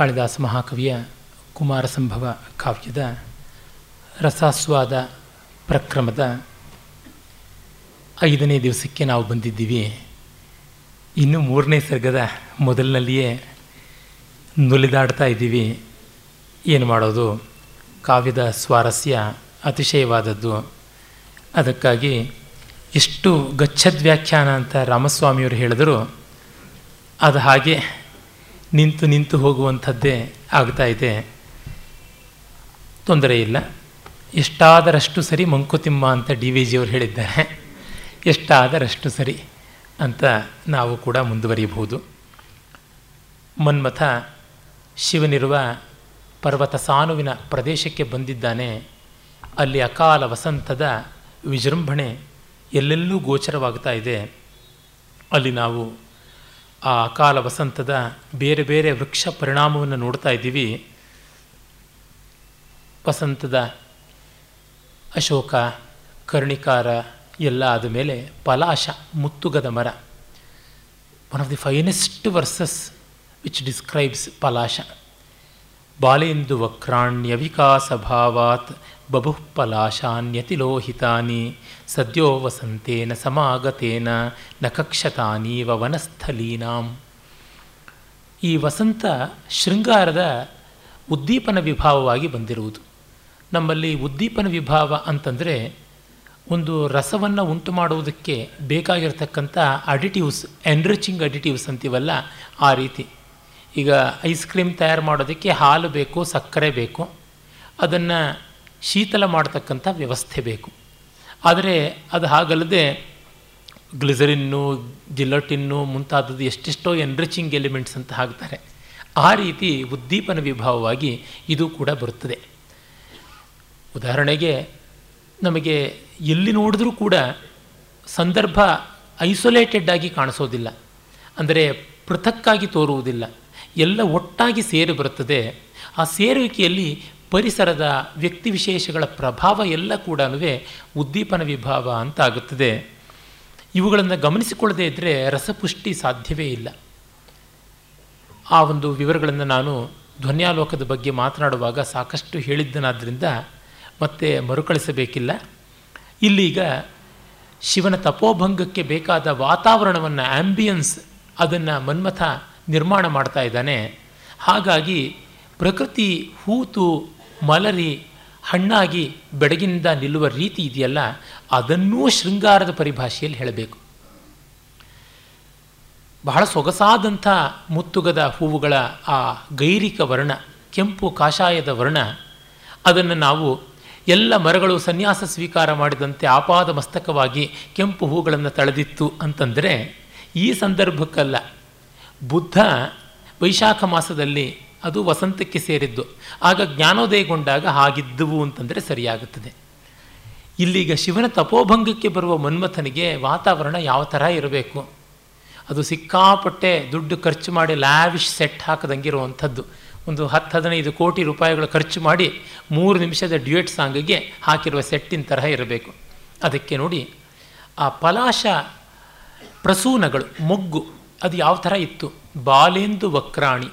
ಕಾಳಿದಾಸ ಮಹಾಕವಿಯ ಕುಮಾರ ಸಂಭವ ಕಾವ್ಯದ ರಸಾಸ್ವಾದ ಪ್ರಕ್ರಮದ ಐದನೇ ದಿವಸಕ್ಕೆ ನಾವು ಬಂದಿದ್ದೀವಿ. ಇನ್ನು ಮೂರನೇ ಸರ್ಗದ ಮೊದಲಿನಲ್ಲಿಯೇ ನುಲಿದಾಡ್ತಾ ಇದ್ದೀವಿ. ಏನು ಮಾಡೋದು? ಕಾವ್ಯದ ಸ್ವಾರಸ್ಯ ಅತಿಶಯವಾದದ್ದು. ಅದಕ್ಕಾಗಿ ಎಷ್ಟು ಗಚ್ಚದ್ ವ್ಯಾಖ್ಯಾನ ಅಂತ ರಾಮಸ್ವಾಮಿಯವರು ಹೇಳಿದರು ಅದು ಹಾಗೆ ನಿಂತು ನಿಂತು ಹೋಗುವಂಥದ್ದೇ ಆಗ್ತಾ ಇದೆ. ತೊಂದರೆ ಇಲ್ಲ. ಎಷ್ಟಾದರಷ್ಟು ಸರಿ ಮಂಕುತಿಮ್ಮ ಅಂತ ಡಿ ವಿ ಜಿಯವರು ಹೇಳಿದ್ದಾರೆ. ಎಷ್ಟಾದರಷ್ಟು ಸರಿ ಅಂತ ನಾವು ಕೂಡ ಮುಂದುವರಿಯಬಹುದು. ಮನ್ಮಥ ಶಿವನಿರುವ ಪರ್ವತ ಸಾನುವಿನ ಪ್ರದೇಶಕ್ಕೆ ಬಂದಿದ್ದಾನೆ. ಅಲ್ಲಿ ಅಕಾಲ ವಸಂತದ ವಿಜೃಂಭಣೆ ಎಲ್ಲೆಲ್ಲೂ ಗೋಚರವಾಗ್ತಾ ಇದೆ. ಅಲ್ಲಿ ನಾವು ಆ ಅಕಾಲ ವಸಂತದ ಬೇರೆ ಬೇರೆ ವೃಕ್ಷ ಪರಿಣಾಮವನ್ನು ನೋಡ್ತಾ ಇದ್ದೀವಿ. ವಸಂತದ ಅಶೋಕ, ಕರ್ಣಿಕಾರ ಎಲ್ಲ ಆದ ಮೇಲೆ ಪಲಾಶ, ಮುತ್ತುಗದ ಮರ. One of the finest verses which describes ಪಲಾಶ. ಬಾಲೇಂದು ವಕ್ರಾಣ್ಯ ವಿಕಾಸ ಭಾವಾತ್ ಬಭು ಪಲಾಶಾನ್ಯತಿಲೋಹಿತಾನಿ ಸದ್ಯೋ ವಸಂತೇನ ಸಮಾಗತೇನ ನ ಕಕ್ಷತಾನೀವ ವನಸ್ಥಲೀನಾಂ ಈ ವಸಂತ ಶೃಂಗಾರದ ಉದ್ದೀಪನ ವಿಭಾವವಾಗಿ ಬಂದಿರುವುದು. ನಮ್ಮಲ್ಲಿ ಉದ್ದೀಪನ ವಿಭಾವ ಅಂತಂದರೆ ಒಂದು ರಸವನ್ನು ಉಂಟು ಮಾಡುವುದಕ್ಕೆ ಬೇಕಾಗಿರ್ತಕ್ಕಂಥ ಅಡಿಟಿವ್ಸ್ ಎನ್ರಿಚಿಂಗ್ ಅಡಿಟಿವ್ಸ್ ಅಂತೀವಲ್ಲ ಆ ರೀತಿ. ಈಗ ಐಸ್ ಕ್ರೀಮ್ ತಯಾರು ಮಾಡೋದಕ್ಕೆ ಹಾಲು ಬೇಕು, ಸಕ್ಕರೆ ಬೇಕು, ಅದನ್ನು ಶೀತಲ ಮಾಡತಕ್ಕಂಥ ವ್ಯವಸ್ಥೆ ಬೇಕು. ಆದರೆ ಅದು ಹಾಗಲ್ಲದೆ ಗ್ಲಿಸರಿನ್ನು ಜಿಲ್ಲಟಿನ್ನು ಮುಂತಾದದ್ದು ಎಷ್ಟೆಷ್ಟೋ ಎನ್ರಿಚಿಂಗ್ ಎಲಿಮೆಂಟ್ಸ್ ಅಂತ ಹಾಕ್ತಾರೆ. ಆ ರೀತಿ ಉದ್ದೀಪನ ವಿಭಾವವಾಗಿ ಇದು ಕೂಡ ಬರುತ್ತದೆ. ಉದಾಹರಣೆಗೆ ನಮಗೆ ಎಲ್ಲಿ ನೋಡಿದ್ರೂ ಕೂಡ ಸಂದರ್ಭ ಐಸೋಲೇಟೆಡ್ ಆಗಿ ಕಾಣಿಸೋದಿಲ್ಲ. ಅಂದರೆ ಪೃಥಕ್ಕಾಗಿ ತೋರುವುದಿಲ್ಲ. ಎಲ್ಲ ಒಟ್ಟಾಗಿ ಸೇರಿ ಬರುತ್ತದೆ. ಆ ಸೇರುವಿಕೆಯಲ್ಲಿ ಪರಿಸರದ ವ್ಯಕ್ತಿ ವಿಶೇಷಗಳ ಪ್ರಭಾವ ಎಲ್ಲ ಕೂಡ ಉದ್ದೀಪನ ವಿಭಾವ ಅಂತ ಆಗುತ್ತದೆ ಇವುಗಳನ್ನು ಗಮನಿಸಿಕೊಳ್ಳದೇ ಇದ್ದರೆ ರಸಪುಷ್ಟಿ ಸಾಧ್ಯವೇ ಇಲ್ಲ. ಆ ಒಂದು ವಿವರಗಳನ್ನು ನಾನು ಧ್ವನ್ಯಾಲೋಕದ ಬಗ್ಗೆ ಮಾತನಾಡುವಾಗ ಸಾಕಷ್ಟು ಹೇಳಿದ್ದನಾದ್ದರಿಂದ ಮತ್ತೆ ಮರುಕಳಿಸಬೇಕಿಲ್ಲ. ಇಲ್ಲೀಗ ಶಿವನ ತಪೋಭಂಗಕ್ಕೆ ಬೇಕಾದ ವಾತಾವರಣವನ್ನು ಆ್ಯಂಬಿಯನ್ಸ್ ಅದನ್ನು ಮನ್ಮಥ ನಿರ್ಮಾಣ ಮಾಡ್ತಾ ಇದ್ದಾನೆ. ಹಾಗಾಗಿ ಪ್ರಕೃತಿ, ಹೂತು ಮಲರಿ ಹಣ್ಣಾಗಿ ಬೆಡಗಿನಿಂದ ನಿಲ್ಲುವ ರೀತಿ ಇದೆಯಲ್ಲ, ಅದನ್ನೂ ಶೃಂಗಾರದ ಪರಿಭಾಷೆಯಲ್ಲಿ ಹೇಳಬೇಕು. ಬಹಳ ಸೊಗಸಾದಂಥ ಮುತ್ತುಗದ ಹೂವುಗಳ ಆ ಗೈರಿಕ ವರ್ಣ, ಕೆಂಪು ಕಾಷಾಯದ ವರ್ಣ, ಅದನ್ನು ನಾವು ಎಲ್ಲ ಮರಗಳು ಸನ್ಯಾಸ ಸ್ವೀಕಾರ ಮಾಡಿದಂತೆ ಆಪಾದ ಮಸ್ತಕವಾಗಿ ಕೆಂಪು ಹೂಗಳನ್ನು ತಳೆದಿತ್ತು ಅಂತಂದರೆ ಈ ಸಂದರ್ಭಕ್ಕಲ್ಲ. ಬುದ್ಧ ವೈಶಾಖ ಮಾಸದಲ್ಲಿ ಅದು ವಸಂತಕ್ಕೆ ಸೇರಿದ್ದು. ಆಗ ಜ್ಞಾನೋದಯಗೊಂಡಾಗ ಹಾಗಿದ್ದುವು ಅಂತಂದರೆ ಸರಿಯಾಗುತ್ತದೆ. ಇಲ್ಲಿಗ ಶಿವನ ತಪೋಭಂಗಕ್ಕೆ ಬರುವ ಮನ್ಮಥನಿಗೆ ವಾತಾವರಣ ಯಾವ ಥರ ಇರಬೇಕು? ಅದು ಸಿಕ್ಕಾಪಟ್ಟೆ ದುಡ್ಡು ಖರ್ಚು ಮಾಡಿ ಲ್ಯಾವಿಶ್ ಸೆಟ್ ಹಾಕದಂಗಿರುವಂಥದ್ದು. ಒಂದು ಹತ್ತು ಹದಿನೈದು ಕೋಟಿ ರೂಪಾಯಿಗಳು ಖರ್ಚು ಮಾಡಿ ಮೂರು ನಿಮಿಷದ ಡ್ಯೂಯೆಟ್ ಸಾಂಗಿಗೆ ಹಾಕಿರುವ ಸೆಟ್ಟಿನ ತರಹ ಇರಬೇಕು. ಅದಕ್ಕೆ ನೋಡಿ, ಆ ಪಲಾಶ ಪ್ರಸೂನಗಳು, ಮೊಗ್ಗು, ಅದು ಯಾವ ಥರ ಇತ್ತು? ಬಾಲೆಂದು ವಕ್ರಾಣಿ.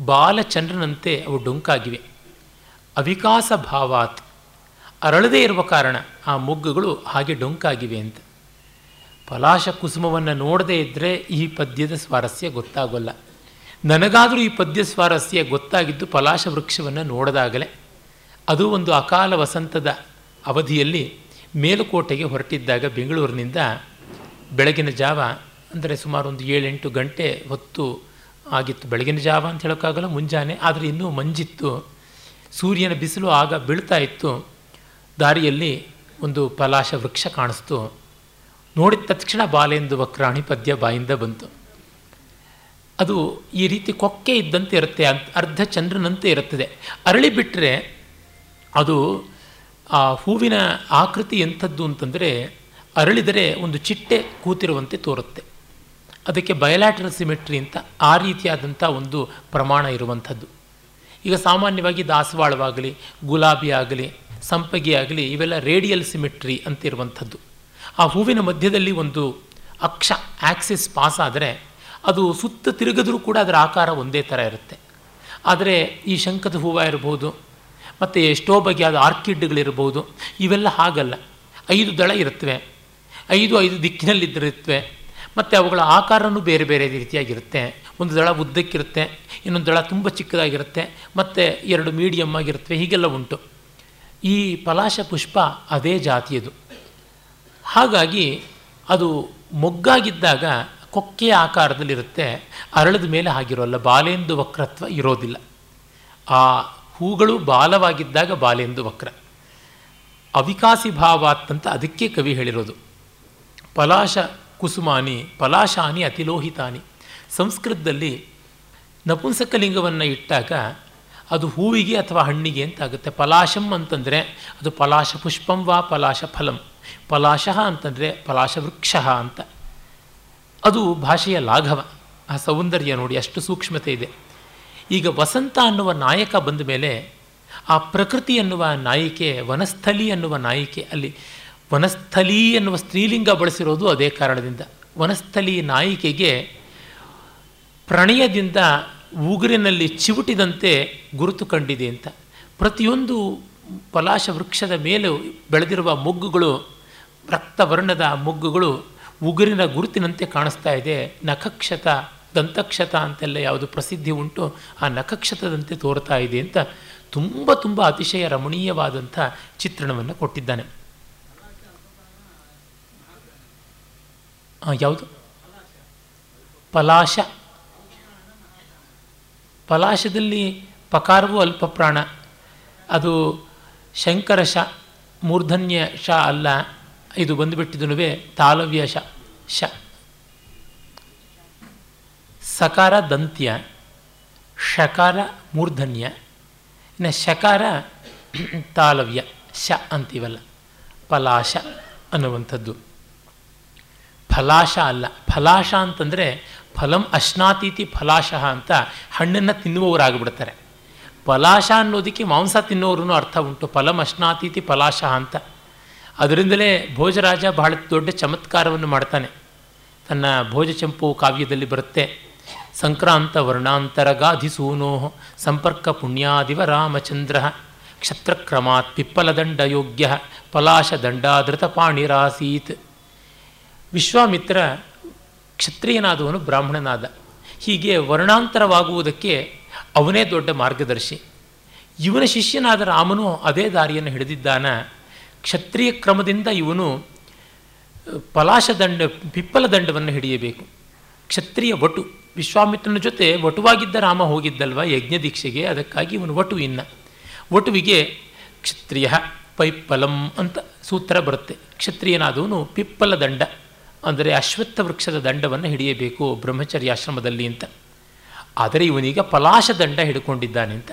ಬಾಲಚಂದ್ರನಂತೆ ಅವು ಡೊಂಕಾಗಿವೆ. ಅವಿಕಾಸ ಭಾವಾತ್. ಅರಳದೇ ಇರುವ ಕಾರಣ ಆ ಮೊಗ್ಗುಗಳು ಹಾಗೆ ಡೊಂಕಾಗಿವೆ ಅಂತ. ಪಲಾಶ ಕುಸುಮವನ್ನು ನೋಡದೇ ಇದ್ದರೆ ಈ ಪದ್ಯದ ಸ್ವಾರಸ್ಯ ಗೊತ್ತಾಗೋಲ್ಲ. ನನಗಾದರೂ ಈ ಪದ್ಯ ಸ್ವಾರಸ್ಯ ಗೊತ್ತಾಗಿದ್ದು ಪಲಾಶ ವೃಕ್ಷವನ್ನು ನೋಡಿದಾಗಲೇ. ಅದು ಒಂದು ಅಕಾಲ ವಸಂತದ ಅವಧಿಯಲ್ಲಿ ಮೇಲುಕೋಟೆಗೆ ಹೊರಟಿದ್ದಾಗ ಬೆಂಗಳೂರಿನಿಂದ ಬೆಳಗಿನ ಜಾವ ಅಂದರೆ ಸುಮಾರು ಒಂದು ಏಳೆಂಟು ಗಂಟೆ ಹೊತ್ತು ಆಗಿತ್ತು. ಬೆಳಗಿನ ಜಾವ ಅಂತ ಹೇಳೋಕ್ಕಾಗಲ್ಲ, ಮುಂಜಾನೆ. ಆದರೆ ಇನ್ನೂ ಮಂಜಿತ್ತು. ಸೂರ್ಯನ ಬಿಸಿಲು ಆಗ ಬೀಳ್ತಾ ಇತ್ತು. ದಾರಿಯಲ್ಲಿ ಒಂದು ಪಲಾಶ ವೃಕ್ಷ ಕಾಣಿಸ್ತು. ನೋಡಿದ ತಕ್ಷಣ ಬಾಲೆಂದು ವಕ್ರಾಣಿ ಪದ್ಯ ಬಾಯಿಂದ ಬಂತು. ಅದು ಈ ರೀತಿ ಕೊಕ್ಕೆ ಇದ್ದಂತೆ ಇರುತ್ತೆ, ಅರ್ಧ ಚಂದ್ರನಂತೆ ಇರುತ್ತದೆ. ಅರಳಿ ಬಿಟ್ಟರೆ ಅದು ಆ ಹೂವಿನ ಆಕೃತಿ ಎಂಥದ್ದು ಅಂತಂದರೆ ಅರಳಿದರೆ ಒಂದು ಚಿಟ್ಟೆ ಕೂತಿರುವಂತೆ ತೋರುತ್ತೆ. ಅದಕ್ಕೆ ಬಯಲಾಟ್ರಲ್ ಸಿಮೆಟ್ರಿ ಅಂತ ಆ ರೀತಿಯಾದಂಥ ಒಂದು ಪ್ರಮಾಣ ಇರುವಂಥದ್ದು. ಈಗ ಸಾಮಾನ್ಯವಾಗಿ ದಾಸವಾಳವಾಗಲಿ, ಗುಲಾಬಿ ಆಗಲಿ, ಸಂಪಗಿ ಆಗಲಿ ಇವೆಲ್ಲ ರೇಡಿಯಲ್ ಸಿಮೆಟ್ರಿ ಅಂತ ಇರುವಂಥದ್ದು. ಆ ಹೂವಿನ ಮಧ್ಯದಲ್ಲಿ ಒಂದು ಅಕ್ಷ ಆಕ್ಸಿಸ್ ಪಾಸ್ ಆದರೆ ಅದು ಸುತ್ತ ತಿರುಗಿದ್ರೂ ಕೂಡ ಅದರ ಆಕಾರ ಒಂದೇ ಥರ ಇರುತ್ತೆ. ಆದರೆ ಈ ಶಂಕದ ಹೂವು ಇರಬಹುದು ಮತ್ತು ಎಷ್ಟೋ ಬಗೆಯಾದ ಆರ್ಕಿಡ್ಗಳಿರ್ಬೋದು, ಇವೆಲ್ಲ ಹಾಗಲ್ಲ. ಐದು ದಳ ಇರುತ್ತವೆ ಐದು ಐದು ದಿಕ್ಕಿನಲ್ಲಿದ್ದಿರುತ್ತವೆ ಮತ್ತು ಅವುಗಳ ಆಕಾರನೂ ಬೇರೆ ಬೇರೆ ರೀತಿಯಾಗಿರುತ್ತೆ. ಒಂದು ದಳ ಉದ್ದಕ್ಕಿರುತ್ತೆ, ಇನ್ನೊಂದು ದಳ ತುಂಬ ಚಿಕ್ಕದಾಗಿರುತ್ತೆ, ಮತ್ತು ಎರಡು ಮೀಡಿಯಮ್ ಆಗಿರುತ್ತವೆ ಹೀಗೆಲ್ಲ ಉಂಟು. ಈ ಪಲಾಶ ಪುಷ್ಪ ಅದೇ ಜಾತಿಯದು. ಹಾಗಾಗಿ ಅದು ಮೊಗ್ಗಾಗಿದ್ದಾಗ ಕೊಕ್ಕೆಯ ಆಕಾರದಲ್ಲಿರುತ್ತೆ, ಅರಳದ ಮೇಲೆ ಹಾಗಿರೋಲ್ಲ ಬಾಲೆಂದು ವಕ್ರತ್ವ ಇರೋದಿಲ್ಲ. ಆ ಹೂಗಳು ಬಾಲವಾಗಿದ್ದಾಗ ಬಾಲೆಂದು ವಕ್ರ. ಅವಿಕಾಸಿ ಭಾವ ಅಂತ ಅದಕ್ಕೆ ಕವಿ ಹೇಳಿರೋದು. ಪಲಾಶ ಕುಸುಮಾನಿ, ಪಲಾಶಾನಿ, ಅತಿಲೋಹಿತಾನಿ. ಸಂಸ್ಕೃತದಲ್ಲಿ ನಪುಂಸಕಲಿಂಗವನ್ನು ಇಟ್ಟಾಗ ಅದು ಹೂವಿಗೆ ಅಥವಾ ಹಣ್ಣಿಗೆ ಅಂತಾಗುತ್ತೆ ಪಲಾಶಂ ಅಂತಂದರೆ ಅದು ಪಲಾಶ ಪುಷ್ಪಂ ವಾ ಪಲಾಶ ಫಲಂ. ಪಲಾಶಃ ಅಂತಂದರೆ ಪಲಾಶ ವೃಕ್ಷ ಅಂತ. ಅದು ಭಾಷೆಯ ಲಾಘವ. ಆ ಸೌಂದರ್ಯ ನೋಡಿ ಅಷ್ಟು ಸೂಕ್ಷ್ಮತೆ ಇದೆ. ಈಗ ವಸಂತ ಅನ್ನುವ ನಾಯಕ ಬಂದ ಮೇಲೆ ಆ ಪ್ರಕೃತಿ ಅನ್ನುವ ನಾಯಿಕೆ ವನಸ್ಥಲಿ ಅನ್ನುವ ನಾಯಿಕೆ ಅಲ್ಲಿ ವನಸ್ಥಲಿ ಎನ್ನುವ ಸ್ತ್ರೀಲಿಂಗ ಬಳಸಿರೋದು ಅದೇ ಕಾರಣದಿಂದ. ವನಸ್ಥಲಿ ನಾಯಿಕೆಗೆ ಪ್ರಣಯದಿಂದ ಉಗುರಿನಲ್ಲಿ ಚಿವುಟಿದಂತೆ ಗುರುತು ಕಂಡಿದೆ ಅಂತ. ಪ್ರತಿಯೊಂದು ಪಲಾಶ ವೃಕ್ಷದ ಮೇಲೆ ಬೆಳೆದಿರುವ ಮೊಗ್ಗುಗಳು ರಕ್ತವರ್ಣದ ಮೊಗ್ಗುಗಳು ಉಗುರಿನ ಗುರುತಿನಂತೆ ಕಾಣಿಸ್ತಾ ಇದೆ. ನಖಕ್ಷತ, ದಂತಕ್ಷತ ಅಂತೆಲ್ಲ ಯಾವುದು ಪ್ರಸಿದ್ಧಿ ಉಂಟು, ಆ ನಖಕ್ಷತದಂತೆ ತೋರ್ತಾ ಇದೆ ಅಂತ ತುಂಬ ತುಂಬ ಅತಿಶಯ ರಮಣೀಯವಾದಂಥ ಚಿತ್ರಣವನ್ನು ಕೊಟ್ಟಿದ್ದಾನೆ. ಯಾವುದು? ಪಲಾಶ. ಪಲಾಶದಲ್ಲಿ ಪಕಾರವೂ ಅಲ್ಪ ಪ್ರಾಣ. ಅದು ಶಂಕರ ಶ, ಮೂರ್ಧನ್ಯ ಶ ಅಲ್ಲ. ಇದು ಬಂದುಬಿಟ್ಟಿದನುವೆ ತಾಲವ್ಯ ಶ ಶ. ಸಕಾರ ದಂತ್ಯ, ಶಕಾರ ಮೂರ್ಧನ್ಯ. ಇನ್ನು ಶಕಾರ ತಾಲವ್ಯ, ಶ ಅಂತೀವಲ್ಲ. ಪಲಾಶ ಅನ್ನುವಂಥದ್ದು. ಫಲಾಶ ಅಲ್ಲ. ಫಲಾಶ ಅಂತಂದರೆ ಫಲಂ ಅಶ್ನಾತೀತಿ ಫಲಾಶಃ ಅಂತ ಹಣ್ಣನ್ನು ತಿನ್ನುವವರಾಗಿಬಿಡ್ತಾರೆ. ಫಲಾಶ ಅನ್ನೋದಕ್ಕೆ ಮಾಂಸ ತಿನ್ನೋರು ಅರ್ಥ ಉಂಟು. ಫಲಂ ಅಶ್ನಾತೀತಿ ಫಲಾಶ ಅಂತ. ಅದರಿಂದಲೇ ಭೋಜರಾಜ ಬಹಳ ದೊಡ್ಡ ಚಮತ್ಕಾರವನ್ನು ಮಾಡ್ತಾನೆ. ತನ್ನ ಭೋಜಚಂಪು ಕಾವ್ಯದಲ್ಲಿ ಬರುತ್ತೆ. ಸಂಕ್ರಾಂತ ವರ್ಣಾಂತರಗಾಧಿಸೂನೋ ಸಂಪರ್ಕ ಪುಣ್ಯಾದಿವ ರಾಮಚಂದ್ರ ಕ್ಷತ್ರಕ್ರಮಾತ್ ಪಿಪ್ಪಲದಂಡ ಯೋಗ್ಯ ಪಲಾಶ ದಂಡಾಧೃತ ಪಾಣಿರಾಸೀತ್. ವಿಶ್ವಾಮಿತ್ರ ಕ್ಷತ್ರಿಯನಾದವನು ಬ್ರಾಹ್ಮಣನಾದ. ಹೀಗೆ ವರ್ಣಾಂತರವಾಗುವುದಕ್ಕೆ ಅವನೇ ದೊಡ್ಡ ಮಾರ್ಗದರ್ಶಿ. ಇವನ ಶಿಷ್ಯನಾದ ರಾಮನು ಅದೇ ದಾರಿಯನ್ನು ಹಿಡಿದಿದ್ದಾನ. ಕ್ಷತ್ರಿಯ ಕ್ರಮದಿಂದ ಇವನು ಪಲಾಶದಂಡ ಪಿಪ್ಪಲ ದಂಡವನ್ನು ಹಿಡಿಯಬೇಕು. ಕ್ಷತ್ರಿಯ ವಟು, ವಿಶ್ವಾಮಿತ್ರನ ಜೊತೆ ವಟುವಾಗಿದ್ದ ರಾಮ ಹೋಗಿದ್ದಲ್ವ ಯಜ್ಞ ದೀಕ್ಷೆಗೆ, ಅದಕ್ಕಾಗಿ ಇವನು ವಟು ಇನ್ನ. ವಟುವಿಗೆ ಕ್ಷತ್ರಿಯ ಪೈಪ್ಪಲಂ ಅಂತ ಸೂತ್ರ ಬರುತ್ತೆ. ಕ್ಷತ್ರಿಯನಾದವನು ಪಿಪ್ಪಲ ದಂಡ. ಅಂದರೆ ಅಶ್ವತ್ಥ ವೃಕ್ಷದ ದಂಡವನ್ನು ಹಿಡಿಯಬೇಕು ಬ್ರಹ್ಮಚರ್ಯಾಶ್ರಮದಲ್ಲಿ ಅಂತ. ಆದರೆ ಇವನೀಗ ಪಲಾಶ ದಂಡ ಹಿಡ್ಕೊಂಡಿದ್ದಾನೆ ಅಂತ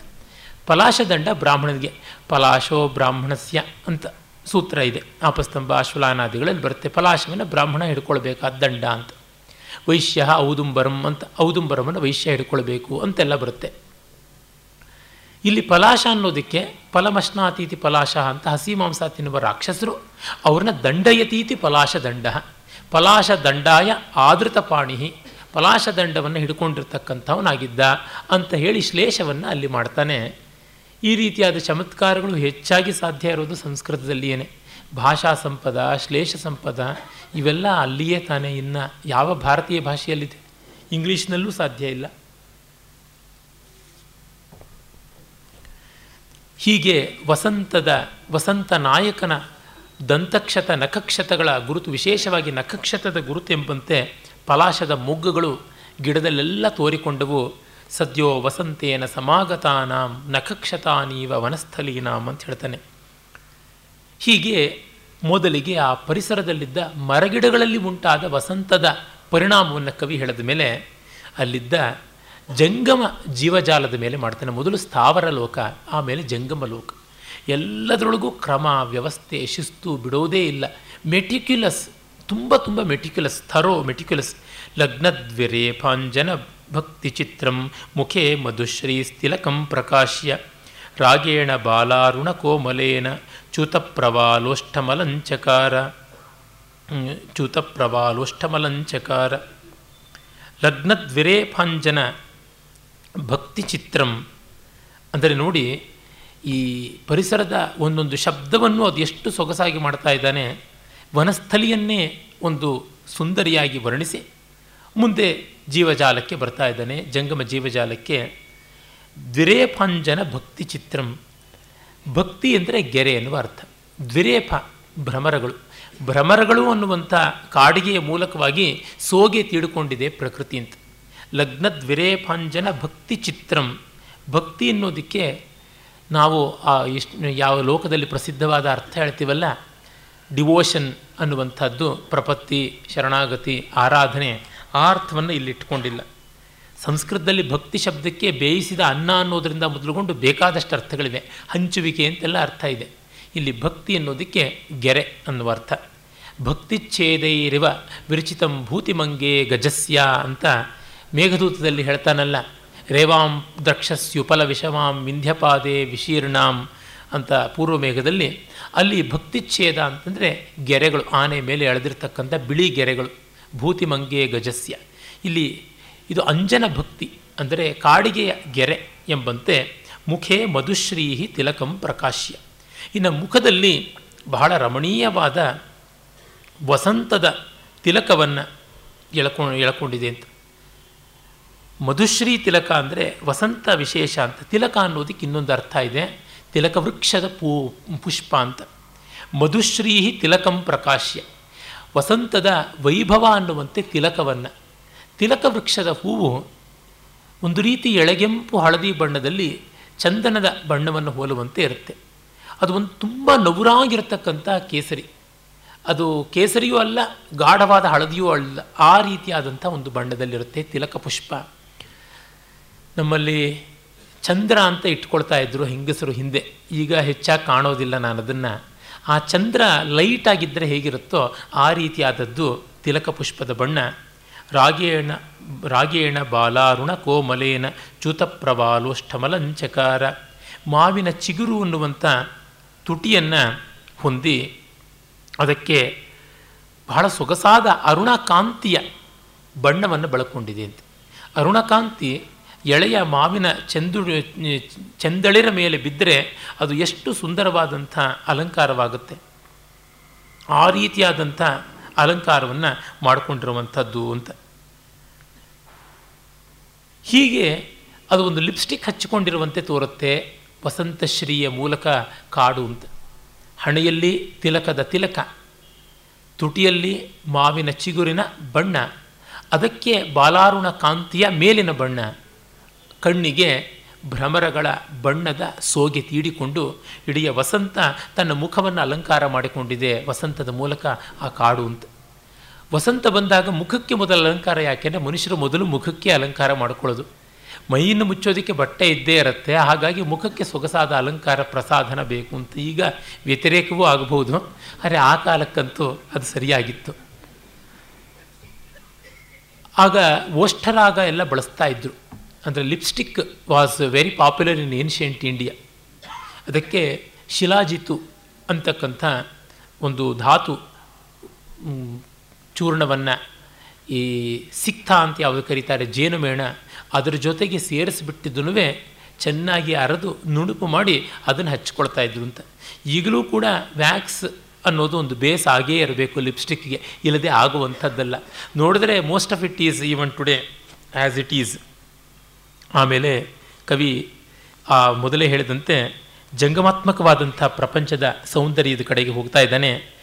ಪಲಾಶ ದಂಡ ಬ್ರಾಹ್ಮಣನಿಗೆ ಪಲಾಶೋ ಬ್ರಾಹ್ಮಣಸ್ಯ ಅಂತ ಸೂತ್ರ ಇದೆ. ಆಪಸ್ತಂಭ ಅಶ್ವಲಾನಾದಿಗಳಲ್ಲಿ ಬರುತ್ತೆ ಪಲಾಶವನ್ನು ಬ್ರಾಹ್ಮಣ ಹಿಡ್ಕೊಳ್ಬೇಕಾದ ದಂಡ ಅಂತ. ವೈಶ್ಯ ಔದುಂಬರಂ ಅಂತ ಔದುಂಬರವನ್ನು ವೈಶ್ಯ ಹಿಡ್ಕೊಳ್ಬೇಕು ಅಂತೆಲ್ಲ ಬರುತ್ತೆ. ಇಲ್ಲಿ ಪಲಾಶ ಅನ್ನೋದಕ್ಕೆ ಫಲಮಶ್ನಾತೀತಿ ಪಲಾಶ ಅಂತ ಹಸಿ ಮಾಂಸ ತಿನ್ನುವ ರಾಕ್ಷಸರು ಅವ್ರನ್ನ ದಂಡಯತೀತಿ ಪಲಾಶ ದಂಡ. ಪಲಾಶ ದಂಡಾಯ ಆದೃತ ಪಾಣಿ ಪಲಾಶ ದಂಡವನ್ನು ಹಿಡ್ಕೊಂಡಿರ್ತಕ್ಕಂಥವನಾಗಿದ್ದ ಅಂತ ಹೇಳಿ ಶ್ಲೇಷವನ್ನು ಅಲ್ಲಿ ಮಾಡ್ತಾನೆ. ಈ ರೀತಿಯಾದ ಚಮತ್ಕಾರಗಳು ಹೆಚ್ಚಾಗಿ ಸಾಧ್ಯ ಇರೋದು ಸಂಸ್ಕೃತದಲ್ಲಿಯೇ ಭಾಷಾ ಸಂಪದ, ಶ್ಲೇಷ ಸಂಪದ, ಇವೆಲ್ಲ ಅಲ್ಲಿಯೇ ತಾನೇ ಇನ್ನು ಯಾವ ಭಾರತೀಯ ಭಾಷೆಯಲ್ಲಿದೆ? ಇಂಗ್ಲೀಷ್ನಲ್ಲೂ ಸಾಧ್ಯ ಇಲ್ಲ. ಹೀಗೆ ವಸಂತದ, ವಸಂತ ನಾಯಕನ ದಂತಕ್ಷತ, ನಖಕ್ಷತಗಳ ಗುರುತು, ವಿಶೇಷವಾಗಿ ನಖಕ್ಷತದ ಗುರುತೆಂಬಂತೆ ಪಲಾಶದ ಮೊಗ್ಗುಗಳು ಗಿಡದಲ್ಲೆಲ್ಲ ತೋರಿಕೊಂಡವು. ಸದ್ಯೋ ವಸಂತೇನ ಸಮಾಗತಾನಾಂ, ನಖಕ್ಷತಾನೀವ ವನಸ್ಥಲೀನಾಂ ಅಂತ ಹೇಳ್ತಾನೆ. ಹೀಗೆ ಮೊದಲಿಗೆ ಆ ಪರಿಸರದಲ್ಲಿದ್ದ ಮರಗಿಡಗಳಲ್ಲಿ ಉಂಟಾದ ವಸಂತದ ಪರಿಣಾಮವನ್ನು ಕವಿ ಹೇಳಿದ ಮೇಲೆ ಅಲ್ಲಿದ್ದ ಜಂಗಮ ಜೀವಜಾಲದ ಮೇಲೆ ಮಾಡ್ತಾನೆ. ಮೊದಲು ಸ್ಥಾವರ ಲೋಕ ಆಮೇಲೆ ಜಂಗಮ ಲೋಕ ಎಲ್ಲದರೊಳಗೂ ಕ್ರಮ, ವ್ಯವಸ್ಥೆ, ಶಿಸ್ತು ಬಿಡೋದೇ ಇಲ್ಲ. ಮೆಟಿಕ್ಯುಲಸ್ ತುಂಬ ತುಂಬ ಮೆಟಿಕ್ಯುಲಸ್ ಥರೋ ಮೆಟಿಕ್ಯುಲಸ್ ಲಗ್ನದ್ವಿರೇ ಪಾಂಜನ ಭಕ್ತಿ ಚಿತ್ರಂ, ಮುಖೇ ಮಧುಶ್ರೀ ಸ್ಥಿಲಕಂ ಪ್ರಕಾಶ್ಯ. ರಾಗೇಣ ಬಾಲಾರುಣ ಕೋಮಲೇನ ಚ್ಯುತಪ್ರವಾಲೋಷ್ಠಮಲಂಚಕಾರ ಲಗ್ನದ್ವಿರೇ ಪಾಂಜನ ಭಕ್ತಿ ಚಿತ್ರಂ. ಅಂದರೆ ನೋಡಿ ಈ ಪರಿಸರದ ಒಂದೊಂದು ಶಬ್ದವನ್ನು ಅದು ಎಷ್ಟು ಸೊಗಸಾಗಿ ಮಾಡ್ತಾ ಇದ್ದಾನೆ ವನಸ್ಥಲಿಯನ್ನೇ ಒಂದು ಸುಂದರಿಯಾಗಿ ವರ್ಣಿಸಿ, ಮುಂದೆ ಜೀವಜಾಲಕ್ಕೆ ಬರ್ತಾ ಇದ್ದಾನೆ. ಜಂಗಮ ಜೀವಜಾಲಕ್ಕೆ ದ್ವಿರೇಫಾಂಜನ ಭಕ್ತಿ ಚಿತ್ರಂ. ಭಕ್ತಿ ಅಂದರೆ ಗೆರೆ ಎನ್ನುವ ಅರ್ಥ. ದ್ವಿರೇಪ ಭ್ರಮರಗಳು. ಭ್ರಮರಗಳು ಅನ್ನುವಂಥ ಕಾಡಿಗೆಯ ಮೂಲಕವಾಗಿ ಸೋಗೆ ತೀಡಿಕೊಂಡಿದೆ ಪ್ರಕೃತಿ ಅಂತ. ಲಗ್ನ ದ್ವಿರೇಫಾಂಜನ ಭಕ್ತಿ ಚಿತ್ರಂ. ಭಕ್ತಿ ಅನ್ನೋದಕ್ಕೆ ನಾವು ಆ ಇಷ್ಟು ಯಾವ ಲೋಕದಲ್ಲಿ ಪ್ರಸಿದ್ಧವಾದ ಅರ್ಥ ಹೇಳ್ತೀವಲ್ಲ? ಡಿವೋಷನ್ ಅನ್ನುವಂಥದ್ದು, ಪ್ರಪತ್ತಿ, ಶರಣಾಗತಿ, ಆರಾಧನೆ, ಆ ಅರ್ಥವನ್ನು ಇಲ್ಲಿ ಇಟ್ಕೊಂಡಿಲ್ಲ. ಸಂಸ್ಕೃತದಲ್ಲಿ ಭಕ್ತಿ ಶಬ್ದಕ್ಕೆ ಬೇಯಿಸಿದ ಅನ್ನ ಅನ್ನೋದರಿಂದ ಮೊದಲುಗೊಂಡು ಬೇಕಾದಷ್ಟು ಅರ್ಥಗಳಿವೆ. ಹಂಚುವಿಕೆ ಅಂತೆಲ್ಲ ಅರ್ಥ ಇದೆ. ಇಲ್ಲಿ ಭಕ್ತಿ ಅನ್ನೋದಕ್ಕೆ ಗೆರೆ ಅನ್ನುವ ಅರ್ಥ. ಭಕ್ತಿಚ್ಛೇದೈರಿವ ವಿರಚಿತಂ ಭೂತಿಮಂಗೆ ಗಜಸ್ಯ ಅಂತ ಮೇಘದೂತದಲ್ಲಿ ಹೇಳ್ತಾನಲ್ಲ ರೇವಾಂ ದ್ರಕ್ಷಸ್ಯುಪಲ ವಿಷಮಾಂ ವಿಂಧ್ಯಪಾದೆ ವಿಶೀರ್ಣಾಂ ಅಂತ ಪೂರ್ವ ಮೇಘದಲ್ಲಿ ಅಲ್ಲಿ ಭಕ್ತಿಚ್ಛೇದ ಅಂತಂದರೆ ಗೆರೆಗಳು, ಆನೆ ಮೇಲೆ ಎಳೆದಿರ್ತಕ್ಕಂಥ ಬಿಳಿ ಗೆರೆಗಳು, ಭೂತಿಮಂಗೆ ಗಜಸ್ಯ. ಇಲ್ಲಿ ಇದು ಅಂಜನ ಭಕ್ತಿ ಅಂದರೆ ಕಾಡಿಗೆಯ ಗೆರೆ ಎಂಬಂತೆ ಮುಖೇ ಮಧುಶ್ರೀಹಿ ತಿಲಕಂ ಪ್ರಕಾಶ್ಯ. ಇನ್ನು ಮುಖದಲ್ಲಿ ಬಹಳ ರಮಣೀಯವಾದ ವಸಂತದ ತಿಲಕವನ್ನು ಎಳ್ಕೊಂಡು ಎಳ್ಕೊಂಡಿದೆ ಅಂತ. ಮಧುಶ್ರೀ ತಿಲಕ ಅಂದರೆ ವಸಂತ ವಿಶೇಷ ಅಂತ. ತಿಲಕ ಅನ್ನೋದಕ್ಕೆ ಇನ್ನೊಂದು ಅರ್ಥ ಇದೆ. ತಿಲಕ ವೃಕ್ಷದ ಪೂ, ಪುಷ್ಪ ಅಂತ. ಮಧುಶ್ರೀ ತಿಲಕಂ ಪ್ರಕಾಶ್ಯ. ವಸಂತದ ವೈಭವ ಅನ್ನುವಂತೆ ತಿಲಕವನ್ನು. ತಿಲಕ ವೃಕ್ಷದ ಹೂವು ಒಂದು ರೀತಿ ಎಳೆಗೆಂಪು ಹಳದಿ ಬಣ್ಣದಲ್ಲಿ ಚಂದನದ ಬಣ್ಣವನ್ನು ಹೋಲುವಂತೆ ಇರುತ್ತೆ. ಅದು ಒಂದು ತುಂಬ ನವುರಾಗಿರ್ತಕ್ಕಂಥ ಕೇಸರಿ. ಅದು ಕೇಸರಿಯೂ ಅಲ್ಲ, ಗಾಢವಾದ ಹಳದಿಯೂ ಅಲ್ಲ, ಆ ರೀತಿಯಾದಂಥ ಒಂದು ಬಣ್ಣದಲ್ಲಿರುತ್ತೆ ತಿಲಕ ಪುಷ್ಪ. ನಮ್ಮಲ್ಲಿ ಚಂದ್ರ ಅಂತ ಇಟ್ಕೊಳ್ತಾ ಇದ್ದರು ಹೆಂಗಸರು ಹಿಂದೆ. ಈಗ ಹೆಚ್ಚಾಗಿ ಕಾಣೋದಿಲ್ಲ ನಾನು ಅದನ್ನು. ಆ ಚಂದ್ರ ಲೈಟ್ ಆಗಿದ್ದರೆ ಹೇಗಿರುತ್ತೋ ಆ ರೀತಿಯಾದದ್ದು ತಿಲಕ ಪುಷ್ಪದ ಬಣ್ಣ. ರಾಗೇಣ ರಾಗೇಣ ಬಾಲಾರುಣ ಕೋಮಲೇನ ಚ್ಯುತಪ್ರವಾಲೋಷ್ಠಮಲಂಚಕಾರ ಮಾವಿನ ಚಿಗುರು ಅನ್ನುವಂಥ ತುಟಿಯನ್ನು ಹೊಂದಿ ಅದಕ್ಕೆ ಬಹಳ ಸೊಗಸಾದ ಅರುಣಕಾಂತಿಯ ಬಣ್ಣವನ್ನು ಬಳಕೊಂಡಿದೆ ಅಂತ. ಅರುಣಕಾಂತಿ ಎಳೆಯ ಮಾವಿನ ಚಂದು ಚಂದಳಿರ ಮೇಲೆ ಬಿದ್ದರೆ ಅದು ಎಷ್ಟು ಸುಂದರವಾದಂಥ ಅಲಂಕಾರವಾಗುತ್ತೆ. ಆ ರೀತಿಯಾದಂಥ ಅಲಂಕಾರವನ್ನು ಮಾಡಿಕೊಂಡಿರುವಂಥದ್ದು ಅಂತ. ಹೀಗೆ ಅದು ಒಂದು ಲಿಪ್ಸ್ಟಿಕ್ ಹಚ್ಚಿಕೊಂಡಿರುವಂತೆ ತೋರುತ್ತೆ, ವಸಂತಶ್ರೀಯ ಮೂಲಕ ಕಾಡು ಅಂತ. ಹಣೆಯಲ್ಲಿ ತಿಲಕದ ತಿಲಕ, ತುಟಿಯಲ್ಲಿ ಮಾವಿನ ಚಿಗುರಿನ ಬಣ್ಣ, ಅದಕ್ಕೆ ಬಾಲಾರುಣ ಕಾಂತಿಯ ಮೇಲಿನ ಬಣ್ಣ. ಕಣ್ಣಿಗೆ ಭ್ರಮರಗಳ ಬಣ್ಣದ ಸೋಗೆ ತೀಡಿಕೊಂಡು ಇಡೀ ವಸಂತ ತನ್ನ ಮುಖವನ್ನು ಅಲಂಕಾರ ಮಾಡಿಕೊಂಡಿದೆ. ವಸಂತದ ಮೂಲಕ ಆ ಕಾಡು ಅಂತ. ವಸಂತ ಬಂದಾಗ ಮುಖಕ್ಕೆ ಮೊದಲು ಅಲಂಕಾರ ಯಾಕೆಂದರೆ ಮನುಷ್ಯರು ಮೊದಲು ಮುಖಕ್ಕೆ ಅಲಂಕಾರ ಮಾಡಿಕೊಳ್ಳೋದು. ಮೈಯನ್ನು ಮುಚ್ಚೋದಕ್ಕೆ ಬಟ್ಟೆ ಇದ್ದೇ ಇರುತ್ತೆ. ಹಾಗಾಗಿ ಮುಖಕ್ಕೆ ಸೊಗಸಾದ ಅಲಂಕಾರ ಪ್ರಸಾದನ ಬೇಕು ಅಂತ ಈಗ ವ್ಯತಿರೇಕವೂ ಆಗಬಹುದು. ಆದರೆ ಆ ಕಾಲಕ್ಕಂತೂ ಅದು ಸರಿಯಾಗಿತ್ತು. ಆಗ ಓಷ್ಠರಾಗ ಎಲ್ಲ ಬಳಸ್ತಾ ಇದ್ದರು ಅಂದರೆ lipstick was very popular in ancient India ಅದಕ್ಕೆ ಶಿಲಾಜಿತು ಅಂತಕ್ಕಂಥ ಒಂದು ಧಾತು ಚೂರ್ಣವನ್ನು ಈ ಸಿಕ್ತ ಅಂತ ಯಾವುದು ಕರೀತಾರೆ, ಜೇನುಮೇಣ, ಅದರ ಜೊತೆಗೆ ಸೇರಿಸಿಬಿಟ್ಟಿದ್ದೂ ಚೆನ್ನಾಗಿ ಅರೆದು ನುಣುಪು ಮಾಡಿ ಅದನ್ನು ಹಚ್ಕೊಳ್ತಾ ಇದ್ರು ಅಂತ. ಈಗಲೂ ಕೂಡ ವ್ಯಾಕ್ಸ್ ಅನ್ನೋದು ಒಂದು ಬೇಸ್ ಆಗೇ ಇರಬೇಕು ಲಿಪ್ಸ್ಟಿಕ್ಗೆ ಇಲ್ಲದೆ ಆಗುವಂಥದ್ದಲ್ಲ. ನೋಡಿದ್ರೆ most of it is even today as it is ಆಮೇಲೆ ಕವಿ ಆ ಮೊದಲೇ ಹೇಳಿದಂತೆ ಜಂಗಮಾತ್ಮಕವಾದಂಥ ಪ್ರಪಂಚದ ಸೌಂದರ್ಯದ ಕಡೆಗೆ ಹೋಗ್ತಾ ಇದ್ದಾನೆ.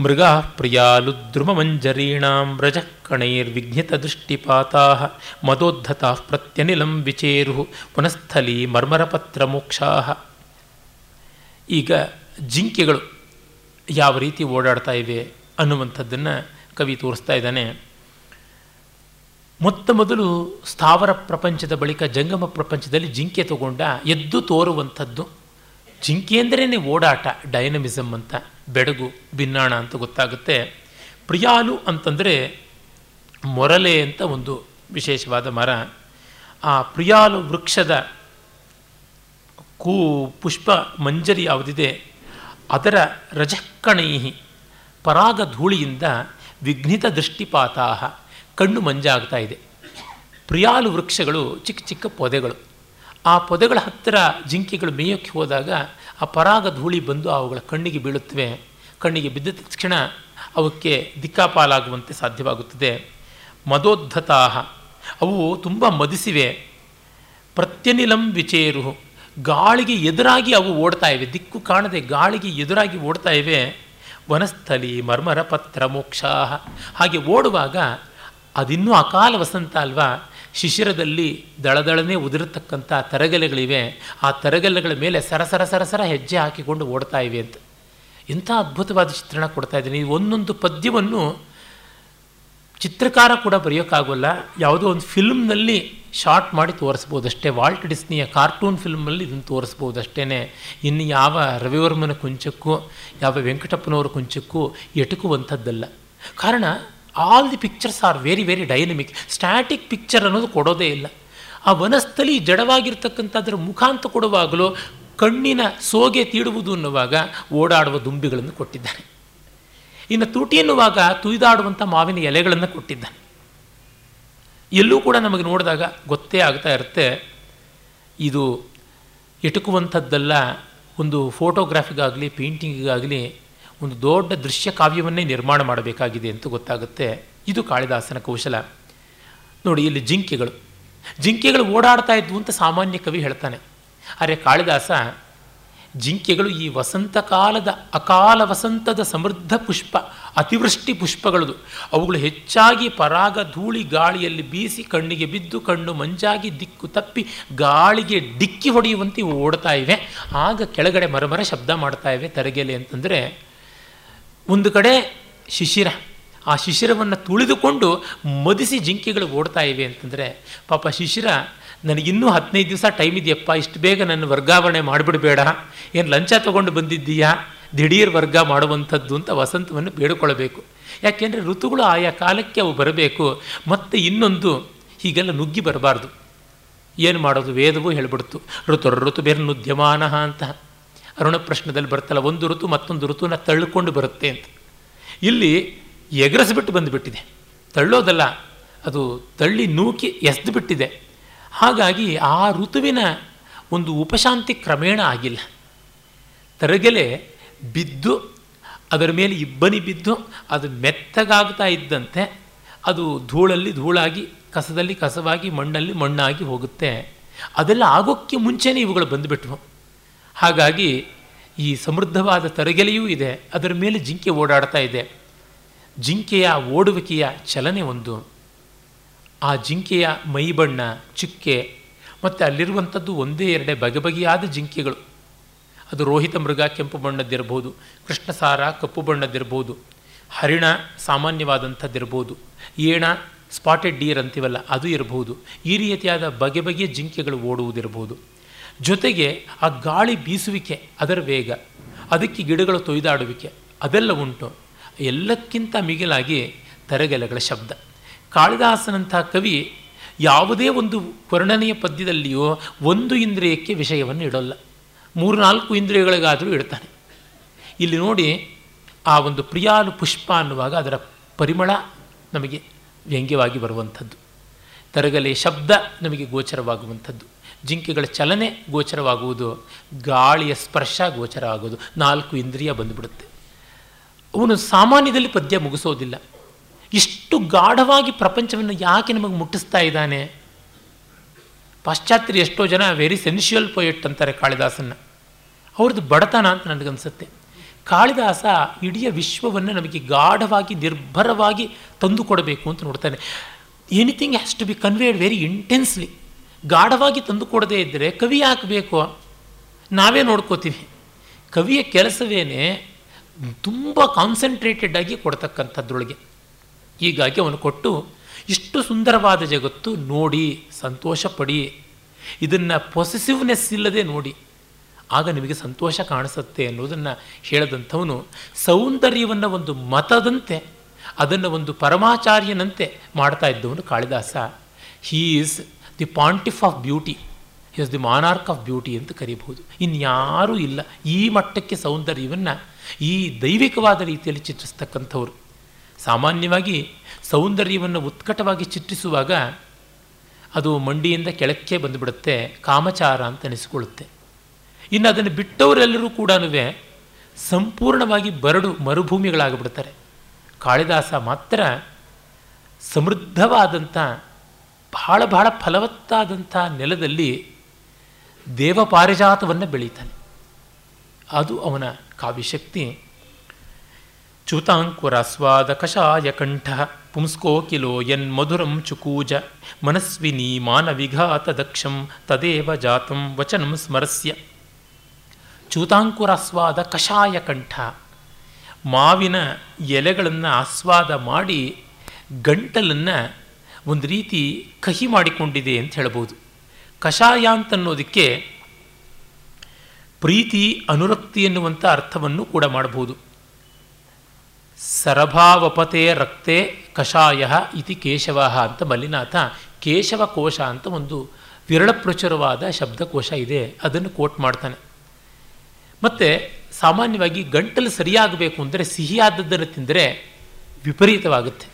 ಮೃಗ ಪ್ರಿಯಾಲುದ್ರುಮಮಂಜರೀಣಾಂ ರಜ ಕಣೈರ್ವಿಘ್ನಿತ ದೃಷ್ಟಿಪಾತಾ ಮದೋದ್ಧತ ಪ್ರತ್ಯನಿಲಂ ವಿಚೇರು ಪುನಸ್ಥಲಿ ಮರ್ಮರಪತ್ರ ಮೋಕ್ಷಾ ಈಗ ಜಿಂಕೆಗಳು ಯಾವ ರೀತಿ ಓಡಾಡ್ತಾ ಇವೆ ಅನ್ನುವಂಥದ್ದನ್ನು ಕವಿ ತೋರಿಸ್ತಾ ಇದ್ದಾನೆ. ಮೊತ್ತ ಮೊದಲು ಸ್ಥಾವರ ಪ್ರಪಂಚದ ಬಳಿಕ ಜಂಗಮ ಪ್ರಪಂಚದಲ್ಲಿ ಜಿಂಕೆ ತಗೊಂಡ ಎದ್ದು ತೋರುವಂಥದ್ದು. ಜಿಂಕೆ ಓಡಾಟ ಡೈನಮಿಸಮ್ ಅಂತ, ಬೆಡಗು ಭಿನ್ನಾಣ ಅಂತ ಗೊತ್ತಾಗುತ್ತೆ. ಪ್ರಿಯಾಲು ಅಂತಂದರೆ ಮೊರಲೆ ಅಂತ ಒಂದು ವಿಶೇಷವಾದ ಮರ. ಆ ಪ್ರಿಯಾಲು ವೃಕ್ಷದ ಕೂ ಪುಷ್ಪ ಮಂಜರಿ ಯಾವುದಿದೆ, ಅದರ ರಜಕ್ಕಣೈಹಿ ಪರಾಗ ಧೂಳಿಯಿಂದ ವಿಘ್ನಿತ ದೃಷ್ಟಿಪಾತಾ ಕಣ್ಣು ಮಂಜಾಗ್ತಾ ಇದೆ. ಪ್ರಿಯಾಲು ವೃಕ್ಷಗಳು ಚಿಕ್ಕ ಚಿಕ್ಕ ಪೊದೆಗಳು. ಆ ಪೊದೆಗಳ ಹತ್ತಿರ ಜಿಂಕೆಗಳು ಮೇಯೋಕ್ಕೆ ಹೋದಾಗ ಆ ಪರಾಗ ಧೂಳಿ ಬಂದು ಅವುಗಳ ಕಣ್ಣಿಗೆ ಬೀಳುತ್ತವೆ. ಕಣ್ಣಿಗೆ ಬಿದ್ದ ತಕ್ಷಣ ಅವಕ್ಕೆ ದಿಕ್ಕಾಪಾಲಾಗುವಂತೆ ಸಾಧ್ಯವಾಗುತ್ತದೆ. ಮದೋದ್ಧತಾಹ. ಅವು ತುಂಬ ಮದಿಸಿವೆ. ಪ್ರತ್ಯನಿಲಂ ವಿಚೇರು ಗಾಳಿಗೆ ಎದುರಾಗಿ ಅವು ಓಡ್ತಾ ಇವೆ. ದಿಕ್ಕು ಕಾಣದೆ ಗಾಳಿಗೆ ಎದುರಾಗಿ ಓಡ್ತಾ ಇವೆ. ವನಸ್ಥಲಿ ಮರ್ಮರ ಪತ್ರ ಮೋಕ್ಷಾಹ. ಹಾಗೆ ಓಡುವಾಗ ಅದಿನ್ನೂ ಅಕಾಲ ವಸಂತ ಅಲ್ವಾ? ಶಿಶಿರದಲ್ಲಿ ದಳದಳನೆ ಉದುರತಕ್ಕಂಥ ತರಗಲೆಗಳಿವೆ. ಆ ತರಗಲೆಗಳ ಮೇಲೆ ಸರಸರ ಸರಸರ ಹೆಜ್ಜೆ ಹಾಕಿಕೊಂಡು ಓಡ್ತಾ ಇವೆ ಅಂತ. ಇಂಥ ಅದ್ಭುತವಾದ ಚಿತ್ರಣ ಕೊಡ್ತಾ ಇದ್ದೀನಿ. ಒಂದೊಂದು ಪದ್ಯವನ್ನು ಚಿತ್ರಕಾರ ಕೂಡ ಬರೆಯೋಕ್ಕಾಗೋಲ್ಲ. ಯಾವುದೋ ಒಂದು ಫಿಲ್ಮ್ನಲ್ಲಿ ಶಾರ್ಟ್ ಮಾಡಿ ತೋರಿಸ್ಬೋದಷ್ಟೇ ವಾಲ್ಟ್ ಡಿಸ್ನಿಯ ಕಾರ್ಟೂನ್ ಫಿಲ್ಮಲ್ಲಿ ಇದನ್ನು ತೋರಿಸ್ಬೋದಷ್ಟೇ ಇನ್ನು ಯಾವ ರವಿವರ್ಮನ ಕುಂಚಕ್ಕೂ, ಯಾವ ವೆಂಕಟಪ್ಪನವರ ಕುಂಚಕ್ಕೂ ಎಟುಕುವಂಥದ್ದಲ್ಲ. ಕಾರಣ all the pictures are very very dynamic static picture ಅನ್ನೋದು ಕೊಡೋದೇ ಇಲ್ಲ. ಆ ವನಸ್ಥಲಿ ಜಡವಾಗಿರ್ತಕ್ಕಂಥದ್ರ ಮುಖಾಂತ ಕೊಡುವಾಗಲೂ ಕಣ್ಣಿನ ಸೋಗೆ ತೀಡುವುದು ಅನ್ನುವಾಗ ಓಡಾಡುವ ದುಂಬಿಗಳನ್ನು ಕೊಟ್ಟಿದ್ದಾನೆ ಇನ್ನು ತುಟಿ ಎನ್ನುವಾಗ ತುಯ್ದಾಡುವಂಥ ಮಾವಿನ ಎಲೆಗಳನ್ನು ಕೊಟ್ಟಿದ್ದಾನೆ. ಎಲ್ಲೂ ಕೂಡ ನಮಗೆ ನೋಡಿದಾಗ ಗೊತ್ತೇ ಆಗ್ತಾ ಇರುತ್ತೆ, ಇದು ಎಟುಕುವಂಥದ್ದೆಲ್ಲ, ಒಂದು ಫೋಟೋಗ್ರಾಫಿಗಾಗಲಿ ಪೇಂಟಿಂಗಿಗಾಗಲಿ ಒಂದು ದೊಡ್ಡ ದೃಶ್ಯ ಕಾವ್ಯವನ್ನೇ ನಿರ್ಮಾಣ ಮಾಡಬೇಕಾಗಿದೆ ಅಂತ ಗೊತ್ತಾಗುತ್ತೆ. ಇದು ಕಾಳಿದಾಸನ ಕೌಶಲ. ನೋಡಿ, ಇಲ್ಲಿ ಜಿಂಕೆಗಳು. ಜಿಂಕೆಗಳು ಓಡಾಡ್ತಾ ಇದ್ವು ಅಂತ ಸಾಮಾನ್ಯ ಕವಿ ಹೇಳ್ತಾನೆ. ಆದರೆ ಕಾಳಿದಾಸ, ಜಿಂಕೆಗಳು ಈ ವಸಂತ ಕಾಲದ ಅಕಾಲ ವಸಂತದ ಸಮೃದ್ಧ ಪುಷ್ಪ, ಅತಿವೃಷ್ಟಿ ಪುಷ್ಪಗಳದು. ಅವುಗಳು ಹೆಚ್ಚಾಗಿ ಪರಾಗ ಧೂಳಿ ಗಾಳಿಯಲ್ಲಿ ಬೀಸಿ ಕಣ್ಣಿಗೆ ಬಿದ್ದು ಕಣ್ಣು ಮಂಜಾಗಿ ದಿಕ್ಕು ತಪ್ಪಿ ಗಾಳಿಗೆ ಡಿಕ್ಕಿ ಹೊಡೆಯುವಂತೆ ಇವು ಓಡ್ತಾ ಇವೆ. ಆಗ ಕೆಳಗಡೆ ಮರಮರ ಶಬ್ದ ಮಾಡ್ತಾ ಇವೆ ತರಗೆಲೆ ಅಂತಂದರೆ ಒಂದು ಕಡೆ ಶಿಶಿರ. ಆ ಶಿಶಿರವನ್ನು ತುಳಿದುಕೊಂಡು ಮದಿಸಿ ಜಿಂಕೆಗಳು ಓಡ್ತಾ ಇವೆ ಅಂತಂದರೆ, ಪಾಪ ಶಿಶಿರ, ನನಗಿನ್ನೂ ಹದಿನೈದು ದಿವಸ ಟೈಮ್ ಇದೆಯಪ್ಪ, ಇಷ್ಟು ಬೇಗ ನನ್ನ ವರ್ಗಾವಣೆ ಮಾಡಿಬಿಡಬೇಡ ಏನು ಲಂಚ ತೊಗೊಂಡು ಬಂದಿದ್ದೀಯಾ? ದಿಢೀರ್ ವರ್ಗ ಮಾಡುವಂಥದ್ದು ಅಂತ ವಸಂತವನ್ನು ಬೇಡಿಕೊಳ್ಳಬೇಕು ಯಾಕೆಂದರೆ ಋತುಗಳು ಆಯಾ ಕಾಲಕ್ಕೆ ಅವು ಬರಬೇಕು, ಮತ್ತು ಇನ್ನೊಂದು ಹೀಗೆಲ್ಲ ನುಗ್ಗಿ ಬರಬಾರ್ದು. ಏನು ಮಾಡೋದು? ವೇದವೂ ಹೇಳ್ಬಿಡ್ತು ಋತುರ ಋತು ಬೇರೆ ನುದ್ಯಮಾನ ಅಂತ. ಅರುಣ ಪ್ರಶ್ನದಲ್ಲಿ ಬರ್ತಲ್ಲ ಒಂದು ಋತು ಮತ್ತೊಂದು ಋತುನ ತಳ್ಳಿಕೊಂಡು ಬರುತ್ತೆ ಅಂತ. ಇಲ್ಲಿ ಎಗರಿಸ್ಬಿಟ್ಟು ಬಂದುಬಿಟ್ಟಿದೆ. ತಳ್ಳೋದಲ್ಲ, ಅದು ತಳ್ಳಿ ನೂಕಿ ಎಸ್ದು ಬಿಟ್ಟಿದೆ ಹಾಗಾಗಿ ಆ ಋತುವಿನ ಒಂದು ಉಪಶಾಂತಿ ಕ್ರಮೇಣ ಆಗಿಲ್ಲ. ತರಗೆಲೆ ಬಿದ್ದು, ಅದರ ಮೇಲೆ ಇಬ್ಬನಿ ಬಿದ್ದು, ಅದು ಮೆತ್ತಗಾಗ್ತಾ ಇದ್ದಂತೆ, ಅದು ಧೂಳಲ್ಲಿ ಧೂಳಾಗಿ, ಕಸದಲ್ಲಿ ಕಸವಾಗಿ, ಮಣ್ಣಲ್ಲಿ ಮಣ್ಣಾಗಿ ಹೋಗುತ್ತೆ. ಅದೆಲ್ಲ ಆಗೋಕ್ಕೆ ಮುಂಚೆನೇ ಇವುಗಳು ಬಂದುಬಿಟ್ವು. ಹಾಗಾಗಿ ಈ ಸಮೃದ್ಧವಾದ ತರಗೆಲೆಯೂ ಇದೆ. ಅದರ ಮೇಲೆ ಜಿಂಕೆ ಓಡಾಡ್ತಾ ಇದೆ. ಜಿಂಕೆಯ ಓಡುವಿಕೆಯ ಚಲನೆ ಒಂದು. ಆ ಜಿಂಕೆಯ ಮೈಬಣ್ಣ, ಚುಕ್ಕೆ ಮತ್ತು ಅಲ್ಲಿರುವಂಥದ್ದು ಒಂದೇ ಎರಡೇ ಬಗೆ ಬಗೆಯಾದ ಜಿಂಕೆಗಳು. ಅದು ರೋಹಿತ ಮೃಗ ಕೆಂಪು ಬಣ್ಣದ್ದಿರ್ಬೋದು, ಕೃಷ್ಣಸಾರ ಕಪ್ಪು ಬಣ್ಣದ್ದಿರ್ಬೋದು, ಹರಿಣ ಸಾಮಾನ್ಯವಾದಂಥದ್ದಿರ್ಬೋದು, ಏಣ ಸ್ಪಾಟೆಡ್ ಡೀರ್ ಅಂತೀವಲ್ಲ ಅದು ಇರಬಹುದು ಈ ರೀತಿಯಾದ ಬಗೆ ಬಗೆಯ ಜಿಂಕೆಗಳು ಓಡುವುದಿರಬಹುದು ಜೊತೆಗೆ ಆ ಗಾಳಿ ಬೀಸುವಿಕೆ ಅದರ ವೇಗ, ಅದಕ್ಕೆ ಗಿಡಗಳು ತೊಯ್ದಾಡುವಿಕೆ, ಅದೆಲ್ಲ ಉಂಟು. ಎಲ್ಲಕ್ಕಿಂತ ಮಿಗಿಲಾಗಿ ತರಗೆಲೆಗಳ ಶಬ್ದ. ಕಾಳಿದಾಸನಂಥ ಕವಿ ಯಾವುದೇ ಒಂದು ವರ್ಣನೆಯ ಪದ್ಯದಲ್ಲಿಯೋ ಒಂದು ಇಂದ್ರಿಯಕ್ಕೆ ವಿಷಯವನ್ನು ಇಡೋಲ್ಲ. ಮೂರು ನಾಲ್ಕು ಇಂದ್ರಿಯಗಳಿಗಾದರೂ ಇಡ್ತಾನೆ. ಇಲ್ಲಿ ನೋಡಿ ಆ ಒಂದು ಪ್ರಿಯಾಲು ಪುಷ್ಪ ಅನ್ನುವಾಗ ಅದರ ಪರಿಮಳ ನಮಗೆ ವ್ಯಂಗ್ಯವಾಗಿ ಬರುವಂಥದ್ದು. ತರಗಲೆ ಶಬ್ದ ನಮಗೆ ಗೋಚರವಾಗುವಂಥದ್ದು. ಜಿಂಕೆಗಳ ಚಲನೆ ಗೋಚರವಾಗುವುದು, ಗಾಳಿಯ ಸ್ಪರ್ಶ ಗೋಚರ ಆಗೋದು ನಾಲ್ಕು ಇಂದ್ರಿಯ ಬಂದುಬಿಡುತ್ತೆ. ಅವನು ಸಾಮಾನ್ಯದಲ್ಲಿ ಪದ್ಯ ಮುಗಿಸೋದಿಲ್ಲ. ಇಷ್ಟು ಗಾಢವಾಗಿ ಪ್ರಪಂಚವನ್ನು ಯಾಕೆ ನಮಗೆ ಮುಟ್ಟಿಸ್ತಾ ಇದ್ದಾನೆ? ಪಾಶ್ಚಾತ್ಯ ಎಷ್ಟೋ ಜನ ವೆರಿ ಸೆನ್ಶಿಯಲ್ ಪೊಯೆಟ್ ಅಂತಾರೆ ಕಾಳಿದಾಸನ್ನ. ಅವ್ರದ್ದು ಬಡತನ ಅಂತ ನನಗನ್ಸುತ್ತೆ. ಕಾಳಿದಾಸ ಇಡೀ ವಿಶ್ವವನ್ನು ನಮಗೆ ಗಾಢವಾಗಿ, ನಿರ್ಭರವಾಗಿ ತಂದು ಕೊಡಬೇಕು ಅಂತ ನೋಡ್ತಾನೆ. Anything has to be conveyed very intensely ಗಾಢವಾಗಿ ತಂದು ಕೊಡದೇ ಇದ್ದರೆ ಕವಿ ಹಾಕಬೇಕು ನಾವೇ ನೋಡ್ಕೋತೀವಿ. ಕವಿಯ ಕೆಲಸವೇನೆ ತುಂಬ ಕಾನ್ಸಂಟ್ರೇಟೆಡ್ ಆಗಿ ಕೊಡ್ತಕ್ಕಂಥದ್ರೊಳಗೆ. ಹೀಗಾಗಿ ಅವನು ಕೊಟ್ಟು, ಇಷ್ಟು ಸುಂದರವಾದ ಜಗತ್ತು ನೋಡಿ ಸಂತೋಷ ಪಡಿ ಇದನ್ನು ಪೊಸೆಸಿವ್ನೆಸ್ ಇಲ್ಲದೆ ನೋಡಿ, ಆಗ ನಿಮಗೆ ಸಂತೋಷ ಕಾಣಿಸುತ್ತೆ ಅನ್ನೋದನ್ನು ಹೇಳದಂಥವನು ಸೌಂದರ್ಯವನ್ನು ಒಂದು ಮತದಂತೆ, ಅದನ್ನು ಒಂದು ಪರಮಾಚಾರ್ಯನಂತೆ ಮಾಡ್ತಾ ಇದ್ದವನು Kalidasa. He is the pontiff of beauty is the monarch of beauty ಅಂತ ಕರೀಬಹುದು. ಇನ್ಯಾರೂ ಇಲ್ಲ. ಈ ಮಟ್ಟಕ್ಕೆ ಸೌಂದರ್ಯವನ್ನು, ಈ ದೈವಿಕವಾದ ರೀತಿಯಲ್ಲಿ ಚಿತ್ರಿಸ್ತಕ್ಕಂಥವ್ರು. ಸಾಮಾನ್ಯವಾಗಿ ಸೌಂದರ್ಯವನ್ನು ಉತ್ಕಟವಾಗಿ ಚಿತ್ರಿಸುವಾಗ ಅದು ಮಂಡಿಯಿಂದ ಕೆಳಕ್ಕೆ ಬಂದುಬಿಡುತ್ತೆ, ಕಾಮಚಾರ ಅಂತ ಅನಿಸಿಕೊಳ್ಳುತ್ತೆ. ಇನ್ನು ಅದನ್ನು ಬಿಟ್ಟವರೆಲ್ಲರೂ ಕೂಡ ಸಂಪೂರ್ಣವಾಗಿ ಬರಡು ಮರುಭೂಮಿಗಳಾಗಿಬಿಡ್ತಾರೆ. ಕಾಳಿದಾಸ ಮಾತ್ರ ಸಮೃದ್ಧವಾದಂಥ ಬಹಳ ಬಹಳ ಫಲವತ್ತಾದಂಥ ನೆಲದಲ್ಲಿ ದೇವಪಾರಿಜಾತವನ್ನು ಬೆಳೀತಾನೆ. ಅದು ಅವನ ಕಾವ್ಯಶಕ್ತಿ. ಚೂತಾಂಕುರಸ್ವಾದ ಕಷಾಯ ಕಂಠ ಪುಂಸ್ಕೋಕಿಲೋ ಯನ್ ಮಧುರಂ ಚುಕೂಜ ಮನಸ್ವಿನಿ ಮಾನವಿಘಾತ ದಕ್ಷಂ ತದೇವ ಜಾತಂ ವಚನಂ ಸ್ಮರಸ್ಯ. ಚೂತಾಂಕುರಸ್ವಾದ ಕಷಾಯ ಕಂಠ ಮಾವಿನ ಎಲೆಗಳನ್ನು ಆಸ್ವಾದ ಮಾಡಿ ಗಂಟಲನ್ನು ಒಂದು ರೀತಿ ಕಹಿ ಮಾಡಿಕೊಂಡಿದೆ ಅಂತ ಹೇಳ್ಬೋದು ಕಷಾಯ ಅಂತನ್ನೋದಕ್ಕೆ ಪ್ರೀತಿ, ಅನುರಕ್ತಿ ಎನ್ನುವಂಥ ಅರ್ಥವನ್ನು ಕೂಡ ಮಾಡಬಹುದು. ಸರಭಾವಪತೆ ರಕ್ತೆ ಕಷಾಯ ಇತಿ ಕೇಶವ ಅಂತ ಮಲ್ಲಿನಾಥ ಕೇಶವ ಕೋಶ ಅಂತ ಒಂದು ವಿರಳ ಪ್ರಚುರವಾದ ಶಬ್ದಕೋಶ ಇದೆ, ಅದನ್ನು ಕೋಟ್ ಮಾಡ್ತಾನೆ. ಮತ್ತು ಸಾಮಾನ್ಯವಾಗಿ ಗಂಟಲು ಸರಿಯಾಗಬೇಕು ಅಂದರೆ ಸಿಹಿಯಾದದ್ದನ್ನು ತಿಂದರೆ ವಿಪರೀತವಾಗುತ್ತೆ.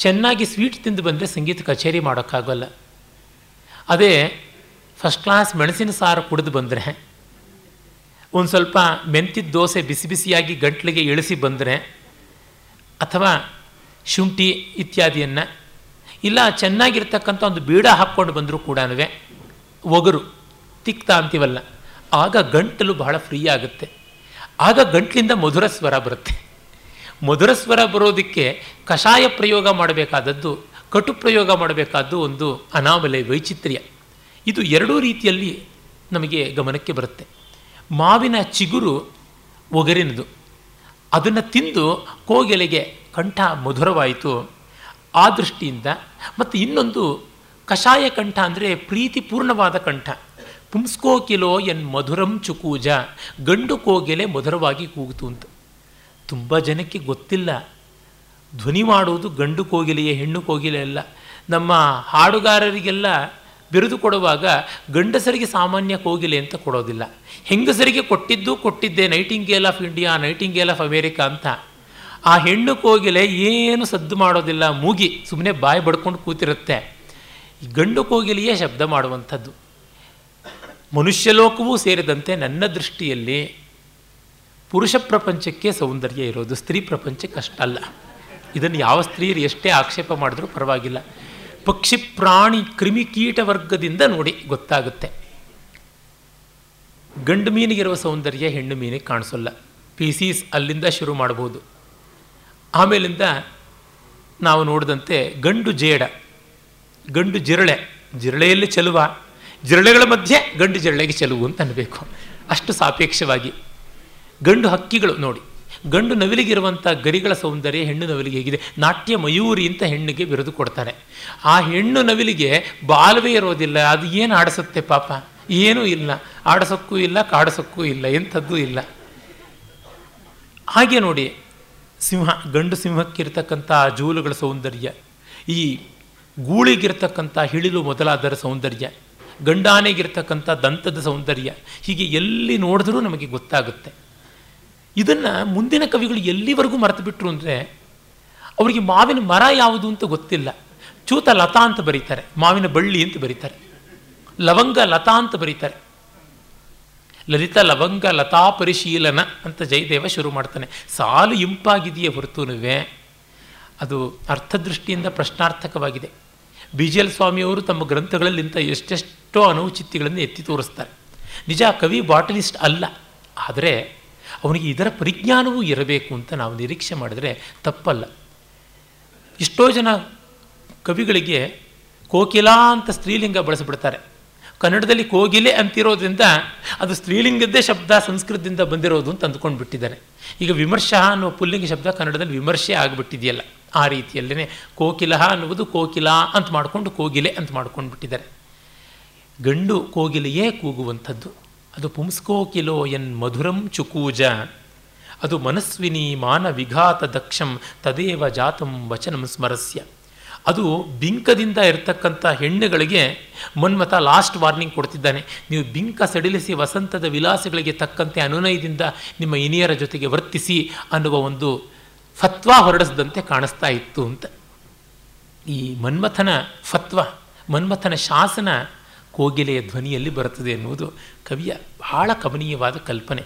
ಚೆನ್ನಾಗಿ ಸ್ವೀಟ್ ತಿಂದು ಬಂದರೆ ಸಂಗೀತ ಕಚೇರಿ ಮಾಡೋಕ್ಕಾಗಲ್ಲ. ಅದೇ ಫಸ್ಟ್ ಕ್ಲಾಸ್ ಮೆಣಸಿನ ಸಾರು ಕುಡಿದು ಬಂದರೆ, ಒಂದು ಸ್ವಲ್ಪ ಮೆಂತಿದ ದೋಸೆ ಬಿಸಿ ಬಿಸಿಯಾಗಿ ಗಂಟ್ಲಿಗೆ ಇಳಿಸಿ ಬಂದರೆ, ಅಥವಾ ಶುಂಠಿ ಇತ್ಯಾದಿಯನ್ನು, ಇಲ್ಲ ಚೆನ್ನಾಗಿರ್ತಕ್ಕಂಥ ಒಂದು ಬೀಡ ಹಾಕ್ಕೊಂಡು ಬಂದರೂ ಕೂಡ ಒಗರು, ತಿಕ್ತ ಅಂತೀವಲ್ಲ, ಆಗ ಗಂಟಲು ಬಹಳ ಫ್ರೀ ಆಗುತ್ತೆ. ಆಗ ಗಂಟ್ಲಿಂದ ಮಧುರ ಸ್ವರ ಬರುತ್ತೆ. ಮಧುರ ಸ್ವರ ಬರೋದಕ್ಕೆ ಕಷಾಯ ಪ್ರಯೋಗ ಮಾಡಬೇಕಾದದ್ದು, ಕಟು ಪ್ರಯೋಗ ಮಾಡಬೇಕಾದ್ದು ಒಂದು ಅನಾಮಲೆ, ವೈಚಿತ್ರ್ಯ. ಇದು ಎರಡೂ ರೀತಿಯಲ್ಲಿ ನಮಗೆ ಗಮನಕ್ಕೆ ಬರುತ್ತೆ. ಮಾವಿನ ಚಿಗುರು ಒಗರಿನದು. ಅದನ್ನು ತಿಂದು ಕೋಗಿಲೆಗೆ ಕಂಠ ಮಧುರವಾಯಿತು. ಆ ದೃಷ್ಟಿಯಿಂದ ಮತ್ತು ಇನ್ನೊಂದು ಕಷಾಯ ಕಂಠ ಅಂದರೆ ಪ್ರೀತಿಪೂರ್ಣವಾದ ಕಂಠ. ಪುಂಸ್ಕೋಕಿಲೋ ಎನ್ ಮಧುರಂ ಚುಕೂಜ, ಗಂಡು ಕೋಗೆಲೆ ಮಧುರವಾಗಿ ಕೂಗಿತು ಅಂತ ತುಂಬ ಜನಕ್ಕೆ ಗೊತ್ತಿಲ್ಲ. ಧ್ವನಿ ಮಾಡುವುದು ಗಂಡು ಕೋಗಿಲೆಯೇ, ಹೆಣ್ಣು ಕೋಗಿಲೆ ಅಲ್ಲ. ನಮ್ಮ ಹಾಡುಗಾರರಿಗೆಲ್ಲ ಬಿರುದು ಕೊಡುವಾಗ ಗಂಡಸರಿಗೆ ಸಾಮಾನ್ಯ ಕೋಗಿಲೆ ಅಂತ ಕೊಡೋದಿಲ್ಲ. ಹೆಂಗಸರಿಗೆ ಕೊಟ್ಟಿದ್ದು ಕೊಟ್ಟಿದ್ದೆ nightingale of India, nightingale of America ಅಂತ. ಆ ಹೆಣ್ಣು ಕೋಗಿಲೆ ಏನು ಸದ್ದು ಮಾಡೋದಿಲ್ಲ, ಮೂಗಿ ಸುಮ್ಮನೆ ಬಾಯಿ ಬಡ್ಕೊಂಡು ಕೂತಿರುತ್ತೆ. ಗಂಡು ಕೋಗಿಲೆಯೇ ಶಬ್ದ ಮಾಡುವಂಥದ್ದು. ಮನುಷ್ಯಲೋಕವೂ ಸೇರಿದಂತೆ ನನ್ನ ದೃಷ್ಟಿಯಲ್ಲಿ ಪುರುಷ ಪ್ರಪಂಚಕ್ಕೆ ಸೌಂದರ್ಯ ಇರೋದು ಸ್ತ್ರೀ ಪ್ರಪಂಚಕ್ಕೆ ಅಷ್ಟಲ್ಲ. ಇದನ್ನು ಯಾವ ಸ್ತ್ರೀಯರು ಎಷ್ಟೇ ಆಕ್ಷೇಪ ಮಾಡಿದ್ರೂ ಪರವಾಗಿಲ್ಲ. ಪಕ್ಷಿ, ಪ್ರಾಣಿ ಕ್ರಿಮಿಕೀಟ ವರ್ಗದಿಂದ ನೋಡಿ ಗೊತ್ತಾಗುತ್ತೆ. ಗಂಡು ಮೀನಿಗಿರುವ ಸೌಂದರ್ಯ ಹೆಣ್ಣು ಮೀನಿಗೆ ಕಾಣಿಸೋಲ್ಲ. ಪೀಸೀಸ್ ಅಲ್ಲಿಂದ ಶುರು ಮಾಡ್ಬೋದು. ಆಮೇಲಿಂದ ನಾವು ನೋಡಿದಂತೆ ಗಂಡು ಜೇಡ, ಗಂಡು ಜಿರಳೆ, ಜಿರಳೆಯಲ್ಲಿ ಚೆಲುವ, ಜಿರಳೆಗಳ ಮಧ್ಯೆ ಗಂಡು ಜಿರಳೆಗೆ ಚೆಲುವು ಅಂತ ಅನ್ನಬೇಕು. ಅಷ್ಟು ಸಾಪೇಕ್ಷವಾಗಿ. ಗಂಡು ಹಕ್ಕಿಗಳು ನೋಡಿ. ಗಂಡು ನವಿಲಿಗಿರುವಂಥ ಗರಿಗಳ ಸೌಂದರ್ಯ ಹೆಣ್ಣು ನವಿಲಿಗೆ ಹೇಗಿದೆ. ನಾಟ್ಯ ಮಯೂರಿ ಅಂತ ಹೆಣ್ಣಿಗೆ ಬಿರುದು ಕೊಡ್ತಾರೆ. ಆ ಹೆಣ್ಣು ನವಿಲಿಗೆ ಬಾಲವೇ ಇರೋದಿಲ್ಲ. ಅದು ಏನು ಆಡಿಸುತ್ತೆ ಪಾಪ? ಏನೂ ಇಲ್ಲ. ಆಡಿಸೋಕ್ಕೂ ಇಲ್ಲ, ಕಾಡಿಸೋಕ್ಕೂ ಇಲ್ಲ, ಎಂಥದ್ದು ಇಲ್ಲ. ಹಾಗೆ ನೋಡಿ, ಸಿಂಹ, ಗಂಡು ಸಿಂಹಕ್ಕಿರ್ತಕ್ಕಂಥ ಜೂಲುಗಳ ಸೌಂದರ್ಯ, ಈ ಗೂಳಿಗಿರ್ತಕ್ಕಂಥ ಹಿಳಿಲು ಮೊದಲಾದರ ಸೌಂದರ್ಯ, ಗಂಡಾನೆಗಿರ್ತಕ್ಕಂಥ ದಂತದ ಸೌಂದರ್ಯ, ಹೀಗೆ ಎಲ್ಲಿ ನೋಡಿದ್ರೂ ನಮಗೆ ಗೊತ್ತಾಗುತ್ತೆ. ಇದನ್ನು ಮುಂದಿನ ಕವಿಗಳು ಎಲ್ಲಿವರೆಗೂ ಮರೆತು ಬಿಟ್ಟರು ಅಂದರೆ ಅವರಿಗೆ ಮಾವಿನ ಮರ ಯಾವುದು ಅಂತ ಗೊತ್ತಿಲ್ಲ. ಚೂತ ಲತಾ ಅಂತ ಬರೀತಾರೆ, ಮಾವಿನ ಬಳ್ಳಿ ಅಂತ ಬರೀತಾರೆ, ಲವಂಗ ಲತಾ ಅಂತ ಬರೀತಾರೆ. ಲಲಿತ ಲವಂಗ ಲತಾ ಪರಿಶೀಲನ ಅಂತ ಜಯದೇವ ಶುರು ಮಾಡ್ತಾನೆ. ಸಾಲು ಇಂಪಾಗಿದೆಯೇ ಹೊರತುನುವೆ ಅದು ಅರ್ಥದೃಷ್ಟಿಯಿಂದ ಪ್ರಶ್ನಾರ್ಥಕವಾಗಿದೆ. ಬಿ ಜಿ ಎಲ್ ಸ್ವಾಮಿಯವರು ತಮ್ಮ ಗ್ರಂಥಗಳಲ್ಲಿ ಇಂಥ ಎಷ್ಟೆಷ್ಟೋ ಅನೌಚಿತ್ಯಗಳನ್ನು ಎತ್ತಿ ತೋರಿಸ್ತಾರೆ. ನಿಜ, ಕವಿ ಬಾಟಲಿಸ್ಟ್ ಅಲ್ಲ. ಆದರೆ ಅವನಿಗೆ ಇದರ ಪರಿಜ್ಞಾನವೂ ಇರಬೇಕು ಅಂತ ನಾವು ನಿರೀಕ್ಷೆ ಮಾಡಿದ್ರೆ ತಪ್ಪಲ್ಲ. ಎಷ್ಟೋ ಜನ ಕವಿಗಳಿಗೆ ಕೋಕಿಲಾ ಅಂತ ಸ್ತ್ರೀಲಿಂಗ ಬಳಸಿಬಿಡ್ತಾರೆ. ಕನ್ನಡದಲ್ಲಿ ಕೋಗಿಲೆ ಅಂತಿರೋದ್ರಿಂದ ಅದು ಸ್ತ್ರೀಲಿಂಗದ್ದೇ ಶಬ್ದ, ಸಂಸ್ಕೃತದಿಂದ ಬಂದಿರೋದು ಅಂತ ಅಂದ್ಕೊಂಡು ಬಿಟ್ಟಿದ್ದಾರೆ. ಈಗ ವಿಮರ್ಶ ಅನ್ನೋ ಪುಲ್ಲಿಂಗ ಶಬ್ದ ಕನ್ನಡದಲ್ಲಿ ವಿಮರ್ಶೆ ಆಗಿಬಿಟ್ಟಿದೆಯಲ್ಲ, ಆ ರೀತಿಯಲ್ಲೇ ಕೋಕಿಲ ಅನ್ನುವುದು ಕೋಕಿಲಾ ಅಂತ ಮಾಡಿಕೊಂಡು ಕೋಗಿಲೆ ಅಂತ ಮಾಡ್ಕೊಂಡು ಬಿಟ್ಟಿದ್ದಾರೆ. ಗಂಡು ಕೋಗಿಲೆಯೇ ಕೂಗುವಂಥದ್ದು. ಅದು ಪುಂಸ್ಕೋಕಿಲೋ ಎನ್ ಮಧುರಂ ಚುಕೂಜ. ಅದು ಮನಸ್ವಿನಿ ಮಾನ ವಿಘಾತ ದಕ್ಷಂ ತದೇವ ಜಾತಂ ವಚನಂ ಸ್ಮರಸ್ಯ. ಅದು ಬಿಂಕದಿಂದ ಇರತಕ್ಕಂಥ ಹೆಣ್ಣುಗಳಿಗೆ ಮನ್ಮಥ ಲಾಸ್ಟ್ ವಾರ್ನಿಂಗ್ ಕೊಡ್ತಿದ್ದಾನೆ. ನೀವು ಬಿಂಕ ಸಡಿಲಿಸಿ ವಸಂತದ ವಿಲಾಸಗಳಿಗೆ ತಕ್ಕಂತೆ ಅನುನಯದಿಂದ ನಿಮ್ಮ ಇನಿಯರ ಜೊತೆಗೆ ವರ್ತಿಸಿ ಅನ್ನುವ ಒಂದು ಫತ್ವ ಹೊರಡಿಸಿದಂತೆ ಕಾಣಿಸ್ತಾ ಇತ್ತು ಅಂತ. ಈ ಮನ್ಮಥನ ಫತ್ವ, ಮನ್ಮಥನ ಶಾಸನ ಕೋಗಿಲೆಯ ಧ್ವನಿಯಲ್ಲಿ ಬರುತ್ತದೆ ಎನ್ನುವುದು ಕವಿಯ ಬಹಳ ಕಮನೀಯವಾದ ಕಲ್ಪನೆ.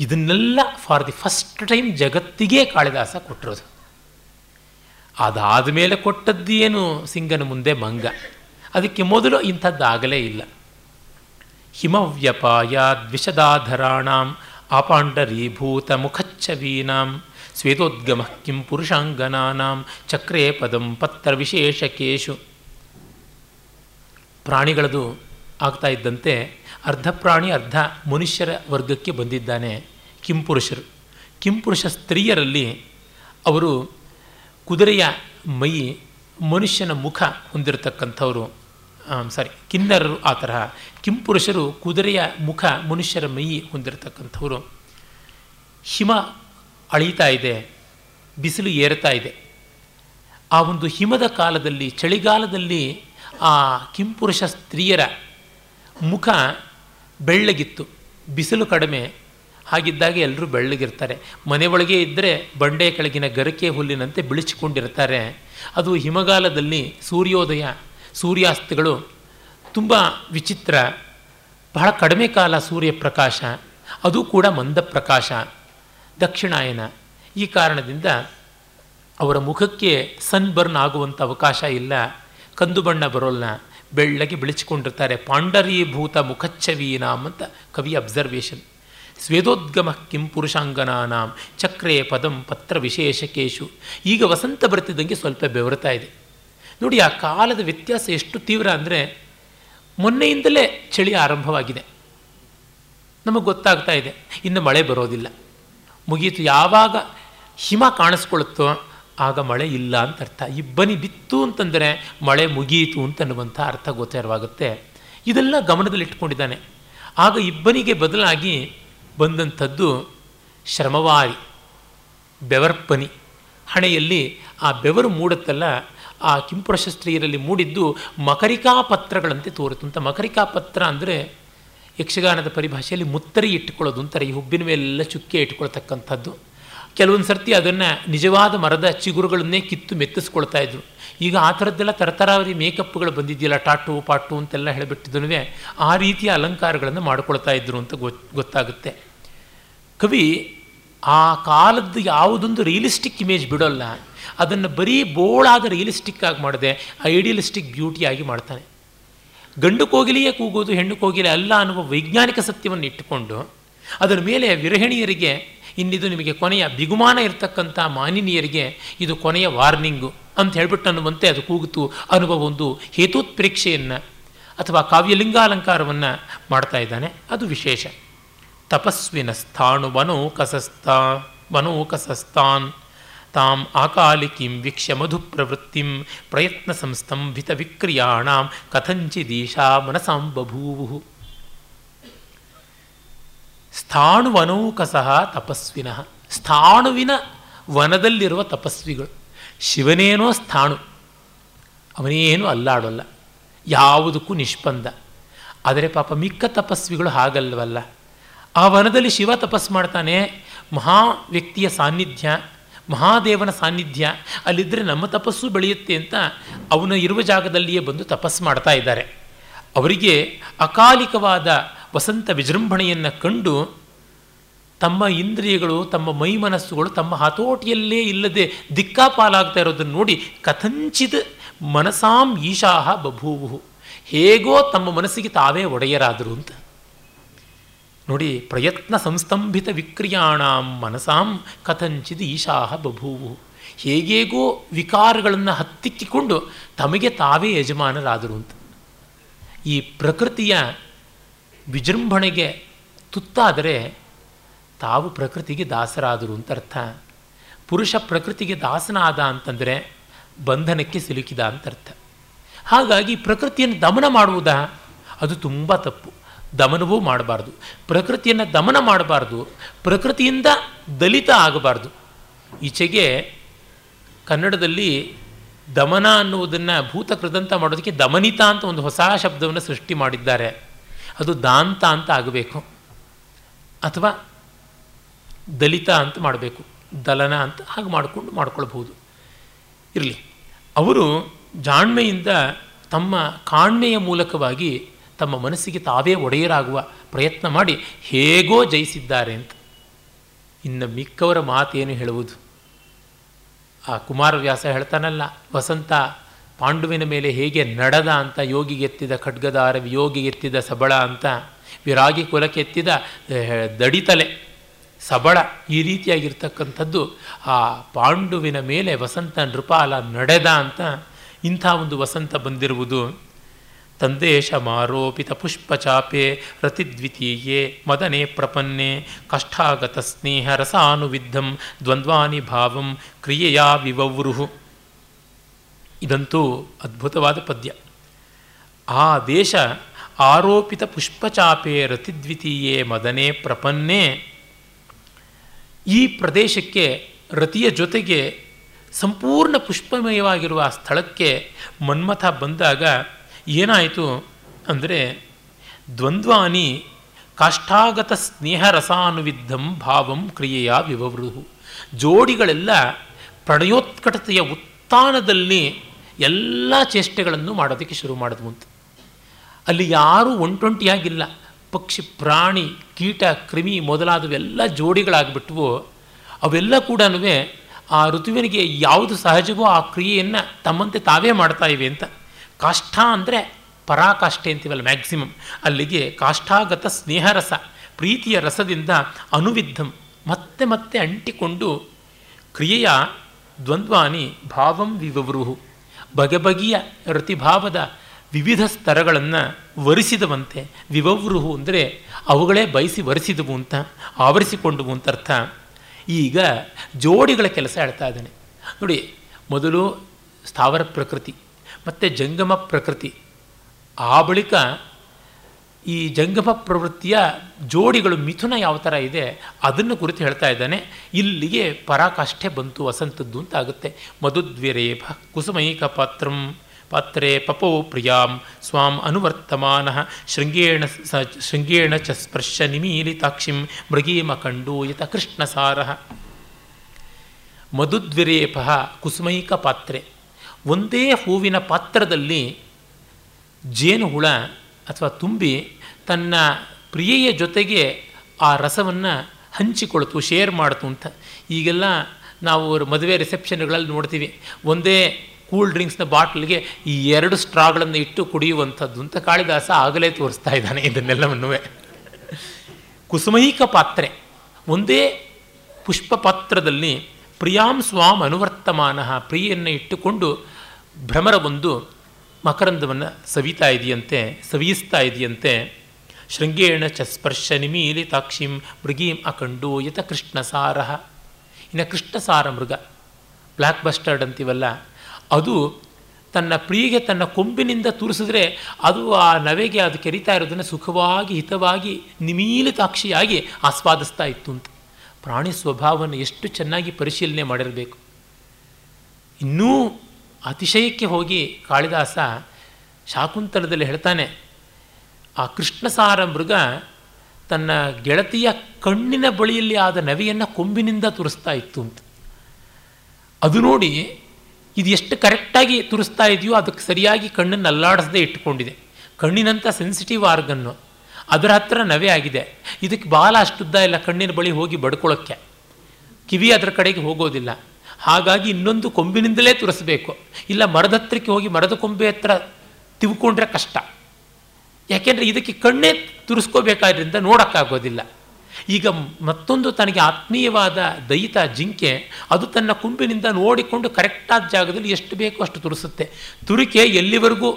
ಇದನ್ನೆಲ್ಲ ಫಾರ್ ದಿ ಫಸ್ಟ್ ಟೈಮ್ ಜಗತ್ತಿಗೇ ಕಾಳಿದಾಸ ಕೊಟ್ಟಿರೋದು. ಅದಾದ ಮೇಲೆ ಕೊಟ್ಟದ್ದು ಏನು ಸಿಂಗನ ಮುಂದೆ ಮಂಗ. ಅದಕ್ಕೆ ಮೊದಲು ಇಂಥದ್ದಾಗಲೇ ಇಲ್ಲ. ಹಿಮವ್ಯಪಾಯ ದ್ವಿಷದಾಧರಾಣಾಂ ಅಪಾಂಡರೀಭೂತ ಮುಖಚ್ಛವೀನಾಂ ಸ್ವೇದೋದ್ಗಮ ಕಿಂ ಪುರುಷಾಂಗನಾನಾಂ ಚಕ್ರೇ ಪದಂ ಪತ್ರ ವಿಶೇಷಕೇಶು. ಪ್ರಾಣಿಗಳದು ಆಗ್ತಾ ಇದ್ದಂತೆ ಅರ್ಧ ಪ್ರಾಣಿ, ಅರ್ಧ ಮನುಷ್ಯರ ವರ್ಗಕ್ಕೆ ಬಂದಿದ್ದಾನೆ ಕಿಂಪುರುಷರು. ಕಿಂಪುರುಷ ಸ್ತ್ರೀಯರಲ್ಲಿ ಅವರು ಕುದುರೆಯ ಮೈ, ಮನುಷ್ಯನ ಮುಖ ಹೊಂದಿರತಕ್ಕಂಥವರು ಸಾರಿ ಕಿನ್ನರರು ಆ ತರಹ. ಕಿಂಪುರುಷರು ಕುದುರೆಯ ಮುಖ, ಮನುಷ್ಯರ ಮೈ ಹೊಂದಿರತಕ್ಕಂಥವರು. ಹಿಮ ಅಳೀತಾ ಇದೆ, ಬಿಸಿಲು ಏರ್ತಾ ಇದೆ. ಆ ಒಂದು ಹಿಮದ ಕಾಲದಲ್ಲಿ, ಚಳಿಗಾಲದಲ್ಲಿ ಆ ಕಿಂಪುರುಷ ಸ್ತ್ರೀಯರ ಮುಖ ಬೆಳ್ಳಗಿತ್ತು, ಬಿಸಿಲು ಕಡಿಮೆ ಹಾಗಿದ್ದಾಗ ಎಲ್ಲರೂ ಬೆಳ್ಳಗಿರ್ತಾರೆ. ಮನೆ ಒಳಗೆ ಇದ್ದರೆ ಬಂಡೆ ಕೆಳಗಿನ ಗರಕೆ ಹುಲ್ಲಿನಂತೆ ಬಿಳಿಸಿಕೊಂಡಿರ್ತಾರೆ ಅದು ಹಿಮಗಾಲದಲ್ಲಿ ಸೂರ್ಯೋದಯ, ಸೂರ್ಯಾಸ್ತಗಳು ತುಂಬ ವಿಚಿತ್ರ, ಬಹಳ ಕಡಿಮೆ ಕಾಲ ಸೂರ್ಯ ಪ್ರಕಾಶ, ಅದು ಕೂಡ ಮಂದ ಪ್ರಕಾಶ, ದಕ್ಷಿಣಾಯನ. ಈ ಕಾರಣದಿಂದ ಅವರ ಮುಖಕ್ಕೆ ಸನ್ಬರ್ನ್ ಆಗುವಂಥ ಅವಕಾಶ ಇಲ್ಲ, ಕಂದು ಬಣ್ಣ ಬರೋಲ್ಲ ಬೆಳ್ಳಗೆ ಬಿಳಿಚಿಕೊಂಡಿರ್ತಾರೆ ಪಾಂಡರೀಭೂತ ಮುಖಚ್ಛವೀನಾಂ ಅಂತ ಕವಿ ಅಬ್ಸರ್ವೇಷನ್ ಸ್ವೇದೋದ್ಗಮ ಕಿಂ ಪುರುಷಾಂಗನಾಂ ಚಕ್ರೇ ಪದಂ ಪತ್ರ ವಿಶೇಷಕೇಶು. ಈಗ ವಸಂತ ಬರ್ತಿದ್ದಂಗೆ ಸ್ವಲ್ಪ ಬೆವರ್ತಾ ಇದೆ. ನೋಡಿ, ಆ ಕಾಲದ ವ್ಯತ್ಯಾಸ ಎಷ್ಟು ತೀವ್ರ ಅಂದರೆ ಮೊನ್ನೆಯಿಂದಲೇ ಚಳಿ ಆರಂಭವಾಗಿದೆ. ನಮಗೆ ಗೊತ್ತಾಗ್ತಾ ಇದೆ, ಇನ್ನು ಮಳೆ ಬರೋದಿಲ್ಲ. ಮುಗೀತು, ಯಾವಾಗ ಹಿಮ ಕಾಣಿಸ್ಕೊಳುತ್ತೋ ಆಗ ಮಳೆ ಇಲ್ಲ ಅಂತ ಅರ್ಥ. ಇಬ್ಬನಿ ಬಿತ್ತು ಅಂತಂದರೆ ಮಳೆ ಮುಗಿಯಿತು ಅಂತನ್ನುವಂಥ ಅರ್ಥ ಗೋಚರವಾಗುತ್ತೆ. ಇದೆಲ್ಲ ಗಮನದಲ್ಲಿಟ್ಕೊಂಡಿದ್ದಾನೆ ಆಗ ಇಬ್ಬನಿಗೆ ಬದಲಾಗಿ ಬಂದಂಥದ್ದು ಶ್ರಮವಾರಿ, ಬೆವರ್ಪನಿ. ಹಣೆಯಲ್ಲಿ ಆ ಬೆವರು ಮೂಡುತ್ತಲ್ಲ, ಆ ಕಿಂಪುರುಷ ಸ್ತ್ರೀಯರಲ್ಲಿ ಮೂಡಿದ್ದು ಮಕರಿಕಾ ಪತ್ರಗಳಂತೆ ತೋರಿತು ಅಂತ ಮಕರಿಕಾ ಪತ್ರ ಅಂದರೆ ಯಕ್ಷಗಾನದ ಪರಿಭಾಷೆಯಲ್ಲಿ ಮುತ್ತರಿ ಇಟ್ಟುಕೊಳ್ಳೋದು ಅಂತಾರೆ. ಈ ಹುಬ್ಬಿನ ಮೇಲೆಲ್ಲ ಚುಕ್ಕೆ ಇಟ್ಕೊಳ್ತಕ್ಕಂಥದ್ದು ಕೆಲವೊಂದು ಸರ್ತಿ ಅದನ್ನು ನಿಜವಾದ ಮರದ ಚಿಗುರುಗಳನ್ನೇ ಕಿತ್ತು ಮೆತ್ತಿಸ್ಕೊಳ್ತಾ ಇದ್ರು. ಈಗ ಆ ಥರದ್ದೆಲ್ಲ ತರತರಾವರಿ ಮೇಕಪ್ಗಳು ಬಂದಿದೆಯಲ್ಲ, ಟಾಟು, ಪಾಟು ಅಂತೆಲ್ಲ ಹೇಳಿಬಿಟ್ಟಿದ್ದನು ಆ ರೀತಿಯ ಅಲಂಕಾರಗಳನ್ನು ಮಾಡಿಕೊಳ್ತಾ ಇದ್ರು ಅಂತ ಗೊತ್ತಾಗುತ್ತೆ. ಕವಿ, ಆ ಕಾಲದ್ದು ಯಾವುದೊಂದು ರಿಯಲಿಸ್ಟಿಕ್ ಇಮೇಜ್ ಬಿಡೋಲ್ಲ, ಅದನ್ನು ಬರೀ ಬೋಳಾದ ರಿಯಲಿಸ್ಟಿಕ್ ಆಗಿ ಮಾಡದೆ ಐಡಿಯಲಿಸ್ಟಿಕ್ ಬ್ಯೂಟಿಯಾಗಿ ಮಾಡ್ತಾನೆ. ಗಂಡು ಕೋಗಿಲೆಯೇ ಕೂಗೋದು, ಹೆಣ್ಣು ಕೋಗಿಲೆ ಅಲ್ಲ ಅನ್ನುವ ವೈಜ್ಞಾನಿಕ ಸತ್ಯವನ್ನು ಇಟ್ಟುಕೊಂಡು, ಅದರ ಮೇಲೆ ವಿರಹಿಣಿಯರಿಗೆ ಇನ್ನಿದು ನಿಮಗೆ ಕೊನೆಯ ಬಿಗುಮಾನ ಇರತಕ್ಕಂಥ ಮಾನಿನಿಯರಿಗೆ ಇದು ಕೊನೆಯ ವಾರ್ನಿಂಗು ಅಂತ ಹೇಳ್ಬಿಟ್ಟು ಅನ್ನುವಂತೆ ಅದು ಕೂಗುತ್ತು ಅನ್ನುವ ಒಂದು ಹೇತೋತ್ಪ್ರೇಕ್ಷೆಯನ್ನು ಅಥವಾ ಕಾವ್ಯಲಿಂಗಾಲಂಕಾರವನ್ನು ಮಾಡ್ತಾ ಇದ್ದಾನೆ. ಅದು ವಿಶೇಷ. ತಪಸ್ವಿನ ಸ್ಥಾಣು ವನೋಕಸಸ್ತಾ ವನೋಕಸಸ್ತಾನ್ ತಾಂ ಆಕಾಲಿಕಿಂ ವೀಕ್ಷ್ಯ ಮಧುಪ್ರವೃತ್ತಿಂ ಪ್ರಯತ್ನ ಸಂಸ್ತಂಭಿತ ವಿಕ್ರಿಯಾಣಾಂ ಕಥಂಚಿದೀಶಾ ಮನಸಾಂ ಬಭೂವು ಸ್ಥಾಣುವನೌಕಸಃ ತಪಸ್ವಿನಃ. ಸ್ಥಾಣುವಿನ ವನದಲ್ಲಿರುವ ತಪಸ್ವಿಗಳು. ಶಿವನೇನೋ ಸ್ಥಾಣು. ಅವನೇನು ಅಲ್ಲಾಡೋಲ್ಲ. ಯಾವುದಕ್ಕೂ ನಿಷ್ಪಂದ. ಆದರೆ ಪಾಪ ಮಿಕ್ಕ ತಪಸ್ವಿಗಳು ಹಾಗಲ್ವಲ್ಲ. ಆ ವನದಲ್ಲಿ ಶಿವ ತಪಸ್ ಮಾಡ್ತಾನೆ. ಮಹಾ ವ್ಯಕ್ತಿಯ ಸಾನ್ನಿಧ್ಯ, ಮಹಾದೇವನ ಸಾನ್ನಿಧ್ಯ ಅಲ್ಲಿದ್ದರೆ ನಮ್ಮ ತಪಸ್ಸು ಬೆಳೆಯುತ್ತೆ ಅಂತ ಅವನ ಇರುವ ಜಾಗದಲ್ಲಿಯೇ ಬಂದು ತಪಸ್ಸು ಮಾಡ್ತಾ ಇದ್ದಾರೆ. ಅವರಿಗೆ ಅಕಾಲಿಕವಾದ ವಸಂತ ವಿಜೃಂಭಣೆಯನ್ನು ಕಂಡು ತಮ್ಮ ಇಂದ್ರಿಯಗಳು, ತಮ್ಮ ಮೈ ಮನಸ್ಸುಗಳು ತಮ್ಮ ಹತೋಟಿಯಲ್ಲೇ ಇಲ್ಲದೆ ದಿಕ್ಕಾಪಾಲಾಗ್ತಾ ಇರೋದನ್ನು ನೋಡಿ ಕಥಂಚಿತ್ ಮನಸಾಂ ಈಶಾಹ ಬಭೂವು. ಹೇಗೋ ತಮ್ಮ ಮನಸ್ಸಿಗೆ ತಾವೇ ಒಡೆಯರಾದರು ಅಂತ. ನೋಡಿ, ಪ್ರಯತ್ನ ಸಂಸ್ತಂಭಿತ ವಿಕ್ರಿಯಾಣಾಂ ಮನಸಾಂ ಕಥಂಚಿದ್ ಈಶಾಹ ಬಭೂವು. ಹೇಗೇಗೋ ವಿಕಾರಗಳನ್ನು ಹತ್ತಿಕ್ಕಿಕೊಂಡು ತಮಗೆ ತಾವೇ ಯಜಮಾನರಾದರು ಅಂತ. ಈ ಪ್ರಕೃತಿಯ ವಿಜೃಂಭಣೆಗೆ ತುತ್ತಾದರೆ ತಾವು ಪ್ರಕೃತಿಗೆ ದಾಸರಾದರು ಅಂತ ಅರ್ಥ. ಪುರುಷ ಪ್ರಕೃತಿಗೆ ದಾಸನಾದ ಅಂತಂದರೆ ಬಂಧನಕ್ಕೆ ಸಿಲುಕಿದ ಅಂತ ಅರ್ಥ. ಹಾಗಾಗಿ ಪ್ರಕೃತಿಯನ್ನು ದಮನ ಮಾಡುವುದಾ ಅದು ತುಂಬ ತಪ್ಪು. ದಮನವೂ ಮಾಡಬಾರ್ದು. ಪ್ರಕೃತಿಯನ್ನು ದಮನ ಮಾಡಬಾರ್ದು. ಪ್ರಕೃತಿಯಿಂದ ದಲಿತ ಆಗಬಾರ್ದು. ಈಚೆಗೆ ಕನ್ನಡದಲ್ಲಿ ದಮನ ಅನ್ನುವುದನ್ನು ಭೂತಕೃದಂತ ಮಾಡೋದಕ್ಕೆ ದಮನಿತ ಅಂತ ಒಂದು ಹೊಸ ಶಬ್ದವನ್ನು ಸೃಷ್ಟಿ ಮಾಡಿದ್ದಾರೆ. ಅದು ದಾಂತ ಅಂತ ಆಗಬೇಕು. ಅಥವಾ ದಲಿತ ಅಂತ ಮಾಡಬೇಕು. ದಲನ ಅಂತ ಹಾಗೆ ಮಾಡಿಕೊಂಡು ಮಾಡ್ಕೊಳ್ಬಹುದು. ಇರಲಿ. ಅವರು ಜಾಣ್ಮೆಯಿಂದ ತಮ್ಮ ಕಾಣ್ಮೆಯ ಮೂಲಕವಾಗಿ ತಮ್ಮ ಮನಸ್ಸಿಗೆ ತಾವೇ ಒಡೆಯರಾಗುವ ಪ್ರಯತ್ನ ಮಾಡಿ ಹೇಗೋ ಜಯಿಸಿದ್ದಾರೆ ಅಂತ. ಇನ್ನು ಮಿಕ್ಕವರ ಮಾತೇನು ಹೇಳುವುದು? ಆ ಕುಮಾರವ್ಯಾಸ ಹೇಳ್ತಾನಲ್ಲ, ವಸಂತ ಪಾಂಡುವಿನ ಮೇಲೆ ಹೇಗೆ ನಡೆದ ಅಂತ ಯೋಗಿಗೆತ್ತಿದ ಖಡ್ಗದಾರ ಯೋಗಿಗೆತ್ತಿದ ಸಬಳ ಅಂತ ವಿರಾಗಿ ಕುಲಕ್ಕೆತ್ತಿದ ದಡಿತಲೆ ಸಬಳ ಈ ರೀತಿಯಾಗಿರ್ತಕ್ಕಂಥದ್ದು ಆ ಪಾಂಡುವಿನ ಮೇಲೆ ವಸಂತ ನೃಪಾಲ ನಡೆದ ಅಂತ ಇಂಥ ಒಂದು ವಸಂತ ಬಂದಿರುವುದು. ತಂದೇಶ ಮಾರೋಪಿತ ಪುಷ್ಪಚಾಪೆ ರತಿದ್ವಿತೀಯೇ ಮದನೆ ಪ್ರಪನ್ನೆ ಕಷ್ಟಾಗತ ಸ್ನೇಹ ರಸಾನುವಿದ್ಧಂ ದ್ವಂದ್ವಾನಿ ಭಾವಂ ಕ್ರಿಯೆಯ ವಿವವೃಹು ಇದಂತೂ ಅದ್ಭುತವಾದ ಪದ್ಯ. ಆ ದೇಶ ಆರೋಪಿತ ಪುಷ್ಪಚಾಪೆ ರತಿದ್ವಿತೀಯೇ ಮದನೆ ಪ್ರಪನ್ನೆ ಈ ಪ್ರದೇಶಕ್ಕೆ ರತಿಯ ಜೊತೆಗೆ ಸಂಪೂರ್ಣ ಪುಷ್ಪಮಯವಾಗಿರುವ ಆ ಸ್ಥಳಕ್ಕೆ ಮನ್ಮಥ ಬಂದಾಗ ಏನಾಯಿತು ಅಂದರೆ ದ್ವಂದ್ವಾನಿ ಕಾಷ್ಟಾಗತ ಸ್ನೇಹ ರಸಾನುವಿದ್ಧಂ ಭಾವಂ ಕ್ರಿಯೆಯ ವಿವವೃಹು. ಜೋಡಿಗಳೆಲ್ಲ ಪ್ರಣಯೋತ್ಕಟತೆಯ ಉತ್ಥಾನದಲ್ಲಿ ಎಲ್ಲ ಚೇಷ್ಟೆಗಳನ್ನು ಮಾಡೋದಕ್ಕೆ ಶುರು ಮಾಡಿದ್ವು ಅಂತ ಅಲ್ಲಿ ಯಾರೂ ಒಂಟೊಂಟಿಯಾಗಿಲ್ಲ. ಪಕ್ಷಿ, ಪ್ರಾಣಿ, ಕೀಟ, ಕ್ರಿಮಿ ಮೊದಲಾದವೆಲ್ಲ ಜೋಡಿಗಳಾಗ್ಬಿಟ್ವು. ಅವೆಲ್ಲ ಕೂಡ ಆ ಋತುವಿನಿಗೆ ಯಾವುದು ಸಹಜವೋ ಆ ಕ್ರಿಯೆಯನ್ನು ತಮ್ಮಂತೆ ತಾವೇ ಮಾಡ್ತಾ ಇವೆ ಅಂತ. ಕಾಷ್ಠ ಅಂದರೆ ಪರಾಕಾಷ್ಠೆ ಅಂತೀವಲ್ಲ ಮ್ಯಾಕ್ಸಿಮಮ್. ಅಲ್ಲಿಗೆ ಕಾಷ್ಠಾಗತ ಸ್ನೇಹರಸ, ಪ್ರೀತಿಯ ರಸದಿಂದ ಅನುವಿದ್ಧಂ. ಮತ್ತೆ ಮತ್ತೆ ಅಂಟಿಕೊಂಡು ಕ್ರಿಯೆಯ ದ್ವಂದ್ವಾನಿ ಭಾವಂ ವಿವವೃಹು ಬಗೆ ಬಗೆಯ ರತಿಭಾವದ ವಿವಿಧ ಸ್ತರಗಳನ್ನು ವರಿಸಿದವಂತೆ ವಿವವೃಹು ಅಂದರೆ ಅವುಗಳೇ ಬಯಸಿ ವರಿಸಿದವು ಅಂತ, ಆವರಿಸಿಕೊಂಡವು ಅಂತ ಅರ್ಥ. ಈಗ ಜೋಡಿಗಳ ಕೆಲಸ ಹೇಳ್ತಾ ಇದ್ದಾನೆ. ನೋಡಿ, ಮೊದಲು ಸ್ಥಾವರ ಪ್ರಕೃತಿ, ಮತ್ತು ಜಂಗಮ ಪ್ರಕೃತಿ. ಆ ಬಳಿಕ ಈ ಜಂಗಮ ಪ್ರವೃತ್ತಿಯ ಜೋಡಿಗಳು ಮಿಥುನ ಯಾವ ಥರ ಇದೆ, ಅದನ್ನು ಕುರಿತು ಹೇಳ್ತಾ ಇದ್ದಾನೆ. ಇಲ್ಲಿಗೆ ಪರಾಕಾಷ್ಠೆ ಬಂತು, ವಸಂತದ್ದು ಅಂತ ಆಗುತ್ತೆ. ಮಧುದ್ವಿರೇಪ ಕುಸುಮೈಕ ಪಾತ್ರಂ, ಪಾತ್ರೆ ಪಪೋ ಪ್ರಿಯಾಂ, ಸ್ವಾಂ ಅನುವರ್ತಮಾನ, ಶೃಂಗೇಣ ಸ ಶೃಂಗೇಣ ಚ ಸ್ಪರ್ಶ ನಿಮೀಲಿತಾಕ್ಷಿಂ, ಮೃಗೀಮ ಕಂಡೂಯತ ಕೃಷ್ಣಸಾರ. ಮಧುದ್ವಿರೇಪ ಕುಸುಮೈಕ ಪಾತ್ರೆ. ಒಂದೇ ಹೂವಿನ ಪಾತ್ರದಲ್ಲಿ ಜೇನುಹುಳ ಅಥವಾ ತುಂಬಿ ತನ್ನ ಪ್ರಿಯೆಯ ಜೊತೆಗೆ ಆ ರಸವನ್ನು ಹಂಚಿಕೊಳ್ತು ಶೇರ್ ಮಾಡ್ತು ಅಂತ. ಈಗೆಲ್ಲ ನಾವು ಮದುವೆ ರಿಸೆಪ್ಷನ್ಗಳಲ್ಲಿ ನೋಡ್ತೀವಿ. ಒಂದೇ ಕೂಲ್ ಡ್ರಿಂಕ್ಸ್ನ ಬಾಟ್ಲಿಗೆ ಈ ಎರಡು ಸ್ಟ್ರಾಗಳನ್ನು ಇಟ್ಟು ಕುಡಿಯುವಂಥದ್ದು ಅಂತ ಕಾಳಿದಾಸ ಆಗಲೇ ತೋರಿಸ್ತಾ ಇದ್ದಾನೆ ಇದನ್ನೆಲ್ಲವನ್ನೂ. ಕುಸುಮೈಕ ಪಾತ್ರೆ. ಒಂದೇ ಪುಷ್ಪ ಪಾತ್ರದಲ್ಲಿ ಪ್ರಿಯಾಂ ಸ್ವಾಮ್ ಅನುವರ್ತಮಾನ ಪ್ರಿಯನ್ನು ಇಟ್ಟುಕೊಂಡು ಭ್ರಮರವೊಂದು ಮಕರಂದವನ್ನು ಸವಿತಾ ಇದೆಯಂತೆ, ಸವಿಯಿಸ್ತಾ ಇದೆಯಂತೆ. ಶೃಂಗೇಣ ಚ ಸ್ಪರ್ಶ ನಿಮೀಲಿತಾಕ್ಷಿಂ ಮೃಗೀಂ ಅಕಂಡು ಯತ ಕೃಷ್ಣಸಾರ ಇನ್ನು ಕೃಷ್ಣಸಾರ ಮೃಗ ಬ್ಲ್ಯಾಕ್ ಬಸ್ಟರ್ಡ್ ಅಂತೀವಲ್ಲ, ಅದು ತನ್ನ ಪ್ರಿಯಿಗೆ ತನ್ನ ಕೊಂಬಿನಿಂದ ತೂರಿಸಿದ್ರೆ ಅದು ಆ ನವೆಗೆ ಅದು ಕೆರಿತಾ ಇರೋದನ್ನು ಸುಖವಾಗಿ, ಹಿತವಾಗಿ ನಿಮೀಲಿತಾಕ್ಷಿಯಾಗಿ ಆಸ್ವಾದಿಸ್ತಾ ಇತ್ತು ಅಂತ. ಪ್ರಾಣಿ ಸ್ವಭಾವವನ್ನು ಎಷ್ಟು ಚೆನ್ನಾಗಿ ಪರಿಶೀಲನೆ ಮಾಡಿರಬೇಕು. ಇನ್ನೂ ಅತಿಶಯಕ್ಕೆ ಹೋಗಿ ಕಾಳಿದಾಸ ಶಾಕುಂತಲದಲ್ಲಿ ಹೇಳ್ತಾನೆ, ಆ ಕೃಷ್ಣಸಾರ ಮೃಗ ತನ್ನ ಗೆಳತಿಯ ಕಣ್ಣಿನ ಬಳಿಯಲ್ಲಿ ಆದ ನವೆಯನ್ನು ಕೊಂಬಿನಿಂದ ತುರಿಸ್ತಾ ಇತ್ತು ಅಂತ. ಅದು ನೋಡಿ ಇದು ಎಷ್ಟು ಕರೆಕ್ಟಾಗಿ ತುರಿಸ್ತಾ ಇದೆಯೋ ಅದಕ್ಕೆ ಸರಿಯಾಗಿ ಕಣ್ಣನ್ನು ಅಲ್ಲಾಡಿಸದೆ ಇಟ್ಟುಕೊಂಡಿದೆ. ಕಣ್ಣಿನಂಥ ಸೆನ್ಸಿಟಿವ್ ಆರ್ಗನ್ನು ಅದರ ಹತ್ರ ನವೆ ಆಗಿದೆ. ಇದಕ್ಕೆ ಬಾಲ ಅಷ್ಟುದ್ದ ಇಲ್ಲ ಕಣ್ಣಿನ ಬಳಿ ಹೋಗಿ ಬಡ್ಕೊಳ್ಳೋಕ್ಕೆ ಕಿವಿ ಅದರ ಕಡೆಗೆ ಹೋಗೋದಿಲ್ಲ. ಹಾಗಾಗಿ ಇನ್ನೊಂದು ಕೊಂಬಿನಿಂದಲೇ ತುರಿಸಬೇಕು. ಇಲ್ಲ ಮರದ ಹತ್ರಕ್ಕೆ ಹೋಗಿ ಮರದ ಕೊಂಬೆ ಹತ್ರ ತಿವ್ಕೊಂಡ್ರೆ ಕಷ್ಟ. ಯಾಕೆಂದರೆ ಇದಕ್ಕೆ ಕಣ್ಣೇ ತುರಿಸ್ಕೋಬೇಕಾದ್ರಿಂದ ನೋಡೋಕ್ಕಾಗೋದಿಲ್ಲ. ಈಗ ಮತ್ತೊಂದು ತನಗೆ ಆತ್ಮೀಯವಾದ ದಯಿತ ಜಿಂಕೆ ಅದು ತನ್ನ ಕೊಂಬಿನಿಂದ ನೋಡಿಕೊಂಡು ಕರೆಕ್ಟಾದ ಜಾಗದಲ್ಲಿ ಎಷ್ಟು ಬೇಕೋ ಅಷ್ಟು ತುರಿಸುತ್ತೆ. ತುರಿಕೆ ಎಲ್ಲಿವರೆಗೂ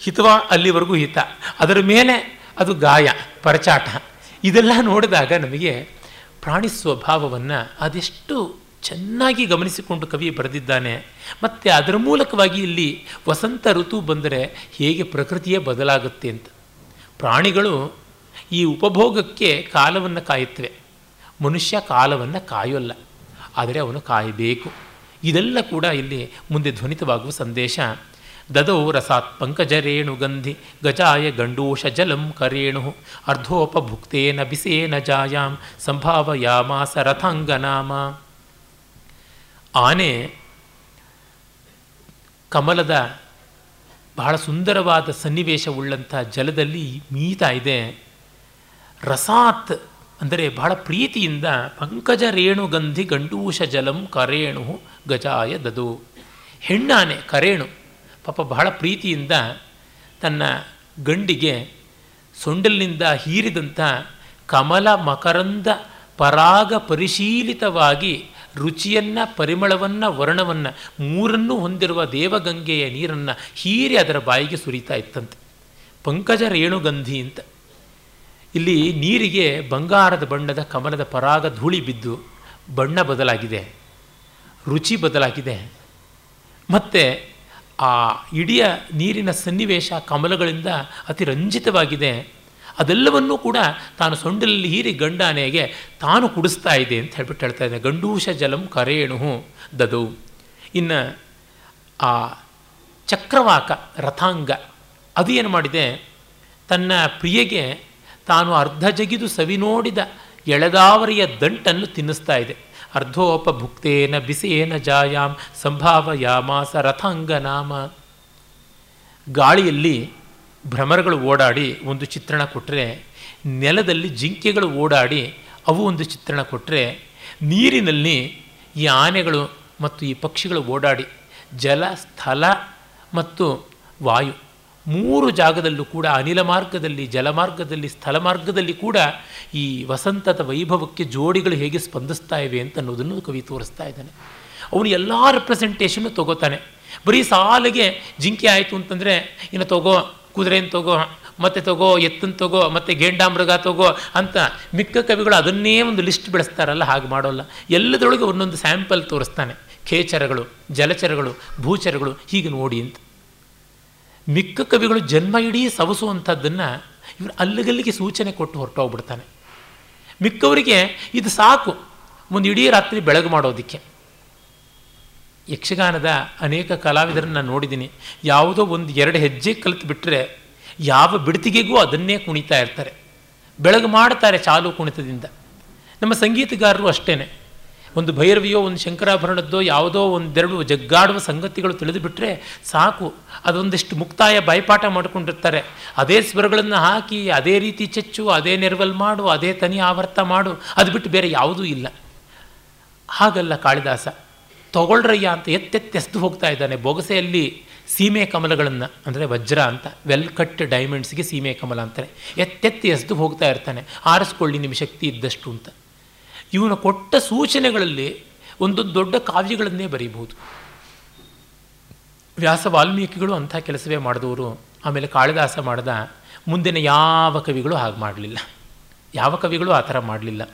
ಹಿತವ ಅಲ್ಲಿವರೆಗೂ ಹಿತ. ಅದರ ಮೇಲೆ ಅದು ಗಾಯ, ಪರಚಾಟ. ಇದೆಲ್ಲ ನೋಡಿದಾಗ ನಮಗೆ ಪ್ರಾಣಿ ಸ್ವಭಾವವನ್ನು ಅದೆಷ್ಟು ಚೆನ್ನಾಗಿ ಗಮನಿಸಿಕೊಂಡು ಕವಿ ಬರೆದಿದ್ದಾನೆ, ಮತ್ತು ಅದರ ಮೂಲಕವಾಗಿ ಇಲ್ಲಿ ವಸಂತ ಋತು ಬಂದರೆ ಹೇಗೆ ಪ್ರಕೃತಿಯೇ ಬದಲಾಗುತ್ತೆ ಅಂತ. ಪ್ರಾಣಿಗಳು ಈ ಉಪಭೋಗಕ್ಕೆ ಕಾಲವನ್ನು ಕಾಯುತ್ತವೆ. ಮನುಷ್ಯ ಕಾಲವನ್ನು ಕಾಯೋಲ್ಲ, ಆದರೆ ಅವನು ಕಾಯಬೇಕು. ಇದೆಲ್ಲ ಕೂಡ ಇಲ್ಲಿ ಮುಂದೆ ಧ್ವನಿತವಾಗುವ ಸಂದೇಶ. ದದೌ ರಸಾತ್ ಪಂಕಜರೇಣು ಗಂಧಿ, ಗಜಾಯ ಗಂಡೂಷ ಜಲಂ ಕರೇಣು, ಅರ್ಧೋಪಭುಕ್ತೇನ ಬಿಸೇನ ಜಾಯಾಂ, ಸಂಭಾವಯಾಮಾಸ ರಥಾಂಗನಾಮ. ಆನೆ ಕಮಲದ ಬಹಳ ಸುಂದರವಾದ ಸನ್ನಿವೇಶವುಳ್ಳಂಥ ಜಲದಲ್ಲಿ ಮೀತಾ ಇದೆ. ರಸಾತ್ ಅಂದರೆ ಬಹಳ ಪ್ರೀತಿಯಿಂದ ಪಂಕಜ ರೇಣುಗಂಧಿ ಗಂಡೂಷ ಜಲಂ ಕರೇಣು ಗಜಾಯ ದದು. ಹೆಣ್ಣಾನೆ ಕರೇಣು ಪಾಪ ಬಹಳ ಪ್ರೀತಿಯಿಂದ ತನ್ನ ಗಂಡಿಗೆ ಸೊಂಡಲಿನಿಂದ ಹೀರಿದಂಥ ಕಮಲ ಮಕರಂದ ಪರಾಗ ಪರಿಶೀಲಿತವಾಗಿ ರುಚಿಯನ್ನು, ಪರಿಮಳವನ್ನು, ವರ್ಣವನ್ನು ಮೂರನ್ನೂ ಹೊಂದಿರುವ ದೇವಗಂಗೆಯ ನೀರನ್ನು ಹೀರಿ ಅದರ ಬಾಯಿಗೆ ಸುರಿತಾ ಇತ್ತಂತೆ. ಪಂಕಜ ರೇಣುಗಂಧಿ ಅಂತ. ಇಲ್ಲಿ ನೀರಿಗೆ ಬಂಗಾರದ ಬಣ್ಣದ ಕಮಲದ ಪರಾಗ ಧೂಳಿ ಬಿದ್ದು ಬಣ್ಣ ಬದಲಾಗಿದೆ, ರುಚಿ ಬದಲಾಗಿದೆ. ಮತ್ತು ಆ ಇಡಿಯ ನೀರಿನ ಸನ್ನಿವೇಶ ಕಮಲಗಳಿಂದ ಅತಿ ರಂಜಿತವಾಗಿದೆ ಅದೆಲ್ಲವನ್ನೂ ಕೂಡ ತಾನು ಸೊಂಡಲಲ್ಲಿ ಹೀರಿ ಗಂಡಾನೆಗೆ ತಾನು ಕುಡಿಸ್ತಾ ಇದೆ ಅಂತ ಹೇಳ್ಬಿಟ್ಟು ಹೇಳ್ತಾ ಇದೆ ಗಂಡೂಷ ಜಲಂ ಕರೇಣು ದದು. ಇನ್ನು ಆ ಚಕ್ರವಾಕ ರಥಾಂಗ, ಅದು ಏನು ಮಾಡಿದೆ? ತನ್ನ ಪ್ರಿಯೆಗೆ ತಾನು ಅರ್ಧ ಜಗಿದು ಸವಿ ನೋಡಿದ ಎಳೆದಾವರಿಯ ದಂಟನ್ನು ತಿನ್ನಿಸ್ತಾ ಇದೆ. ಅರ್ಧೋಪ ಭುಕ್ತೇನ ಬಿಸಿಯೇನ ಜಾಯಾಮ್ ಸಂಭಾವಯಾಮಾಸ ರಥಾಂಗ ನಾಮ. ಗಾಳಿಯಲ್ಲಿ ಭ್ರಮರಗಳು ಓಡಾಡಿ ಒಂದು ಚಿತ್ರಣ ಕೊಟ್ಟರೆ ನೆಲದಲ್ಲಿ ಜಿಂಕೆಗಳು ಓಡಾಡಿ ಅವು ಒಂದು ಚಿತ್ರಣ ಕೊಟ್ಟರೆ ನೀರಿನಲ್ಲಿ ಈ ಆನೆಗಳು ಮತ್ತು ಈ ಪಕ್ಷಿಗಳು ಓಡಾಡಿ ಜಲ ಸ್ಥಲ ಮತ್ತು ವಾಯು ಮೂರು ಜಾಗದಲ್ಲೂ ಕೂಡ ಅನಿಲ ಮಾರ್ಗದಲ್ಲಿ ಜಲಮಾರ್ಗದಲ್ಲಿ ಸ್ಥಳ ಮಾರ್ಗದಲ್ಲಿ ಕೂಡ ಈ ವಸಂತದ ವೈಭವಕ್ಕೆ ಜೋಡಿಗಳು ಹೇಗೆ ಸ್ಪಂದಿಸ್ತಾ ಇವೆ ಅಂತ ಅನ್ನೋದನ್ನು ಕವಿ ತೋರಿಸ್ತಾ ಇದ್ದಾನೆ. ಅವನು ಎಲ್ಲ ರೆಪ್ರೆಸೆಂಟೇಷನ್ನು ತಗೋತಾನೆ. ಬರೀ ಸಾಲಿಗೆ ಜಿಂಕೆ ಆಯಿತು ಅಂತಂದರೆ, ಇನ್ನು ತಗೋ ಕುದುರೆನ ತಗೋ, ಮತ್ತೆ ತಗೋ ಎತ್ತನ್ನು ತಗೋ, ಮತ್ತು ಗೇಂಡಾಮೃಗ ತಗೋ ಅಂತ ಮಿಕ್ಕ ಕವಿಗಳು ಅದನ್ನೇ ಒಂದು ಲಿಸ್ಟ್ ಬೆಳೆಸ್ತಾರಲ್ಲ, ಹಾಗೆ ಮಾಡೋಲ್ಲ. ಎಲ್ಲದರೊಳಗೆ ಒಂದೊಂದು ಸ್ಯಾಂಪಲ್ ತೋರಿಸ್ತಾನೆ. ಖೇಚರಗಳು, ಜಲಚರಗಳು, ಭೂಚರಗಳು, ಹೀಗೆ ನೋಡಿ ಅಂತ. ಮಿಕ್ಕ ಕವಿಗಳು ಜನ್ಮ ಇಡೀ ಸವಸುವಂಥದ್ದನ್ನು ಇವರು ಅಲ್ಲಿಗಲ್ಲಿಗೆ ಸೂಚನೆ ಕೊಟ್ಟು ಹೊರಟೋಗ್ಬಿಡ್ತಾನೆ. ಮಿಕ್ಕವರಿಗೆ ಇದು ಸಾಕು. ಒಂದು ಇಡೀ ರಾತ್ರಿ ಬೆಳಗು ಮಾಡೋದಕ್ಕೆ. ಯಕ್ಷಗಾನದ ಅನೇಕ ಕಲಾವಿದರನ್ನು ನಾನು ನೋಡಿದ್ದೀನಿ ಯಾವುದೋ ಒಂದು ಎರಡು ಹೆಜ್ಜೆ ಕಲಿತು ಬಿಟ್ಟರೆ ಯಾವ ಬಿಡ್ತಿಗೆಗೂ ಅದನ್ನೇ ಕುಣಿತಾ ಇರ್ತಾರೆ. ಬೆಳಗ್ಗೆ ಮಾಡ್ತಾರೆ ಚಾಲು ಕುಣಿತದಿಂದ. ನಮ್ಮ ಸಂಗೀತಗಾರರು ಅಷ್ಟೇ ಒಂದು ಭೈರವಿಯೋ, ಒಂದು ಶಂಕರಾಭರಣದ್ದೋ, ಯಾವುದೋ ಒಂದೆರಡು ಜಗ್ಗಾಡುವ ಸಂಗತಿಗಳು ತಿಳಿದು ಬಿಟ್ಟರೆ ಸಾಕು. ಅದೊಂದಿಷ್ಟು ಮುಕ್ತಾಯ ಬಾಯ್ಪಾಠ ಮಾಡಿಕೊಂಡಿರ್ತಾರೆ. ಅದೇ ಸ್ವರಗಳನ್ನು ಹಾಕಿ, ಅದೇ ರೀತಿ ಚೆಚ್ಚು, ಅದೇ ನೆರವಲ್ ಮಾಡು, ಅದೇ ತನಿ ಆವರ್ತ ಮಾಡು, ಅದು ಬಿಟ್ಟು ಬೇರೆ ಯಾವುದೂ ಇಲ್ಲ. ಹಾಗಲ್ಲ ಕಾಳಿದಾಸ. ತಗೊಳ್ರಯ್ಯ ಅಂತ ಎತ್ತೆತ್ತೆಸ್ದು ಹೋಗ್ತಾ ಇದ್ದಾನೆ. ಬೊಗಸೆಯಲ್ಲಿ ಸೀಮೆ ಕಮಲಗಳನ್ನು, ಅಂದರೆ ವಜ್ರ ಅಂತ ವೆಲ್ ಕಟ್ ಡೈಮಂಡ್ಸ್ಗೆ ಸೀಮೆ ಕಮಲ ಅಂತಾರೆ. ಎತ್ತೆತ್ತಿ ಎಸ್ದು ಹೋಗ್ತಾ ಇರ್ತಾನೆ. ಆರಿಸ್ಕೊಳ್ಳಿ ನಿಮ್ಮ ಶಕ್ತಿ ಇದ್ದಷ್ಟು ಅಂತ. ಇವನು ಕೊಟ್ಟ ಸೂಚನೆಗಳಲ್ಲಿ ಒಂದೊಂದು ದೊಡ್ಡ ಕಾವ್ಯಗಳನ್ನೇ ಬರೀಬಹುದು. ವ್ಯಾಸ ವಾಲ್ಮೀಕಿಗಳು ಅಂಥ ಕೆಲಸವೇ ಮಾಡಿದವರು. ಆಮೇಲೆ ಕಾಳಿದಾಸ ಮಾಡಿದ, ಮುಂದಿನ ಯಾವ ಕವಿಗಳು ಹಾಗೆ ಮಾಡಲಿಲ್ಲ. ಯಾವ ಕವಿಗಳು ಆ ಥರ ಮಾಡಲಿಲ್ಲ.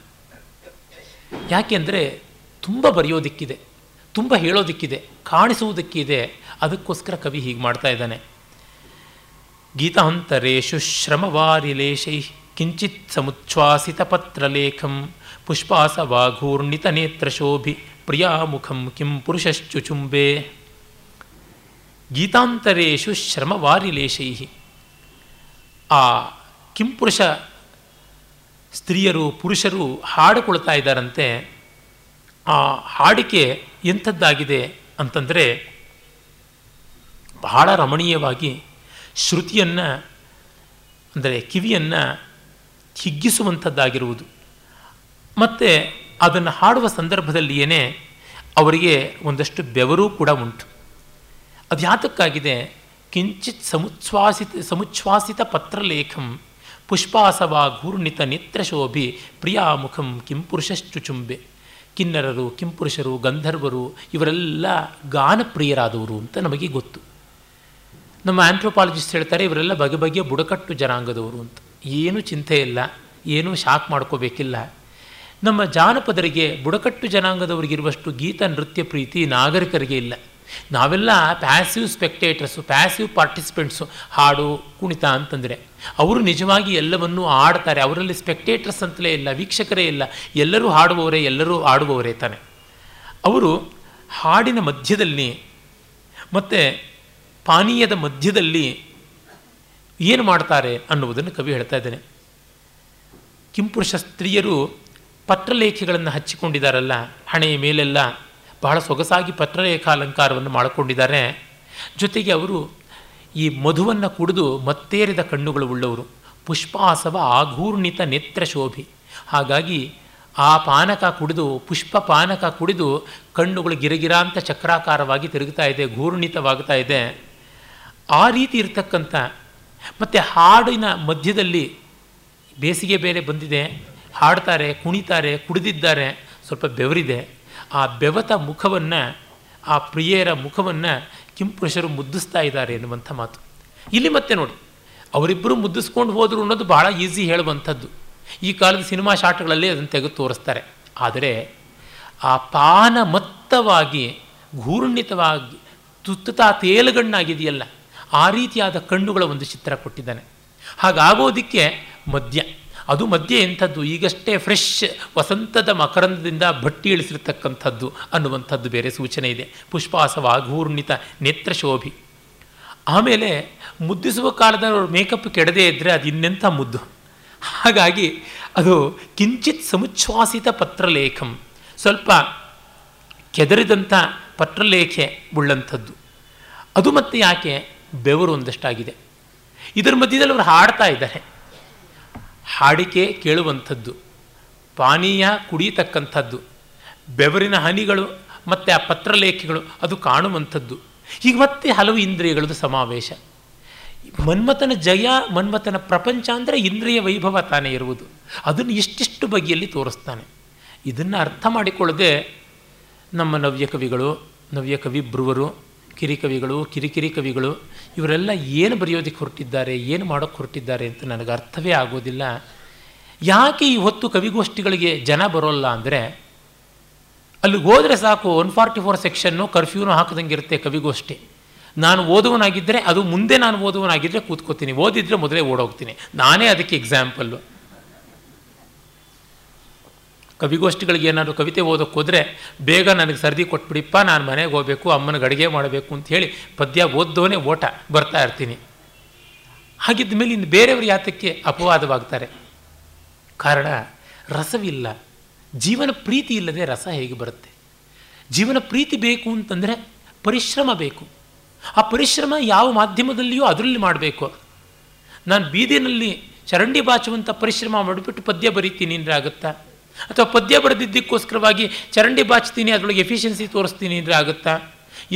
ಯಾಕೆಂದರೆ ತುಂಬ ಬರೆಯೋದಿಕ್ಕಿದೆ. ತುಂಬ ಹೇಳೋದಕ್ಕಿದೆ, ಕಾಣಿಸುವುದಕ್ಕಿದೆ. ಅದಕ್ಕೋಸ್ಕರ ಕವಿ ಹೀಗೆ ಮಾಡ್ತಾ ಇದ್ದಾನೆ. ಗೀತಾಂತರೇಶು ಶ್ರಮವಾರಿಲೇಶೈ, ಕಿಂಚಿತ್ ಸಮುಚ್ಛ್ವಾಸಿತ ಪತ್ರಲೇಖಂ, ಪುಷ್ಪಾಸವಾಘೂರ್ಣಿತ ನೇತ್ರಶೋಭಿ, ಪ್ರಿಯಾಮುಖಂ ಕಿಂ ಪುರುಷಶ್ಚುಚುಂಬೆ ಗೀತಾಂತರೇಶು ಶ್ರಮವಾರಿಲೇಶೈ, ಆ ಕಿಂಪುರುಷ ಸ್ತ್ರೀಯರು, ಪುರುಷರು ಹಾಡಿಕೊಳ್ತಾ ಇದ್ದಾರಂತೆ. ಆ ಹಾಡಿಕೆ ಎಂಥದ್ದಾಗಿದೆ ಅಂತಂದರೆ ಬಹಳ ರಮಣೀಯವಾಗಿ ಶ್ರುತಿಯನ್ನು, ಅಂದರೆ ಕಿವಿಯನ್ನು ಹಿಗ್ಗಿಸುವಂಥದ್ದಾಗಿರುವುದು. ಮತ್ತು ಅದನ್ನು ಹಾಡುವ ಸಂದರ್ಭದಲ್ಲಿಯೇ ಅವರಿಗೆ ಒಂದಷ್ಟು ಬೆವರೂ ಕೂಡ ಉಂಟು. ಅದು ಯಾತಕ್ಕಾಗಿದೆ? ಕಿಂಚಿತ್ ಸಮುಚ್ಛ್ವಾಸಿತ ಸಮುಚ್ಛ್ವಾಸಿತ ಪತ್ರಲೇಖಂ, ಪುಷ್ಪಾಸವಾ ಘೂರ್ಣಿತ ನೇತ್ರಶೋಭಿ, ಪ್ರಿಯಾಮುಖಂ ಕಿಂಪುರುಷಶ್ಚುಚುಂಬೆ. ಕಿನ್ನರರು, ಕಿಂಪುರುಷರು, ಗಂಧರ್ವರು ಇವರೆಲ್ಲ ಗಾನಪ್ರಿಯರಾದವರು ಅಂತ ನಮಗೆ ಗೊತ್ತು. ನಮ್ಮ ಆಂಥ್ರೋಪಾಲಜಿಸ್ಟ್ ಹೇಳ್ತಾರೆ, ಇವರೆಲ್ಲ ಬಗೆ ಬಗೆಯ ಬುಡಕಟ್ಟು ಜನಾಂಗದವರು ಅಂತ. ಏನೂ ಚಿಂತೆ ಇಲ್ಲ, ಏನೂ ಶಾಕ್ ಮಾಡ್ಕೋಬೇಕಿಲ್ಲ. ನಮ್ಮ ಜಾನಪದರಿಗೆ ಬುಡಕಟ್ಟು ಜನಾಂಗದವರಿಗಿರುವಷ್ಟು ಗೀತ, ನೃತ್ಯ ಪ್ರೀತಿ ನಾಗರಿಕರಿಗೆ ಇಲ್ಲ. ನಾವೆಲ್ಲ ಪ್ಯಾಸಿವ್ ಸ್ಪೆಕ್ಟೇಟರ್ಸು ಪ್ಯಾಸಿವ್ ಪಾರ್ಟಿಸಿಪೆಂಟ್ಸು ಹಾಡು, ಕುಣಿತ ಅಂತಂದರೆ. ಅವರು ನಿಜವಾಗಿ ಎಲ್ಲವನ್ನೂ ಆಡ್ತಾರೆ. ಅವರಲ್ಲಿ ಸ್ಪೆಕ್ಟೇಟರ್ಸ್ ಅಂತಲೇ ಇಲ್ಲ, ವೀಕ್ಷಕರೇ ಇಲ್ಲ. ಎಲ್ಲರೂ ಹಾಡುವವರೇ, ಎಲ್ಲರೂ ಆಡುವವರೇ ತಾನೆ. ಅವರು ಹಾಡಿನ ಮಧ್ಯದಲ್ಲಿ ಮತ್ತು ಪಾನೀಯದ ಮಧ್ಯದಲ್ಲಿ ಏನು ಮಾಡ್ತಾರೆ ಅನ್ನುವುದನ್ನು ಕವಿ ಹೇಳ್ತಾ ಇದ್ದಾನೆ. ಕಿಂಪುರುಷ ಸ್ತ್ರೀಯರು ಪತ್ರಲೇಖೆಗಳನ್ನು ಹಚ್ಚಿಕೊಂಡಿದ್ದಾರಲ್ಲ, ಹಣೆಯ ಮೇಲೆಲ್ಲ ಬಹಳ ಸೊಗಸಾಗಿ ಪತ್ರರೇಖಾಲಂಕಾರವನ್ನು ಮಾಡಿಕೊಂಡಿದ್ದಾರೆ. ಜೊತೆಗೆ ಅವರು ಈ ಮಧುವನ್ನು ಕುಡಿದು ಮತ್ತೇರಿದ ಕಣ್ಣುಗಳು ಉಳ್ಳವರು. ಪುಷ್ಪಾಸವ ಆಘೂರ್ಣಿತ ನೇತ್ರ ಶೋಭಿ. ಹಾಗಾಗಿ ಆ ಪಾನಕ ಕುಡಿದು, ಪುಷ್ಪ ಪಾನಕ ಕುಡಿದು ಕಣ್ಣುಗಳು ಗಿರಗಿರ ಅಂತ ಚಕ್ರಾಕಾರವಾಗಿ ತಿರುಗ್ತಾ ಇದೆ, ಘೂರ್ಣಿತವಾಗ್ತಾ ಇದೆ. ಆ ರೀತಿ ಇರ್ತಕ್ಕಂಥ ಮತ್ತು ಹಾಡಿನ ಮಧ್ಯದಲ್ಲಿ ಬೇಸಿಗೆ ಬೇರೆ ಬಂದಿದೆ. ಹಾಡ್ತಾರೆ, ಕುಣಿತಾರೆ, ಕುಡಿದಿದ್ದಾರೆ. ಸ್ವಲ್ಪ ಬೆವರಿದೆ. ಆ ಬೆವತ ಮುಖವನ್ನು, ಆ ಪ್ರಿಯರ ಮುಖವನ್ನು ಕಿಂಪುರುಷರು ಮುದ್ದಿಸ್ತಾ ಇದ್ದಾರೆ ಎನ್ನುವಂಥ ಮಾತು. ಇಲ್ಲಿ ಮತ್ತೆ ನೋಡಿ ಅವರಿಬ್ಬರು ಮುದ್ದಿಸ್ಕೊಂಡು ಹೋದರು ಅನ್ನೋದು ಬಹಳ ಈಸಿ ಹೇಳುವಂಥದ್ದು. ಈ ಕಾಲದ ಸಿನಿಮಾ ಶಾಟ್ಗಳಲ್ಲಿ ಅದನ್ನು ತೆಗೆದು ತೋರಿಸ್ತಾರೆ. ಆದರೆ, ಆ ಪಾನ ಮತ್ತವಾಗಿ ಘೂರ್ಣಿತವಾಗಿ ತುತ್ತುತ್ತಾ ತೇಲುಗಣ್ಣಾಗಿದೆಯಲ್ಲ, ಆ ರೀತಿಯಾದ ಕಣ್ಣುಗಳ ಒಂದು ಚಿತ್ರ ಕೊಟ್ಟಿದ್ದಾನೆ. ಹಾಗಾಗೋದಿಕ್ಕೆ ಮದ್ಯ. ಅದು ಮಧ್ಯೆ ಎಂಥದ್ದು? ಈಗಷ್ಟೇ ಫ್ರೆಶ್ ವಸಂತದ ಮಕರಂದದಿಂದ ಭಟ್ಟಿ ಇಳಿಸಿರ್ತಕ್ಕಂಥದ್ದು ಅನ್ನುವಂಥದ್ದು ಬೇರೆ ಸೂಚನೆ ಇದೆ. ಪುಷ್ಪಾಸವ ಘೂರ್ಣಿತ ನೇತ್ರಶೋಭಿ. ಆಮೇಲೆ ಮುದ್ದಿಸುವ ಕಾಲದಲ್ಲಿ ಮೇಕಪ್ ಕೆಡದೇ ಇದ್ದರೆ ಅದು ಇನ್ನೆಂಥ ಮುದ್ದು. ಹಾಗಾಗಿ ಅದು ಕಿಂಚಿತ್ ಸಮುಚ್ಛ್ವಾಸಿತ ಪತ್ರಲೇಖಂ. ಸ್ವಲ್ಪ ಕೆದರಿದಂಥ ಪತ್ರಲೇಖೆ ಉಳ್ಳಂಥದ್ದು. ಅದು ಮತ್ತೆ ಯಾಕೆ? ಬೆವರು ಒಂದಷ್ಟಾಗಿದೆ. ಇದರ ಮಧ್ಯದಲ್ಲಿ ಅವರು ಹಾಡ್ತಾ ಇದ್ದಾರೆ. ಹಾಡಿಕೆ ಕೇಳುವಂಥದ್ದು, ಪಾನೀಯ ಕುಡಿಯತಕ್ಕಂಥದ್ದು, ಬೆವರಿನ ಹನಿಗಳು ಮತ್ತು ಆ ಪತ್ರಲೇಖೆಗಳು ಅದು ಕಾಣುವಂಥದ್ದು. ಈಗ ಮತ್ತೆ ಹಲವು ಇಂದ್ರಿಯಗಳದ್ದು ಸಮಾವೇಶ. ಮನ್ಮಥನ ಜಯ, ಮನ್ಮಥನ ಪ್ರಪಂಚ ಅಂದರೆ ಇಂದ್ರಿಯ ವೈಭವ ತಾನೇ ಇರುವುದು. ಅದನ್ನು ಇಷ್ಟಿಷ್ಟು ಬಗೆಯಲ್ಲಿ ತೋರಿಸ್ತಾನೆ. ಇದನ್ನು ಅರ್ಥ ಮಾಡಿಕೊಳ್ಳದೆ ನಮ್ಮ ನವ್ಯ ಕವಿಗಳು, ನವ್ಯ ಬ್ರುವರು ಕಿರಿಕವಿಗಳು, ಕಿರಿಕಿರಿ ಕವಿಗಳು ಇವರೆಲ್ಲ ಏನು ಬರೆಯೋದಕ್ಕೆ ಹೊರಟಿದ್ದಾರೆ, ಏನು ಮಾಡೋಕ್ಕೆ ಹೊರಟಿದ್ದಾರೆ ಅಂತ ನನಗೆ ಅರ್ಥವೇ ಆಗೋದಿಲ್ಲ. ಯಾಕೆ ಈ ಹೊತ್ತು ಕವಿಗೋಷ್ಠಿಗಳಿಗೆ ಜನ ಬರೋಲ್ಲ ಅಂದರೆ, ಅಲ್ಲಿಗೆ ಹೋದರೆ ಸಾಕು ಒನ್ ಫಾರ್ಟಿ ಫೋರ್ ಸೆಕ್ಷನ್ನು ಕರ್ಫ್ಯೂನು ಹಾಕದಂಗೆ ಇರುತ್ತೆ ಕವಿಗೋಷ್ಠಿ. ನಾನು ಓದುವನಾಗಿದ್ದರೆ ಅದು ಮುಂದೆ ನಾನು ಓದುವನಾಗಿದ್ದರೆ ಕೂತ್ಕೋತೀನಿ, ಓದಿದ್ರೆ ಮೊದಲೇ ಓಡೋಗ್ತೀನಿ. ನಾನೇ ಅದಕ್ಕೆ ಎಕ್ಸಾಂಪಲ್ಲು ಕವಿಗೋಷ್ಠಿಗಳಿಗೆ ಏನಾದರೂ ಕವಿತೆ ಓದೋಕ್ಕೆ ಹೋದರೆ ಬೇಗ ನನಗೆ ಸರ್ದಿ ಕೊಟ್ಬಿಡಿಪ್ಪ, ನಾನು ಮನೆಗೆ ಹೋಗಬೇಕು ಅಮ್ಮನಿಗೆ ಅಡುಗೆ ಮಾಡಬೇಕು ಅಂತ ಹೇಳಿ ಪದ್ಯ ಓದ್ದೋನೇ ಓಟ ಬರ್ತಾ ಇರ್ತೀನಿ. ಹಾಗಿದ್ದ ಮೇಲೆ ಇನ್ನು ಬೇರೆಯವರು ಯಾತಕ್ಕೆ ಅಪವಾದವಾಗ್ತಾರೆ? ಕಾರಣ ರಸವಿಲ್ಲ. ಜೀವನ ಪ್ರೀತಿ ಇಲ್ಲದೆ ರಸ ಹೇಗೆ ಬರುತ್ತೆ? ಜೀವನ ಪ್ರೀತಿ ಬೇಕು ಅಂತಂದರೆ ಪರಿಶ್ರಮ ಬೇಕು. ಆ ಪರಿಶ್ರಮ ಯಾವ ಮಾಧ್ಯಮದಲ್ಲಿಯೂ ಅದರಲ್ಲಿ ಮಾಡಬೇಕು. ನಾನು ಬೀದಿನಲ್ಲಿ ಚರಂಡಿ ಬಾಚುವಂಥ ಪರಿಶ್ರಮ ಮಾಡಿಬಿಟ್ಟು ಪದ್ಯ ಬರೀತೀನಿ ಅಂದರೆ ಆಗುತ್ತಾ? ಅಥವಾ ಪದ್ಯ ಬರೆದಿದ್ದಕ್ಕೋಸ್ಕರವಾಗಿ ಚರಂಡಿ ಬಾಚ್ತೀನಿ, ಅದರೊಳಗೆ ಎಫಿಷಿಯನ್ಸಿ ತೋರಿಸ್ತೀನಿ ಅಂದರೆ ಆಗುತ್ತಾ?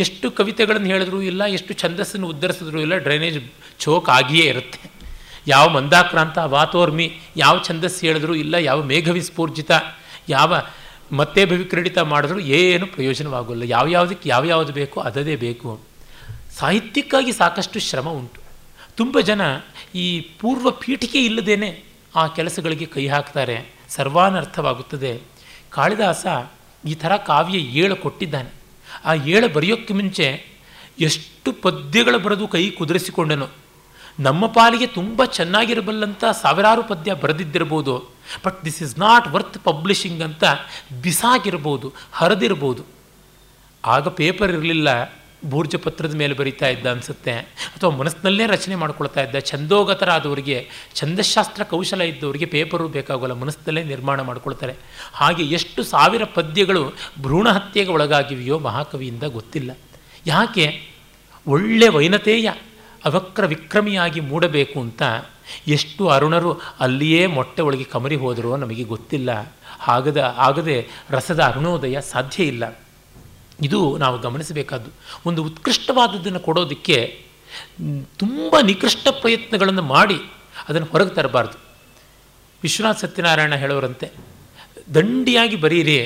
ಎಷ್ಟು ಕವಿತೆಗಳನ್ನು ಹೇಳಿದ್ರು ಇಲ್ಲ, ಎಷ್ಟು ಛಂದಸ್ಸನ್ನು ಉದ್ಧರಿಸಿದ್ರು ಇಲ್ಲ, ಡ್ರೈನೇಜ್ ಚೋಕ್ ಆಗಿಯೇ ಇರುತ್ತೆ. ಯಾವ ಮಂದಾಕ್ರಾಂತ, ವಾತೋರ್ಮಿ, ಯಾವ ಛಂದಸ್ಸು ಹೇಳಿದ್ರು ಇಲ್ಲ, ಯಾವ ಮೇಘವಿಸ್ಫೂರ್ಜಿತ ಯಾವ ಮತ್ತೆ ಭವಿಕ್ರೀಡಿತ ಮಾಡಿದ್ರು ಏನು ಪ್ರಯೋಜನವಾಗೋಲ್ಲ. ಯಾವ್ಯಾವುದಕ್ಕೆ ಯಾವ್ಯಾವುದು ಬೇಕೋ ಅದದೇ ಬೇಕು. ಸಾಹಿತ್ಯಕ್ಕಾಗಿ ಸಾಕಷ್ಟು ಶ್ರಮ ಉಂಟು. ತುಂಬ ಜನ ಈ ಪೂರ್ವ ಪೀಠಿಕೆ ಇಲ್ಲದೇನೆ ಆ ಕೆಲಸಗಳಿಗೆ ಕೈ ಹಾಕ್ತಾರೆ. ಸರ್ವಾನರ್ಥವಾಗುತ್ತದೆ. ಕಾಳಿದಾಸ ಈ ಥರ ಕಾವ್ಯ ಏಳು ಕೊಟ್ಟಿದ್ದಾನೆ. ಆ ಏಳು ಬರೆಯೋಕ್ಕೆ ಮುಂಚೆ ಎಷ್ಟು ಪದ್ಯಗಳು ಬರೆದು ಕೈ ಕುದುರಿಸಿಕೊಂಡನು. ನಮ್ಮ ಪಾಲಿಗೆ ತುಂಬ ಚೆನ್ನಾಗಿರಬಲ್ಲಂಥ ಸಾವಿರಾರು ಪದ್ಯ ಬರೆದಿದ್ದಿರ್ಬೋದು. But this is not worth publishing ಅಂತ ಬಿಸಾಗಿರ್ಬೋದು ಹರಿದಿರ್ಬೋದು. ಆಗ ಪೇಪರ್ ಇರಲಿಲ್ಲ. ಭೂರ್ಜ ಪತ್ರದ ಮೇಲೆ ಬರೀತಾ ಇದ್ದ ಅನಿಸುತ್ತೆ. ಅಥವಾ ಮನಸ್ಸಿನಲ್ಲೇ ರಚನೆ ಮಾಡ್ಕೊಳ್ತಾ ಇದ್ದ ಛಂದೋಗತರಾದವರಿಗೆ, ಛಂದಶಾಸ್ತ್ರ ಕೌಶಲ ಇದ್ದವರಿಗೆ ಪೇಪರು ಬೇಕಾಗೋಲ್ಲ, ಮನಸ್ಸಿನಲ್ಲೇ ನಿರ್ಮಾಣ ಮಾಡ್ಕೊಳ್ತಾರೆ. ಹಾಗೆ ಎಷ್ಟು ಸಾವಿರ ಪದ್ಯಗಳು ಭ್ರೂಣ ಹತ್ಯೆಗೆ ಒಳಗಾಗಿವೆಯೋ ಮಹಾಕವಿಯಿಂದ ಗೊತ್ತಿಲ್ಲ. ಯಾಕೆ? ಒಳ್ಳೆ ವೈನತೆಯ, ಅವಕ್ರ ವಿಕ್ರಮಿಯಾಗಿ ಮೂಡಬೇಕು ಅಂತ ಎಷ್ಟು ಅರುಣರು ಅಲ್ಲಿಯೇ ಮೊಟ್ಟೆ ಒಳಗೆ ಕಮರಿ ಹೋದರೋ ನಮಗೆ ಗೊತ್ತಿಲ್ಲ. ಆಗದ ಆಗದೆ ರಸದ ಅರುಣೋದಯ ಸಾಧ್ಯ ಇಲ್ಲ. ಇದು ನಾವು ಗಮನಿಸಬೇಕಾದ್ದು. ಒಂದು ಉತ್ಕೃಷ್ಟವಾದದ್ದನ್ನು ಕೊಡೋದಕ್ಕೆ ತುಂಬ ನಿಕೃಷ್ಟ ಪ್ರಯತ್ನಗಳನ್ನು ಮಾಡಿ ಅದನ್ನು ಹೊರಗೆ ತರಬಾರ್ದು. ವಿಶ್ವನಾಥ್ ಸತ್ಯನಾರಾಯಣ ಹೇಳೋರಂತೆ, ದಂಡಿಯಾಗಿ ಬರೀರಿ,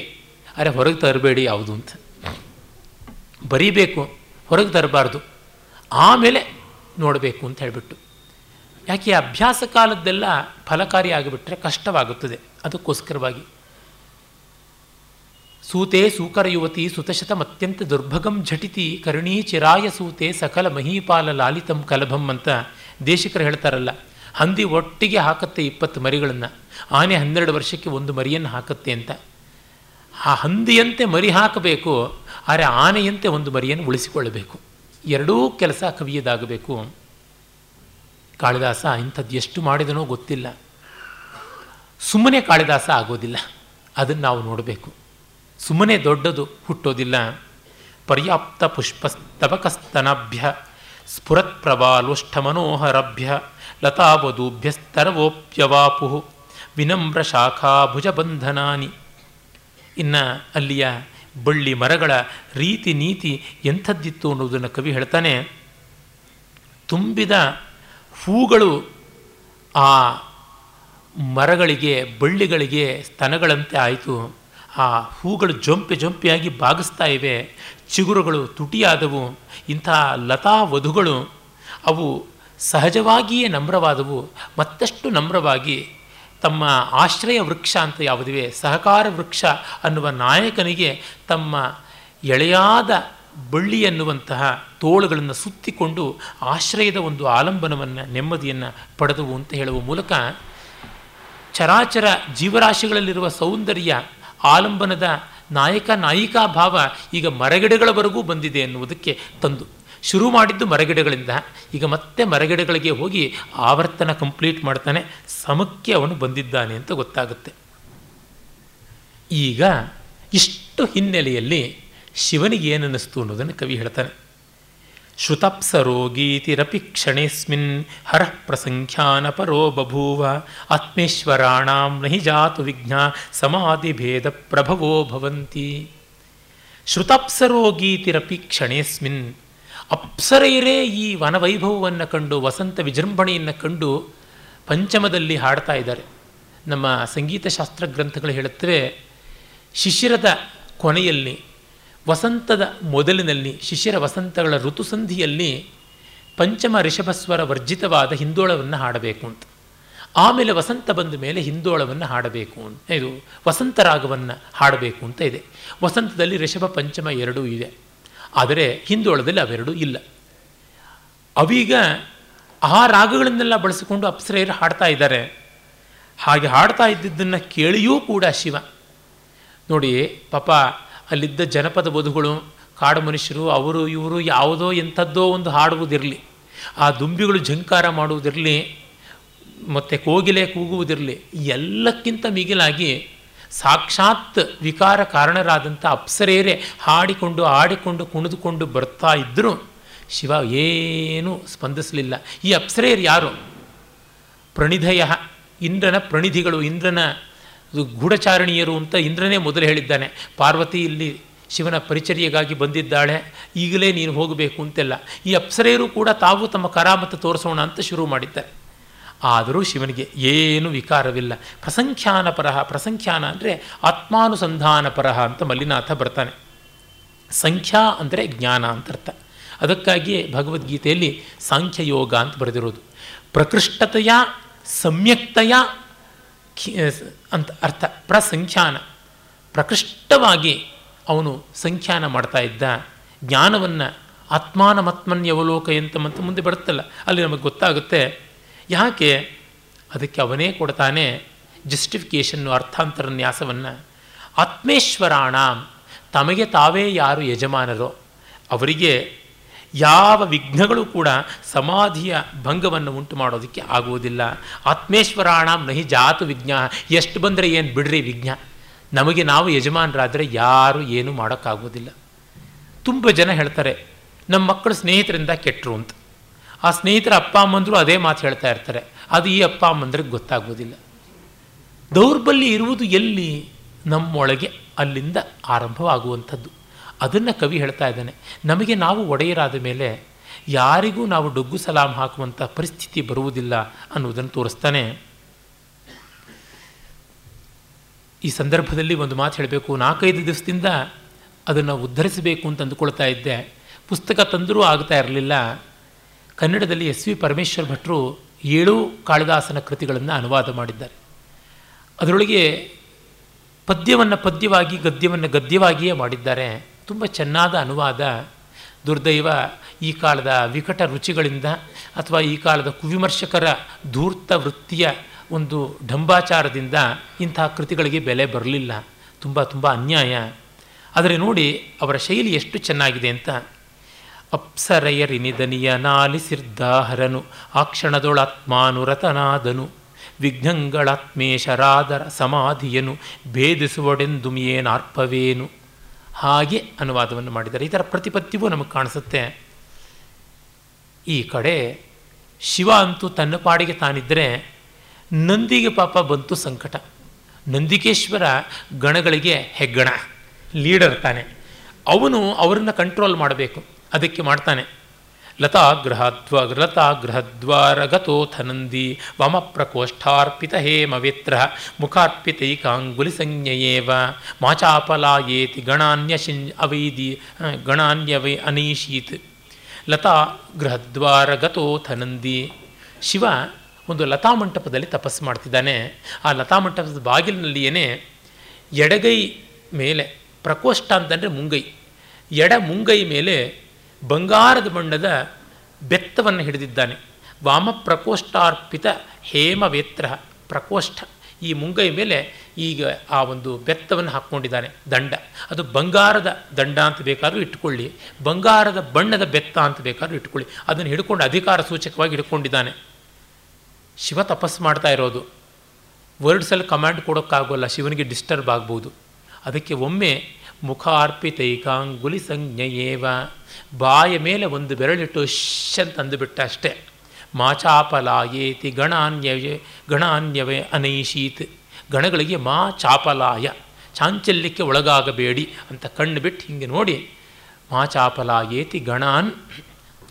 ಅರೆ ಹೊರಗೆ ತರಬೇಡಿ ಯಾವುದು ಅಂತ. ಬರೀಬೇಕು, ಹೊರಗೆ ತರಬಾರ್ದು, ಆಮೇಲೆ ನೋಡಬೇಕು ಅಂತ ಹೇಳಿಬಿಟ್ಟು. ಯಾಕೆ ಅಭ್ಯಾಸ ಕಾಲದ್ದೆಲ್ಲ ಫಲಕಾರಿ ಆಗಿಬಿಟ್ರೆ ಕಷ್ಟವಾಗುತ್ತದೆ. ಅದಕ್ಕೋಸ್ಕರವಾಗಿ. ಸೂತೆ ಸೂಕರ ಯುವತಿ ಸುತಶತಂ ಅತ್ಯಂತ ದುರ್ಭಗಂ ಝಟಿತಿ ಕರುಣೀ ಚಿರಾಯ ಸೂತೆ ಸಕಲ ಮಹೀಪಾಲ ಲಾಲಿತಂ ಕಲಭಂ ಅಂತ ದೇಶಿಕರು ಹೇಳ್ತಾರಲ್ಲ, ಹಂದಿ ಒಟ್ಟಿಗೆ ಹಾಕತ್ತೆ ಇಪ್ಪತ್ತು ಮರಿಗಳನ್ನು, ಆನೆ ಹನ್ನೆರಡು ವರ್ಷಕ್ಕೆ ಒಂದು ಮರಿಯನ್ನು ಹಾಕತ್ತೆ ಅಂತ. ಆ ಹಂದಿಯಂತೆ ಮರಿ ಹಾಕಬೇಕು ಆದರೆ ಆನೆಯಂತೆ ಒಂದು ಮರಿಯನ್ನು ಉಳಿಸಿಕೊಳ್ಳಬೇಕು. ಎರಡೂ ಕೆಲಸ ಕವಿಯದಾಗಬೇಕು. ಕಾಳಿದಾಸ ಇಂಥದ್ದು ಎಷ್ಟು ಮಾಡಿದನೋ ಗೊತ್ತಿಲ್ಲ. ಸುಮ್ಮನೆ ಕಾಳಿದಾಸ ಆಗೋದಿಲ್ಲ. ಅದನ್ನು ನಾವು ನೋಡಬೇಕು. ಸುಮ್ಮನೆ ದೊಡ್ಡದು ಹುಟ್ಟೋದಿಲ್ಲ. ಪರ್ಯಾಪ್ತ ಪುಷ್ಪಸ್ತಬಕಸ್ತನಭ್ಯ ಸ್ಫುರತ್ ಪ್ರಬಾಲೋಷ್ಠ ಮನೋಹರಭ್ಯ ಲತಾವಧೂಭ್ಯಸ್ತರವೋಪ್ಯವಾಪು ವಿನಮ್ರ ಶಾಖಾ ಭುಜಬಂಧನಾನಿ ಇನ್ನು ಅಲ್ಲಿಯ ಬಳ್ಳಿ ಮರಗಳ ರೀತಿ ನೀತಿ ಎಂಥದ್ದಿತ್ತು ಅನ್ನೋದನ್ನು ಕವಿ ಹೇಳ್ತಾನೆ. ತುಂಬಿದ ಹೂಗಳು ಆ ಮರಗಳಿಗೆ, ಬಳ್ಳಿಗಳಿಗೆ ಸ್ತನಗಳಂತೆ ಆಯಿತು. ಆ ಹೂಗಳು ಜೊಂಪೆ ಜೊಂಪೆಯಾಗಿ ಬಾಗಿಸ್ತಾ ಇವೆ. ಚಿಗುರುಗಳು ತುಟಿಯಾದವು. ಇಂಥ ಲತಾ ವಧುಗಳು ಅವು ಸಹಜವಾಗಿಯೇ ನಮ್ರವಾದವು. ಮತ್ತಷ್ಟು ನಮ್ರವಾಗಿ ತಮ್ಮ ಆಶ್ರಯ ವೃಕ್ಷ ಅಂತ ಯಾವುದಿವೆ? ಸಹಕಾರ ವೃಕ್ಷ ಅನ್ನುವ ನಾಯಕನಿಗೆ ತಮ್ಮ ಎಳೆಯಾದ ಬಳ್ಳಿ ಎನ್ನುವಂತಹ ತೋಳುಗಳನ್ನು ಸುತ್ತಿಕೊಂಡು ಆಶ್ರಯದ ಒಂದು ಆಲಂಬನವನ್ನು, ನೆಮ್ಮದಿಯನ್ನು ಪಡೆದವು ಅಂತ ಹೇಳುವ ಮೂಲಕ ಚರಾಚರ ಜೀವರಾಶಿಗಳಲ್ಲಿರುವ ಸೌಂದರ್ಯ ಆಲಂಬನದ ನಾಯಕ ನಾಯಿಕಾ ಭಾವ ಈಗ ಮರಗಿಡಗಳವರೆಗೂ ಬಂದಿದೆ ಎನ್ನುವುದಕ್ಕೆ ತಂದು. ಶುರು ಮಾಡಿದ್ದು ಮರಗಿಡಗಳಿಂದ. ಈಗ ಮತ್ತೆ ಮರಗಿಡಗಳಿಗೆ ಹೋಗಿ ಆವರ್ತನ ಕಂಪ್ಲೀಟ್ ಮಾಡ್ತಾನೆ. ಸಮಕ್ಕೆ ಅವನು ಬಂದಿದ್ದಾನೆ ಅಂತ ಗೊತ್ತಾಗುತ್ತೆ. ಈಗ ಇಷ್ಟು ಹಿನ್ನೆಲೆಯಲ್ಲಿ ಶಿವನಿಗೆ ಏನನ್ನಿಸ್ತು ಅನ್ನೋದನ್ನು ಕವಿ ಹೇಳ್ತಾನೆ. ಕ್ಷಣೇಸ್ಮಿನ್ ಹರಃ ಪ್ರಸಂಖ್ಯಾನ ಪರೋ ಬಭೂವ, ಆತ್ಮೇಶ್ವರಾಣಾಂ ನಹಿ ಜಾತು ವಿಘ್ನ ಸಮಾಧಿಭೇದ ಪ್ರಭವೋ ಭವಂತಿ. ಶ್ರುತಪ್ಸರೋಗೀತಿರಪಿ ಕ್ಷಣೇಸ್ಮಿನ್ ಅಪ್ಸರೈರೇ ಈ ವನವೈಭವವನ್ನು ಕಂಡು, ವಸಂತ ವಿಜೃಂಭಣೆಯನ್ನು ಕಂಡು ಪಂಚಮದಲ್ಲಿ ಹಾಡ್ತಾ ಇದ್ದಾರೆ. ನಮ್ಮ ಸಂಗೀತ ಶಾಸ್ತ್ರ ಗ್ರಂಥಗಳು ಹೇಳುತ್ತವೆ, ಶಿಶಿರದ ಕೊನೆಯಲ್ಲಿ ವಸಂತದ ಮೊದಲಿನಲ್ಲಿ ಶಿಷ್ಯರ ವಸಂತಗಳ ಋತುಸಂಧಿಯಲ್ಲಿ ಪಂಚಮ ಋಷಭಸ್ವರ ವರ್ಜಿತವಾದ ಹಿಂದೋಳವನ್ನು ಹಾಡಬೇಕು ಅಂತ. ಆಮೇಲೆ ವಸಂತ ಬಂದ ಮೇಲೆ ಹಿಂದೋಳವನ್ನು ಹಾಡಬೇಕು ಅಂತ. ಇದು ವಸಂತ ರಾಗವನ್ನು ಹಾಡಬೇಕು ಅಂತ ಇದೆ. ವಸಂತದಲ್ಲಿ ಋಷಭ ಪಂಚಮ ಎರಡೂ ಇದೆ. ಆದರೆ ಹಿಂದೋಳದಲ್ಲಿ ಅವೆರಡೂ ಇಲ್ಲ. ಅವೀಗ ಆ ರಾಗಗಳನ್ನೆಲ್ಲ ಬಳಸಿಕೊಂಡು ಅಪ್ಸರೆಯರು ಹಾಡ್ತಾ ಇದ್ದಾರೆ. ಹಾಗೆ ಹಾಡ್ತಾ ಇದ್ದಿದ್ದನ್ನು ಕೇಳಿಯೂ ಕೂಡ ಶಿವ. ನೋಡಿ, ಪಾಪ ಅಲ್ಲಿದ್ದ ಜನಪದ ವಧುಗಳು, ಕಾಡು ಮನುಷ್ಯರು, ಅವರು ಇವರು ಯಾವುದೋ ಎಂಥದ್ದೋ ಒಂದು ಹಾಡುವುದಿರಲಿ, ಆ ದುಂಬಿಗಳು ಝಂಕಾರ ಮಾಡುವುದಿರಲಿ, ಮತ್ತು ಕೋಗಿಲೆ ಕೂಗುವುದಿರಲಿ, ಎಲ್ಲಕ್ಕಿಂತ ಮಿಗಿಲಾಗಿ ಸಾಕ್ಷಾತ್ ವಿಕಾರ ಕಾರಣರಾದಂಥ ಅಪ್ಸರೇರೆ ಹಾಡಿಕೊಂಡು, ಆಡಿಕೊಂಡು, ಕುಣಿದುಕೊಂಡು ಬರ್ತಾ ಇದ್ದರೂ ಶಿವ ಏನೂ ಸ್ಪಂದಿಸಲಿಲ್ಲ. ಈ ಅಪ್ಸರೆಯರು ಯಾರು? ಪ್ರಣಿಧಯ, ಇಂದ್ರನ ಪ್ರಣಿಧಿಗಳು, ಇಂದ್ರನ ಗೂಢಚಾರಣಿಯರು ಅಂತ ಇಂದ್ರನೇ ಮೊದಲು ಹೇಳಿದ್ದಾನೆ. ಪಾರ್ವತಿ ಇಲ್ಲಿ ಶಿವನ ಪರಿಚರ್ಯೆಗಾಗಿ ಬಂದಿದ್ದಾಳೆ. ಈಗಲೇ ನೀನು ಹೋಗಬೇಕು ಅಂತೆಲ್ಲ. ಈ ಅಪ್ಸರೆಯರು ಕೂಡ ತಾವು ತಮ್ಮ ಕರಾಮತ ತೋರಿಸೋಣ ಅಂತ ಶುರು ಮಾಡಿದ್ದಾರೆ. ಆದರೂ ಶಿವನಿಗೆ ಏನು ವಿಕಾರವಿಲ್ಲ. ಪ್ರಸಂಖ್ಯಾನ ಪರಹ ಪ್ರಸಂಖ್ಯಾನ ಅಂದರೆ ಆತ್ಮಾನುಸಂಧಾನ ಪರಹ ಅಂತ ಮಲ್ಲಿನಾಥ ಬರ್ತಾನೆ. ಸಂಖ್ಯಾ ಅಂದರೆ ಜ್ಞಾನ ಅಂತ ಅರ್ಥ. ಅದಕ್ಕಾಗಿಯೇ ಭಗವದ್ಗೀತೆಯಲ್ಲಿ ಸಾಂಖ್ಯಯೋಗ ಅಂತ ಬರೆದಿರೋದು. ಪ್ರಕೃಷ್ಟತೆಯ, ಸಮ್ಯಕ್ತೆಯ ಅಂತ ಅರ್ಥ. ಪ್ರಸಂಖ್ಯಾನ. ಪ್ರಕೃಷ್ಟವಾಗಿ ಅವನು ಸಂಖ್ಯಾನ ಮಾಡ್ತಾ ಇದ್ದ. ಜ್ಞಾನವನ್ನು ಆತ್ಮಾನಮತ್ಮನ್ಯವಲೋಕ ಅಂತ ಮುಂದೆ ಬರುತ್ತಲ್ಲ, ಅಲ್ಲಿ ನಮಗೆ ಗೊತ್ತಾಗುತ್ತೆ. ಯಾಕೆ? ಅದಕ್ಕೆ ಅವನೇ ಕೊಡ್ತಾನೆ ಜಸ್ಟಿಫಿಕೇಷನ್ನು ಅರ್ಥಾಂತರ ನ್ಯಾಸವನ್ನು ಆತ್ಮೇಶ್ವರಾಣ, ತಮಗೆ ತಾವೇ ಯಾರು ಯಜಮಾನರೋ, ಅವರಿಗೆ ಯಾವ ವಿಘ್ನಗಳು ಕೂಡ ಸಮಾಧಿಯ ಭಂಗವನ್ನು ಉಂಟು ಮಾಡೋದಕ್ಕೆ ಆಗುವುದಿಲ್ಲ. ಆತ್ಮೇಶ್ವರಾಣ ನಹಿ ಜಾತು ವಿಘ್ನ, ಎಷ್ಟು ಬಂದರೆ ಏನು ಬಿಡ್ರಿ ವಿಘ್ನ? ನಮಗೆ ನಾವು ಯಜಮಾನರಾದರೆ ಯಾರು ಏನೂ ಮಾಡೋಕ್ಕಾಗೋದಿಲ್ಲ ತುಂಬ ಜನ ಹೇಳ್ತಾರೆ ನಮ್ಮ ಮಕ್ಕಳು ಸ್ನೇಹಿತರಿಂದ ಕೆಟ್ಟರು ಅಂತ. ಆ ಸ್ನೇಹಿತರ ಅಪ್ಪ ಅಮ್ಮಂದರು ಅದೇ ಮಾತು ಹೇಳ್ತಾ ಇರ್ತಾರೆ, ಅದು ಈ ಅಪ್ಪ ಅಮ್ಮಂದ್ರಿಗೆ ಗೊತ್ತಾಗೋದಿಲ್ಲ ದೌರ್ಬಲ್ಯ ಇರುವುದು ಎಲ್ಲಿ? ನಮ್ಮೊಳಗೆ ಅಲ್ಲಿಂದ ಆರಂಭವಾಗುವಂಥದ್ದು. ಅದನ್ನು ಕವಿ ಹೇಳ್ತಾ ಇದ್ದಾನೆ. ನಮಗೆ ನಾವು ಒಡೆಯರಾದ ಮೇಲೆ ಯಾರಿಗೂ ನಾವು ಡೊಗ್ಗು ಸಲಾಂ ಹಾಕುವಂಥ ಪರಿಸ್ಥಿತಿ ಬರುವುದಿಲ್ಲ ಅನ್ನುವುದನ್ನು ತೋರಿಸ್ತಾನೆ. ಈ ಸಂದರ್ಭದಲ್ಲಿ ಒಂದು ಮಾತು ಹೇಳಬೇಕು. ನಾಲ್ಕೈದು ದಿವಸದಿಂದ ಅದನ್ನು ಉದ್ಧರಿಸಬೇಕು ಅಂತ ಅಂದುಕೊಳ್ತಾ ಇದ್ದೆ. ಪುಸ್ತಕ ತಂದರೂ ಆಗ್ತಾ ಇರಲಿಲ್ಲ. ಕನ್ನಡದಲ್ಲಿ ಎಸ್ ವಿ ಪರಮೇಶ್ವರ್ ಭಟ್ರು ಏಳು ಕಾಳಿದಾಸನ ಕೃತಿಗಳನ್ನು ಅನುವಾದ ಮಾಡಿದ್ದಾರೆ. ಅದರೊಳಗೆ ಪದ್ಯವನ್ನು ಪದ್ಯವಾಗಿ ಗದ್ಯವನ್ನು ಗದ್ಯವಾಗಿಯೇ ಮಾಡಿದ್ದಾರೆ. ತುಂಬ ಚೆನ್ನಾದ ಅನುವಾದ ದುರ್ದೈವ ಈ ಕಾಲದ ವಿಕಟ ರುಚಿಗಳಿಂದ ಅಥವಾ ಈ ಕಾಲದ ಕುವಿಮರ್ಶಕರ ಧೂರ್ತ ವೃತ್ತಿಯ ಒಂದು ಢಂಬಾಚಾರದಿಂದ ಇಂತಹ ಕೃತಿಗಳಿಗೆ ಬೆಲೆ ಬರಲಿಲ್ಲ. ತುಂಬ ತುಂಬ ಅನ್ಯಾಯ. ಆದರೆ ನೋಡಿ ಅವರ ಶೈಲಿ ಎಷ್ಟು ಚೆನ್ನಾಗಿದೆ ಅಂತ. ಅಪ್ಸರಯರಿನಿದನಿಯ ನಾಲಿಸಿರ್ದಾಹರನು ಆ ಕ್ಷಣದೊಳಾತ್ಮಾನುರತನಾದನು ವಿಘ್ನಂಗಳಾತ್ಮೇಶರಾದರ ಸಮಾಧಿಯನು ಭೇದಿಸುವಡೆಂದು ಏನಾರ್ಪವೇನು ಹಾಗೆ ಅನುವಾದವನ್ನು ಮಾಡಿದ್ದಾರೆ. ಈ ಥರ ಪ್ರತಿಪತ್ತಿಯೂ ನಮಗೆ ಕಾಣಿಸುತ್ತೆ. ಈ ಕಡೆ ಶಿವ ಅಂತೂ ತನ್ನ ಪಾಡಿಗೆ ತಾನಿದ್ದರೆ ನಂದಿಗೆ ಪಾಪ ಬಂತು ಸಂಕಟ. ನಂದಿಕೇಶ್ವರ ಗಣಗಳಿಗೆ ಹೆಗ್ಗಣ, ಲೀಡರ್ ತಾನೆ. ಅವನು ಅವರನ್ನು ಕಂಟ್ರೋಲ್ ಮಾಡಬೇಕು. ಅದಕ್ಕೆ ಮಾಡ್ತಾನೆ. ನಂದಿ ವಮ ಪ್ರಕೋಷ್ಠಾರ್ಪಿತ ಹೇಮವಿತ್ರ ಮುಖಾರ್ಪಿತೈಕಾಂಗುಲಿ ಸಂಜ್ಞೆಯೇವ ಮಾಚಾಪಲಾಯೇತಿ ಗಣಾನ್ಯಶಿ ಅವೈದಿ ಗಣಾನ್ಯವೈ ಅನೀಷೀತ್ ಲತಾ ಗೃಹದ್ವಾರಗತೋಥ ನಂದಿ ಶಿವ ಒಂದು ಲತಾ ಮಂಟಪದಲ್ಲಿ ತಪಸ್ಸು ಮಾಡ್ತಿದ್ದಾನೆ. ಆ ಲತಾ ಮಂಟಪದ ಬಾಗಿಲಿನಲ್ಲಿಯೇ ಎಡಗೈ ಮೇಲೆ ಪ್ರಕೋಷ್ಠ ಅಂತಂದರೆ ಮುಂಗೈ. ಎಡ ಮುಂಗೈ ಮೇಲೆ ಬಂಗಾರದ ಬಣ್ಣದ ಬೆತ್ತವನ್ನು ಹಿಡಿದಿದ್ದಾನೆ. ವಾಮ ಪ್ರಕೋಷ್ಠಾರ್ಪಿತ ಹೇಮವೇತ್ರ ಪ್ರಕೋಷ್ಠ. ಈ ಮುಂಗೈ ಮೇಲೆ ಈಗ ಆ ಒಂದು ಬೆತ್ತವನ್ನು ಹಾಕ್ಕೊಂಡಿದ್ದಾನೆ ದಂಡ. ಅದು ಬಂಗಾರದ ದಂಡ ಅಂತ ಬೇಕಾದರೂ ಇಟ್ಕೊಳ್ಳಿ ಬಂಗಾರದ ಬಣ್ಣದ ಬೆತ್ತ ಅಂತ ಬೇಕಾದರೂ ಇಟ್ಕೊಳ್ಳಿ ಅದನ್ನು ಹಿಡ್ಕೊಂಡು ಅಧಿಕಾರ ಸೂಚಕವಾಗಿ ಹಿಡ್ಕೊಂಡಿದ್ದಾನೆ. ಶಿವ ತಪಸ್ಸು ಮಾಡ್ತಾ ಇರೋದು. ವರ್ಡ್ಸಲ್ಲಿ ಕಮಾಂಡ್ ಕೊಡೋಕ್ಕಾಗೋಲ್ಲ. ಶಿವನಿಗೆ ಡಿಸ್ಟರ್ಬ್ ಆಗ್ಬೋದು. ಅದಕ್ಕೆ ಒಮ್ಮೆ ಮುಖಾರ್ಪಿತೈಕಾಂಗುಲಿ ಸಂಜ್ಞೆಯೇವ ಬಾಯ ಮೇಲೆ ಒಂದು ಬೆರಳಿಟ್ಟು ಶಂತಂದುಬಿಟ್ಟ ಅಷ್ಟೇ. ಮಾಚಾಪಲಾಯೇತಿ ಗಣಾನ್ಯವೇ ಗಣಾನ್ಯವೇ ಅನೈಶೀತ್ ಗಣಗಳಿಗೆ ಮಾ ಚಾಪಲಾಯ. ಚಾಂಚಲ್ಯಕ್ಕೆ ಒಳಗಾಗಬೇಡಿ ಅಂತ ಕಣ್ಣು ಬಿಟ್ಟು ಹಿಂಗೆ ನೋಡಿ. ಮಾಚಾಪಲಾಯೇತಿ ಗಣಾನ್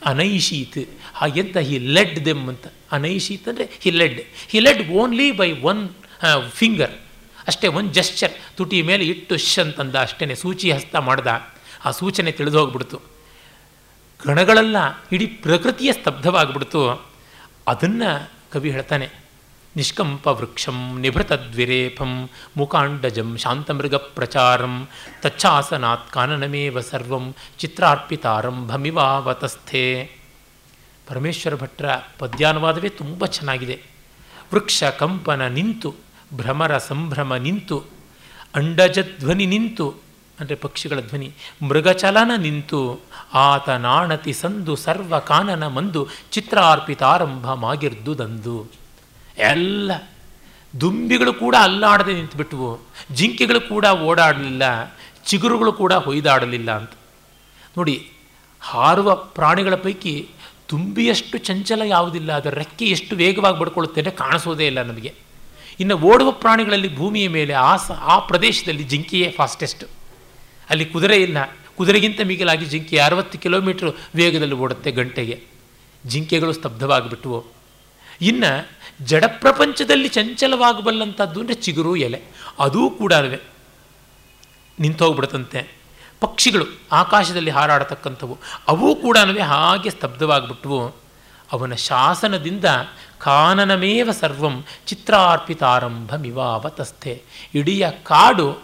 ಅನೈಶೀತ್ ಹಾಗೆಂತ ಹಿ ಲೆಡ್ ದೆಮ್ ಅಂತ. ಅನೈಶೀತ್ ಅಂದರೆ he led. He led only by one finger. ಅಷ್ಟೇ ಒಂದು ಜೆಸ್ಚರ್ ತುಟಿ ಮೇಲೆ ಇಟ್ಟು ಶ್ ಅಂತಂದ ಅಷ್ಟೇ ಸೂಚಿ ಹಸ್ತ ಮಾಡ್ದ. ಆ ಸೂಚನೆ ತಿಳಿದು ಹೋಗ್ಬಿಡ್ತು. ಗಣಗಳೆಲ್ಲ, ಇಡೀ ಪ್ರಕೃತಿಯ ಸ್ತಬ್ಧವಾಗ್ಬಿಡ್ತು. ಅದನ್ನು ಕವಿ ಹೇಳ್ತಾನೆ, ನಿಷ್ಕಂಪ ವೃಕ್ಷಂ ನಿಭೃತದ್ವಿರೇಪಂ ಮುಖಾಂಡಜಂ ಶಾಂತಮೃಗ ಪ್ರಚಾರಂ ತಚ್ಚಾಸನಾತ್ ಕಾನನಮೇವ ಸರ್ವಂ ಚಿತ್ರಾರ್ಪಿತಾರಂಭಮಿವಾವತಸ್ಥೆ ಪರಮೇಶ್ವರ ಭಟ್ರ ಪದ್ಯಾನುವಾದವೇ ತುಂಬ ಚೆನ್ನಾಗಿದೆ. ವೃಕ್ಷ ಕಂಪನ ನಿಂತು ಭ್ರಮರ ಸಂಭ್ರಮ ನಿಂತು, ಅಂಡಜ ಧ್ವನಿ ನಿಂತು, ಅಂದರೆ ಪಕ್ಷಿಗಳ ಧ್ವನಿ, ಮೃಗಚಲನ ನಿಂತು, ಆತ ನಾಣತಿ ಸಂದು ಸರ್ವ ಕಾನನ ಮಂದು ಚಿತ್ರಾರ್ಪಿತಾರಂಭ ಮಾಗಿರ್ದುದಂದು ಎಲ್ಲ ದುಂಬಿಗಳು ಕೂಡ ಅಲ್ಲಾಡದೆ ನಿಂತುಬಿಟ್ವು, ಜಿಂಕೆಗಳು ಕೂಡ ಓಡಾಡಲಿಲ್ಲ, ಚಿಗುರುಗಳು ಕೂಡ ಹೊಯ್ದಾಡಲಿಲ್ಲ ಅಂತ. ನೋಡಿ, ಹಾರುವ ಪ್ರಾಣಿಗಳ ಪೈಕಿ ತುಂಬಿಯಷ್ಟು ಚಂಚಲ ಯಾವುದಿಲ್ಲ ಅದರ ರೆಕ್ಕೆ ಎಷ್ಟು ವೇಗವಾಗಿ ಬಡ್ಕೊಳ್ಳುತ್ತೇನೆ ಕಾಣಿಸೋದೇ ಇಲ್ಲ ನಮಗೆ. ಇನ್ನು ಓಡುವ ಪ್ರಾಣಿಗಳಲ್ಲಿ ಭೂಮಿಯ ಮೇಲೆ ಆ ಸ ಆ ಪ್ರದೇಶದಲ್ಲಿ ಜಿಂಕೆಯೇ ಫಾಸ್ಟೆಸ್ಟ್ ಅಲ್ಲಿ ಕುದುರೆ ಇಲ್ಲ. ಕುದುರೆಗಿಂತ ಮಿಗಿಲಾಗಿ ಜಿಂಕೆ ಅರವತ್ತು ಕಿಲೋಮೀಟ್ರ್ ವೇಗದಲ್ಲಿ ಓಡುತ್ತೆ ಗಂಟೆಗೆ. ಜಿಂಕೆಗಳು ಸ್ತಬ್ಧವಾಗಿಬಿಟ್ಟವು ಇನ್ನು ಜಡಪ್ರಪಂಚದಲ್ಲಿ ಚಂಚಲವಾಗಬಲ್ಲಂಥದ್ದು ಅಂದರೆ ಚಿಗುರು ಎಲೆ. ಅದೂ ಕೂಡ ನಿಂತೋಗ್ಬಿಡುತ್ತಂತೆ. ಪಕ್ಷಿಗಳು ಆಕಾಶದಲ್ಲಿ ಹಾರಾಡತಕ್ಕಂಥವು. ಅವೂ ಕೂಡ ಹಾಗೆ ಸ್ತಬ್ಧವಾಗಿಬಿಟ್ವು. ಅವನ ಶಾಸನದಿಂದ ಕಾನನಮೇವ ಸರ್ವಂ ಚಿತ್ರಾರ್ಪಿತಾರಂಭಮಿವಾವತಸ್ಥೆ. ಇಡೀ ಕಾಡು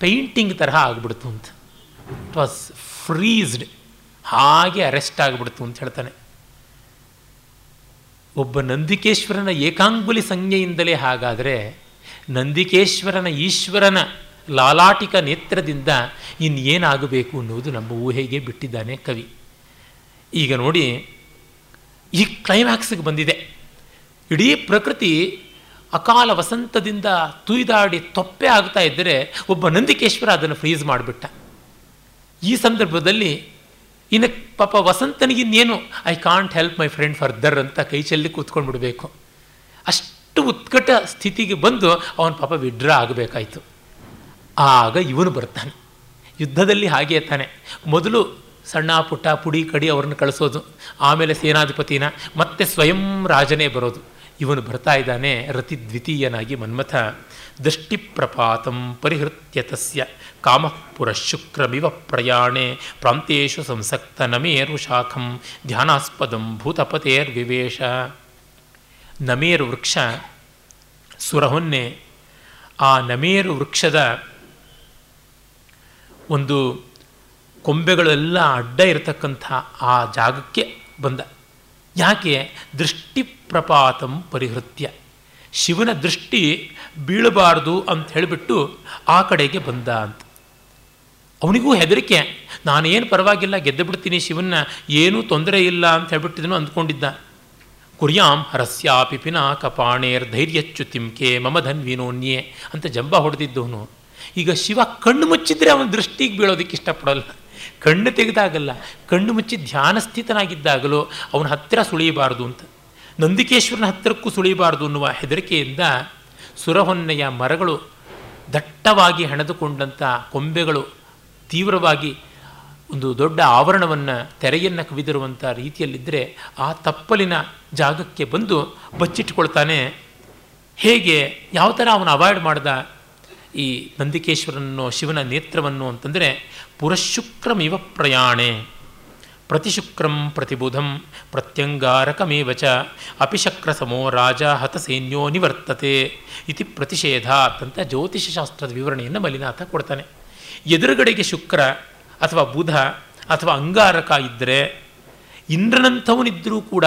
ಪೇಂಟಿಂಗ್ ತರಹ ಆಗ್ಬಿಡ್ತು ಅಂತ. ಇಟ್ ವಾಸ್ ಫ್ರೀಸ್ಡ್ ಹಾಗೆ ಅರೆಸ್ಟ್ ಆಗಿಬಿಡ್ತು ಅಂತ ಹೇಳ್ತಾನೆ. ಒಬ್ಬ ನಂದಿಕೇಶ್ವರನ ಏಕಾಂಗುಲಿ ಸಂಜ್ಞೆಯಿಂದಲೇ ಹಾಗಾದರೆ ನಂದಿಕೇಶ್ವರನ ಈಶ್ವರನ ಲಾಲಾಟಿಕ ನೇತ್ರದಿಂದ ಇನ್ನೇನಾಗಬೇಕು ಅನ್ನುವುದು ನಮ್ಮ ಊಹೆಗೆ ಬಿಟ್ಟಿದ್ದಾನೆ ಕವಿ. ಈಗ ನೋಡಿ ಈ ಕ್ಲೈಮ್ಯಾಕ್ಸ್ಗೆ ಬಂದಿದೆ. ಇಡೀ ಪ್ರಕೃತಿ ಅಕಾಲ ವಸಂತದಿಂದ ತುಯ್ದಾಡಿ ತೊಪ್ಪೆ ಆಗ್ತಾ ಇದ್ದರೆ ಒಬ್ಬ ನಂದಿಕೇಶ್ವರ ಅದನ್ನು ಫ್ರೀಸ್ ಮಾಡಿಬಿಟ್ಟ. ಈ ಸಂದರ್ಭದಲ್ಲಿ ಇನ್ನು ಪಾಪ ವಸಂತನಿಗಿನ್ನೇನು I can't help my friend further ಅಂತ ಕೈ ಚೆಲ್ಲಿ ಕೂತ್ಕೊಂಡ್ಬಿಡ್ಬೇಕು. ಅಷ್ಟು ಉತ್ಕಟ ಸ್ಥಿತಿಗೆ ಬಂದು ಅವನ ಪಾಪ ವಿಡ್ರಾ ಆಗಬೇಕಾಯಿತು. ಆಗ ಇವನು ಬರ್ತಾನೆ. ಯುದ್ಧದಲ್ಲಿ ಹಾಗೆ ತಾನೆ. ಮೊದಲು ಸಣ್ಣ ಪುಟ್ಟ ಪುಡಿ ಕಡಿ ಅವ್ರನ್ನ ಕಳಿಸೋದು, ಆಮೇಲೆ ಸೇನಾಧಿಪತಿನ ಮತ್ತೆ ಸ್ವಯಂ ರಾಜನೇ ಬರೋದು. ಇವನು ಬರ್ತಾ ಇದ್ದಾನೆ ರತಿ ದ್ವಿತೀಯನಾಗಿ ಮನ್ಮಥ. ದೃಷ್ಟಿಪ್ರಪಾತಂ ಪರಿಹೃತ್ಯ ತಸ್ಯ ಕಾಮಃಪುರ ಶುಕ್ರಮಿವ ಪ್ರಯಾಣೆ ಪ್ರಾಂತೇಶು ಸಂಸಕ್ತ ನಮೇರು ಶಾಖಂ ಧ್ಯಾನಾಸ್ಪದಂ ಭೂತಪತೇರ್ವಿವೇಶ. ನಮೇರು ವೃಕ್ಷ ಸುರಹೊನ್ನೆ, ಆ ನಮೇರು ವೃಕ್ಷದ ಒಂದು ಕೊಂಬೆಗಳೆಲ್ಲ ಅಡ್ಡ ಇರತಕ್ಕಂಥ ಆ ಜಾಗಕ್ಕೆ ಬಂದ. ಯಾಕೆ? ದೃಷ್ಟಿಪ್ರಪಾತಂ ಪರಿಹೃತ್ಯ. ಶಿವನ ದೃಷ್ಟಿ ಬೀಳಬಾರ್ದು ಅಂತ ಹೇಳಿಬಿಟ್ಟು ಆ ಕಡೆಗೆ ಬಂದ ಅಂತ. ಅವನಿಗೂ ಹೆದರಿಕೆ. ನಾನೇನು ಪರವಾಗಿಲ್ಲ, ಗೆದ್ದು ಬಿಡ್ತೀನಿ, ಶಿವನ್ನ ಏನೂ ತೊಂದರೆ ಇಲ್ಲ ಅಂತ ಹೇಳ್ಬಿಟ್ಟಿದನು ಅಂದ್ಕೊಂಡಿದ್ದ. ಕುರ್ಯಾಂ ಹರಸ್ಯಾಪಿ ಕಪಾಣೇರ್ ಧೈರ್ಯಚ್ಚು ಧೈರ್ಯಚ್ಯುತಿಂಕೆ ಮಮ ಧನ್ವಿನೋನ್ಯೆ ಅಂತ ಜಂಬ ಹೊಡೆದಿದ್ದವನು. ಈಗ ಶಿವ ಕಣ್ಣು ಮುಚ್ಚಿದ್ರೆ ಅವನ ದೃಷ್ಟಿಗೆ ಬೀಳೋದಕ್ಕೆ ಇಷ್ಟಪಡೋಲ್ಲ. ಕಣ್ಣು ತೆಗೆದಾಗಲ್ಲ, ಕಣ್ಣು ಮುಚ್ಚಿ ಧ್ಯಾನಸ್ಥಿತನಾಗಿದ್ದಾಗಲೂ ಅವನ ಹತ್ತಿರ ಸುಳಿಯಬಾರದು ಅಂತ. ನಂದಿಕೇಶ್ವರನ ಹತ್ತಿರಕ್ಕೂ ಸುಳಿಯಬಾರದು ಅನ್ನುವ ಹೆದರಿಕೆಯಿಂದ ಸುರಹೊನ್ನೆಯ ಮರಗಳು ದಟ್ಟವಾಗಿ ಹೆಣೆದುಕೊಂಡಂಥ ಕೊಂಬೆಗಳು ತೀವ್ರವಾಗಿ ಒಂದು ದೊಡ್ಡ ಆವರಣವನ್ನು ತೆರೆಯನ್ನು ಕವಿದಿರುವಂಥ ರೀತಿಯಲ್ಲಿದ್ದರೆ ಆ ತಪ್ಪಲಿನ ಜಾಗಕ್ಕೆ ಬಂದು ಬಚ್ಚಿಟ್ಕೊಳ್ತಾನೆ ಹೇಗೆ? ಯಾವ ಥರ ಅವನು ಅವಾಯ್ಡ್ ಮಾಡ್ದ? ಈ ನಂದಿಕೇಶ್ವರನ್ನು ಶಿವನ ನೇತ್ರವನ್ನು ಅಂತಂದರೆ ಪುರಶುಕ್ರಮಿವ ಪ್ರಯಾಣೆ. ಪ್ರತಿಶುಕ್ರಂ ಪ್ರತಿಬುಧಂ ಪ್ರತ್ಯಂಗಾರಕಮೇವ ಚ ಅಪಿಶಕ್ರ ಸಮೋ ರಾಜ ಹತಸೇನ್ಯೋ ನಿವರ್ತತೆ ಇತಿ ಪ್ರತಿಷೇಧ ಅಂತ ಜ್ಯೋತಿಷಶಾಸ್ತ್ರದ ವಿವರಣೆಯನ್ನು ಮಲಿನಾಥ ಕೊಡ್ತಾನೆ. ಎದುರುಗಡೆಗೆ ಶುಕ್ರ ಅಥವಾ ಬುಧ ಅಥವಾ ಅಂಗಾರಕ ಇದ್ದರೆ ಇಂದ್ರನಂಥವನಿದ್ದರೂ ಕೂಡ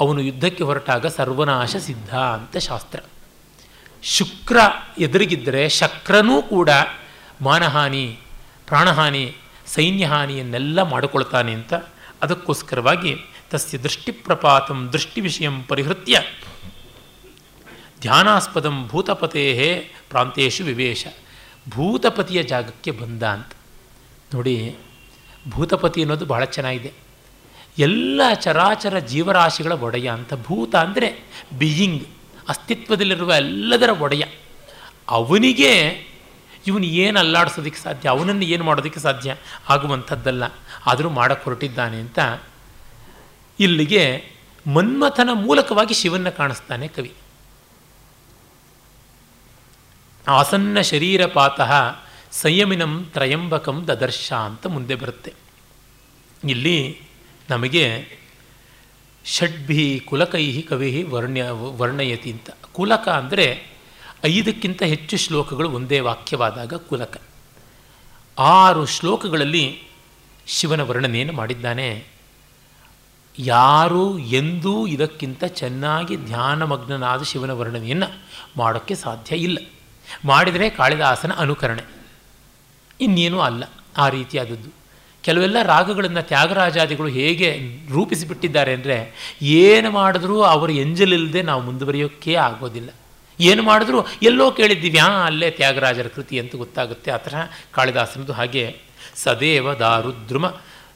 ಅವನು ಯುದ್ಧಕ್ಕೆ ಹೊರಟಾಗ ಸರ್ವನಾಶ ಸಿದ್ಧ ಅಂತ ಶಾಸ್ತ್ರ. ಶುಕ್ರ ಎದುರಿಗಿದ್ದರೆ ಶಕ್ರನೂ ಕೂಡ ಮಾನಹಾನಿ, ಪ್ರಾಣಹಾನಿ ಸೈನ್ಯಹಾನಿಯನ್ನೆಲ್ಲ ಮಾಡಿಕೊಳ್ತಾನೆ ಅಂತ ಅದಕ್ಕೋಸ್ಕರವಾಗಿ ತಸ್ಯ ದೃಷ್ಟಿಪ್ರಪಾತಂ ದೃಷ್ಟಿ ವಿಷಯಂ ಪರಿಹೃತ್ಯ. ಧ್ಯಾನಾಸ್ಪದಂ ಭೂತಪತೇ ಪ್ರಾಂತೇಶು ವಿವೇಶ. ಭೂತಪತಿಯ ಜಾಗಕ್ಕೆ ಬಂದ ಅಂತ. ನೋಡಿ, ಭೂತಪತಿ ಅನ್ನೋದು ಬಹಳ ಚೆನ್ನಾಗಿದೆ. ಎಲ್ಲ ಚರಾಚರ ಜೀವರಾಶಿಗಳ ಒಡೆಯ ಅಂತ ಭೂತ ಅಂದರೆ ಬಿಯಿಂಗ್ ಅಸ್ತಿತ್ವದಲ್ಲಿರುವ ಎಲ್ಲದರ ಒಡೆಯ. ಅವನಿಗೆ ಇವನು ಏನು ಅಲ್ಲಾಡಿಸೋದಕ್ಕೆ ಸಾಧ್ಯ, ಅವನನ್ನು ಏನು ಮಾಡೋದಕ್ಕೆ ಸಾಧ್ಯ ಆಗುವಂಥದ್ದಲ್ಲ. ಆದರೂ ಮಾಡಕ್ಕೆ ಹೊರಟಿದ್ದಾನೆ ಅಂತ ಇಲ್ಲಿಗೆ ಮನ್ಮಥನ ಮೂಲಕವಾಗಿ ಶಿವನ್ನ ಕಾಣಿಸ್ತಾನೆ ಕವಿ. ಆಸನ್ನ ಶರೀರಪಾತಃ ಸಂಯಮಿನಂ ತ್ರಯಂಬಕಂ ದದರ್ಶ ಅಂತ ಮುಂದೆ ಬರುತ್ತೆ. ಇಲ್ಲಿ ನಮಗೆ ಷಡ್ಭಿ ಕುಲಕೈ ಕವಿ ವರ್ಣ್ಯ ವರ್ಣಯತಿ ಅಂತ. ಕುಲಕ ಅಂದರೆ ಐದಕ್ಕಿಂತ ಹೆಚ್ಚು ಶ್ಲೋಕಗಳು ಒಂದೇ ವಾಕ್ಯವಾದಾಗ ಕುಲಕ. ಆರು ಶ್ಲೋಕಗಳಲ್ಲಿ ಶಿವನ ವರ್ಣನೆಯನ್ನು ಮಾಡಿದ್ದಾನೆ. ಯಾರು, ಎಂದೂ ಇದಕ್ಕಿಂತ ಚೆನ್ನಾಗಿ ಧ್ಯಾನಮಗ್ನನಾದ ಶಿವನ ವರ್ಣನೆಯನ್ನು ಮಾಡೋಕ್ಕೆ ಸಾಧ್ಯ ಇಲ್ಲ. ಮಾಡಿದರೆ ಕಾಳಿದಾಸನ ಅನುಕರಣೆ. ಇನ್ನೇನೂ ಅಲ್ಲ. ಆ ರೀತಿಯಾದದ್ದು. ಕೆಲವೆಲ್ಲ ರಾಗಗಳನ್ನು ತ್ಯಾಗರಾಜಾದಿಗಳು ಹೇಗೆ ರೂಪಿಸಿಬಿಟ್ಟಿದ್ದಾರೆ ಅಂದರೆ, ಏನು ಮಾಡಿದ್ರೂ ಅವರು ಎಂಜಲಿಲ್ಲದೆ ನಾವು ಮುಂದುವರಿಯೋಕ್ಕೆ ಆಗೋದಿಲ್ಲ. ಏನು ಮಾಡಿದ್ರೂ ಎಲ್ಲೋ ಕೇಳಿದ್ದೀವಿ, ಆ, ಅಲ್ಲೇ ತ್ಯಾಗರಾಜರ ಕೃತಿ ಅಂತ ಗೊತ್ತಾಗುತ್ತೆ, ಆ ಥರ ಕಾಳಿದಾಸನದು ಹಾಗೆ. ಸದೇವ ದಾರುದ್ರುಮ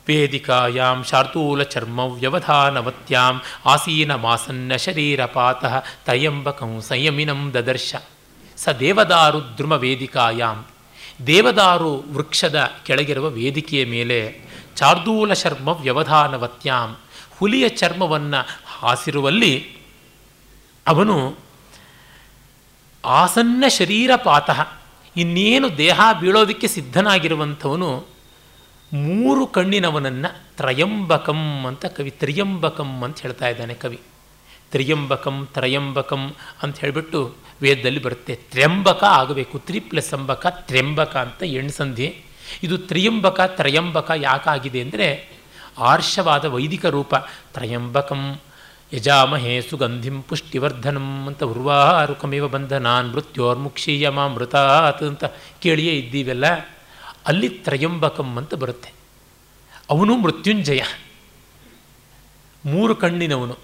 ವೇದಿಕಾಯಾಂ ಶಾರ್ತೂಲ ಚರ್ಮ ವ್ಯವಧಾನವತ್ಯಾಂ ಆಸೀನ ಮಾಸನ್ನ ಶರೀರಪಾತಃ ತಯಂಬಕಂ ಸಂಯಮಿನಂ ದದರ್ಶ. ಸ ದೇವದಾರುದ್ರುಮ ವೇದಿಕಾಯಾಂ ದೇವದಾರು ವೃಕ್ಷದ ಕೆಳಗಿರುವ ವೇದಿಕೆಯ ಮೇಲೆ ಚಾರ್ದೂಲ ಶರ್ಮ ವ್ಯವಧಾನವತ್ಯಾಂ ಹುಲಿಯ ಚರ್ಮವನ್ನು ಹಾಸಿರುವಲ್ಲಿ ಅವನು ಆಸನ್ನ ಶರೀರಪಾತಃ ಇನ್ನೇನು ದೇಹ ಬೀಳೋದಕ್ಕೆ ಸಿದ್ಧನಾಗಿರುವಂಥವನು ಮೂರು ಕಣ್ಣಿನವನನ್ನು ತ್ರಯಂಬಕಂ ಅಂತ ಕವಿ, ತ್ರಿಯಂಬಕಂ ಅಂತ ಹೇಳ್ತಾ ಇದ್ದಾನೆ ಕವಿ. ತ್ರಿಯಂಬಕಂ, ತ್ರಯಂಬಕಂ ಅಂತ ಹೇಳಿಬಿಟ್ಟು ವೇದದಲ್ಲಿ ಬರುತ್ತೆ. ತ್ರ್ಯಂಬಕ ಆಗಬೇಕು. ತ್ರಿ ಪ್ಲಸ್ ಅಂಬಕ, ತ್ರ್ಯಂಬಕ ಅಂತ ಎಣ್ಸಂಧಿ ಇದು ತ್ರಿಯಂಬಕ, ತ್ರಯಂಬಕ ಯಾಕಾಗಿದೆ ಅಂದರೆ ಆರ್ಷವಾದ ವೈದಿಕ ರೂಪ. ತ್ರಯಂಬಕಂ ಯಜಾಮಹೇ ಸುಗಂಧಿಂ ಪುಷ್ಟಿವರ್ಧನಂ ಅಂತ ಉರ್ವಾರುಕಮೇವ ಬಂಧನಾನ್ ಮೃತ್ಯೋರ್ಮುಕ್ಷೀಯಮಾಮೃತಾತ್ ಅಂತ ಕೇಳಿಯೇ ಇದ್ದೀವೆಲ್ಲ, ಅಲ್ಲಿ ತ್ರಯಂಬಕಂ ಅಂತ ಬರುತ್ತೆ. ಅವನು ಮೃತ್ಯುಂಜಯ. ಮೂರು ಕಣ್ಣಿನವನು.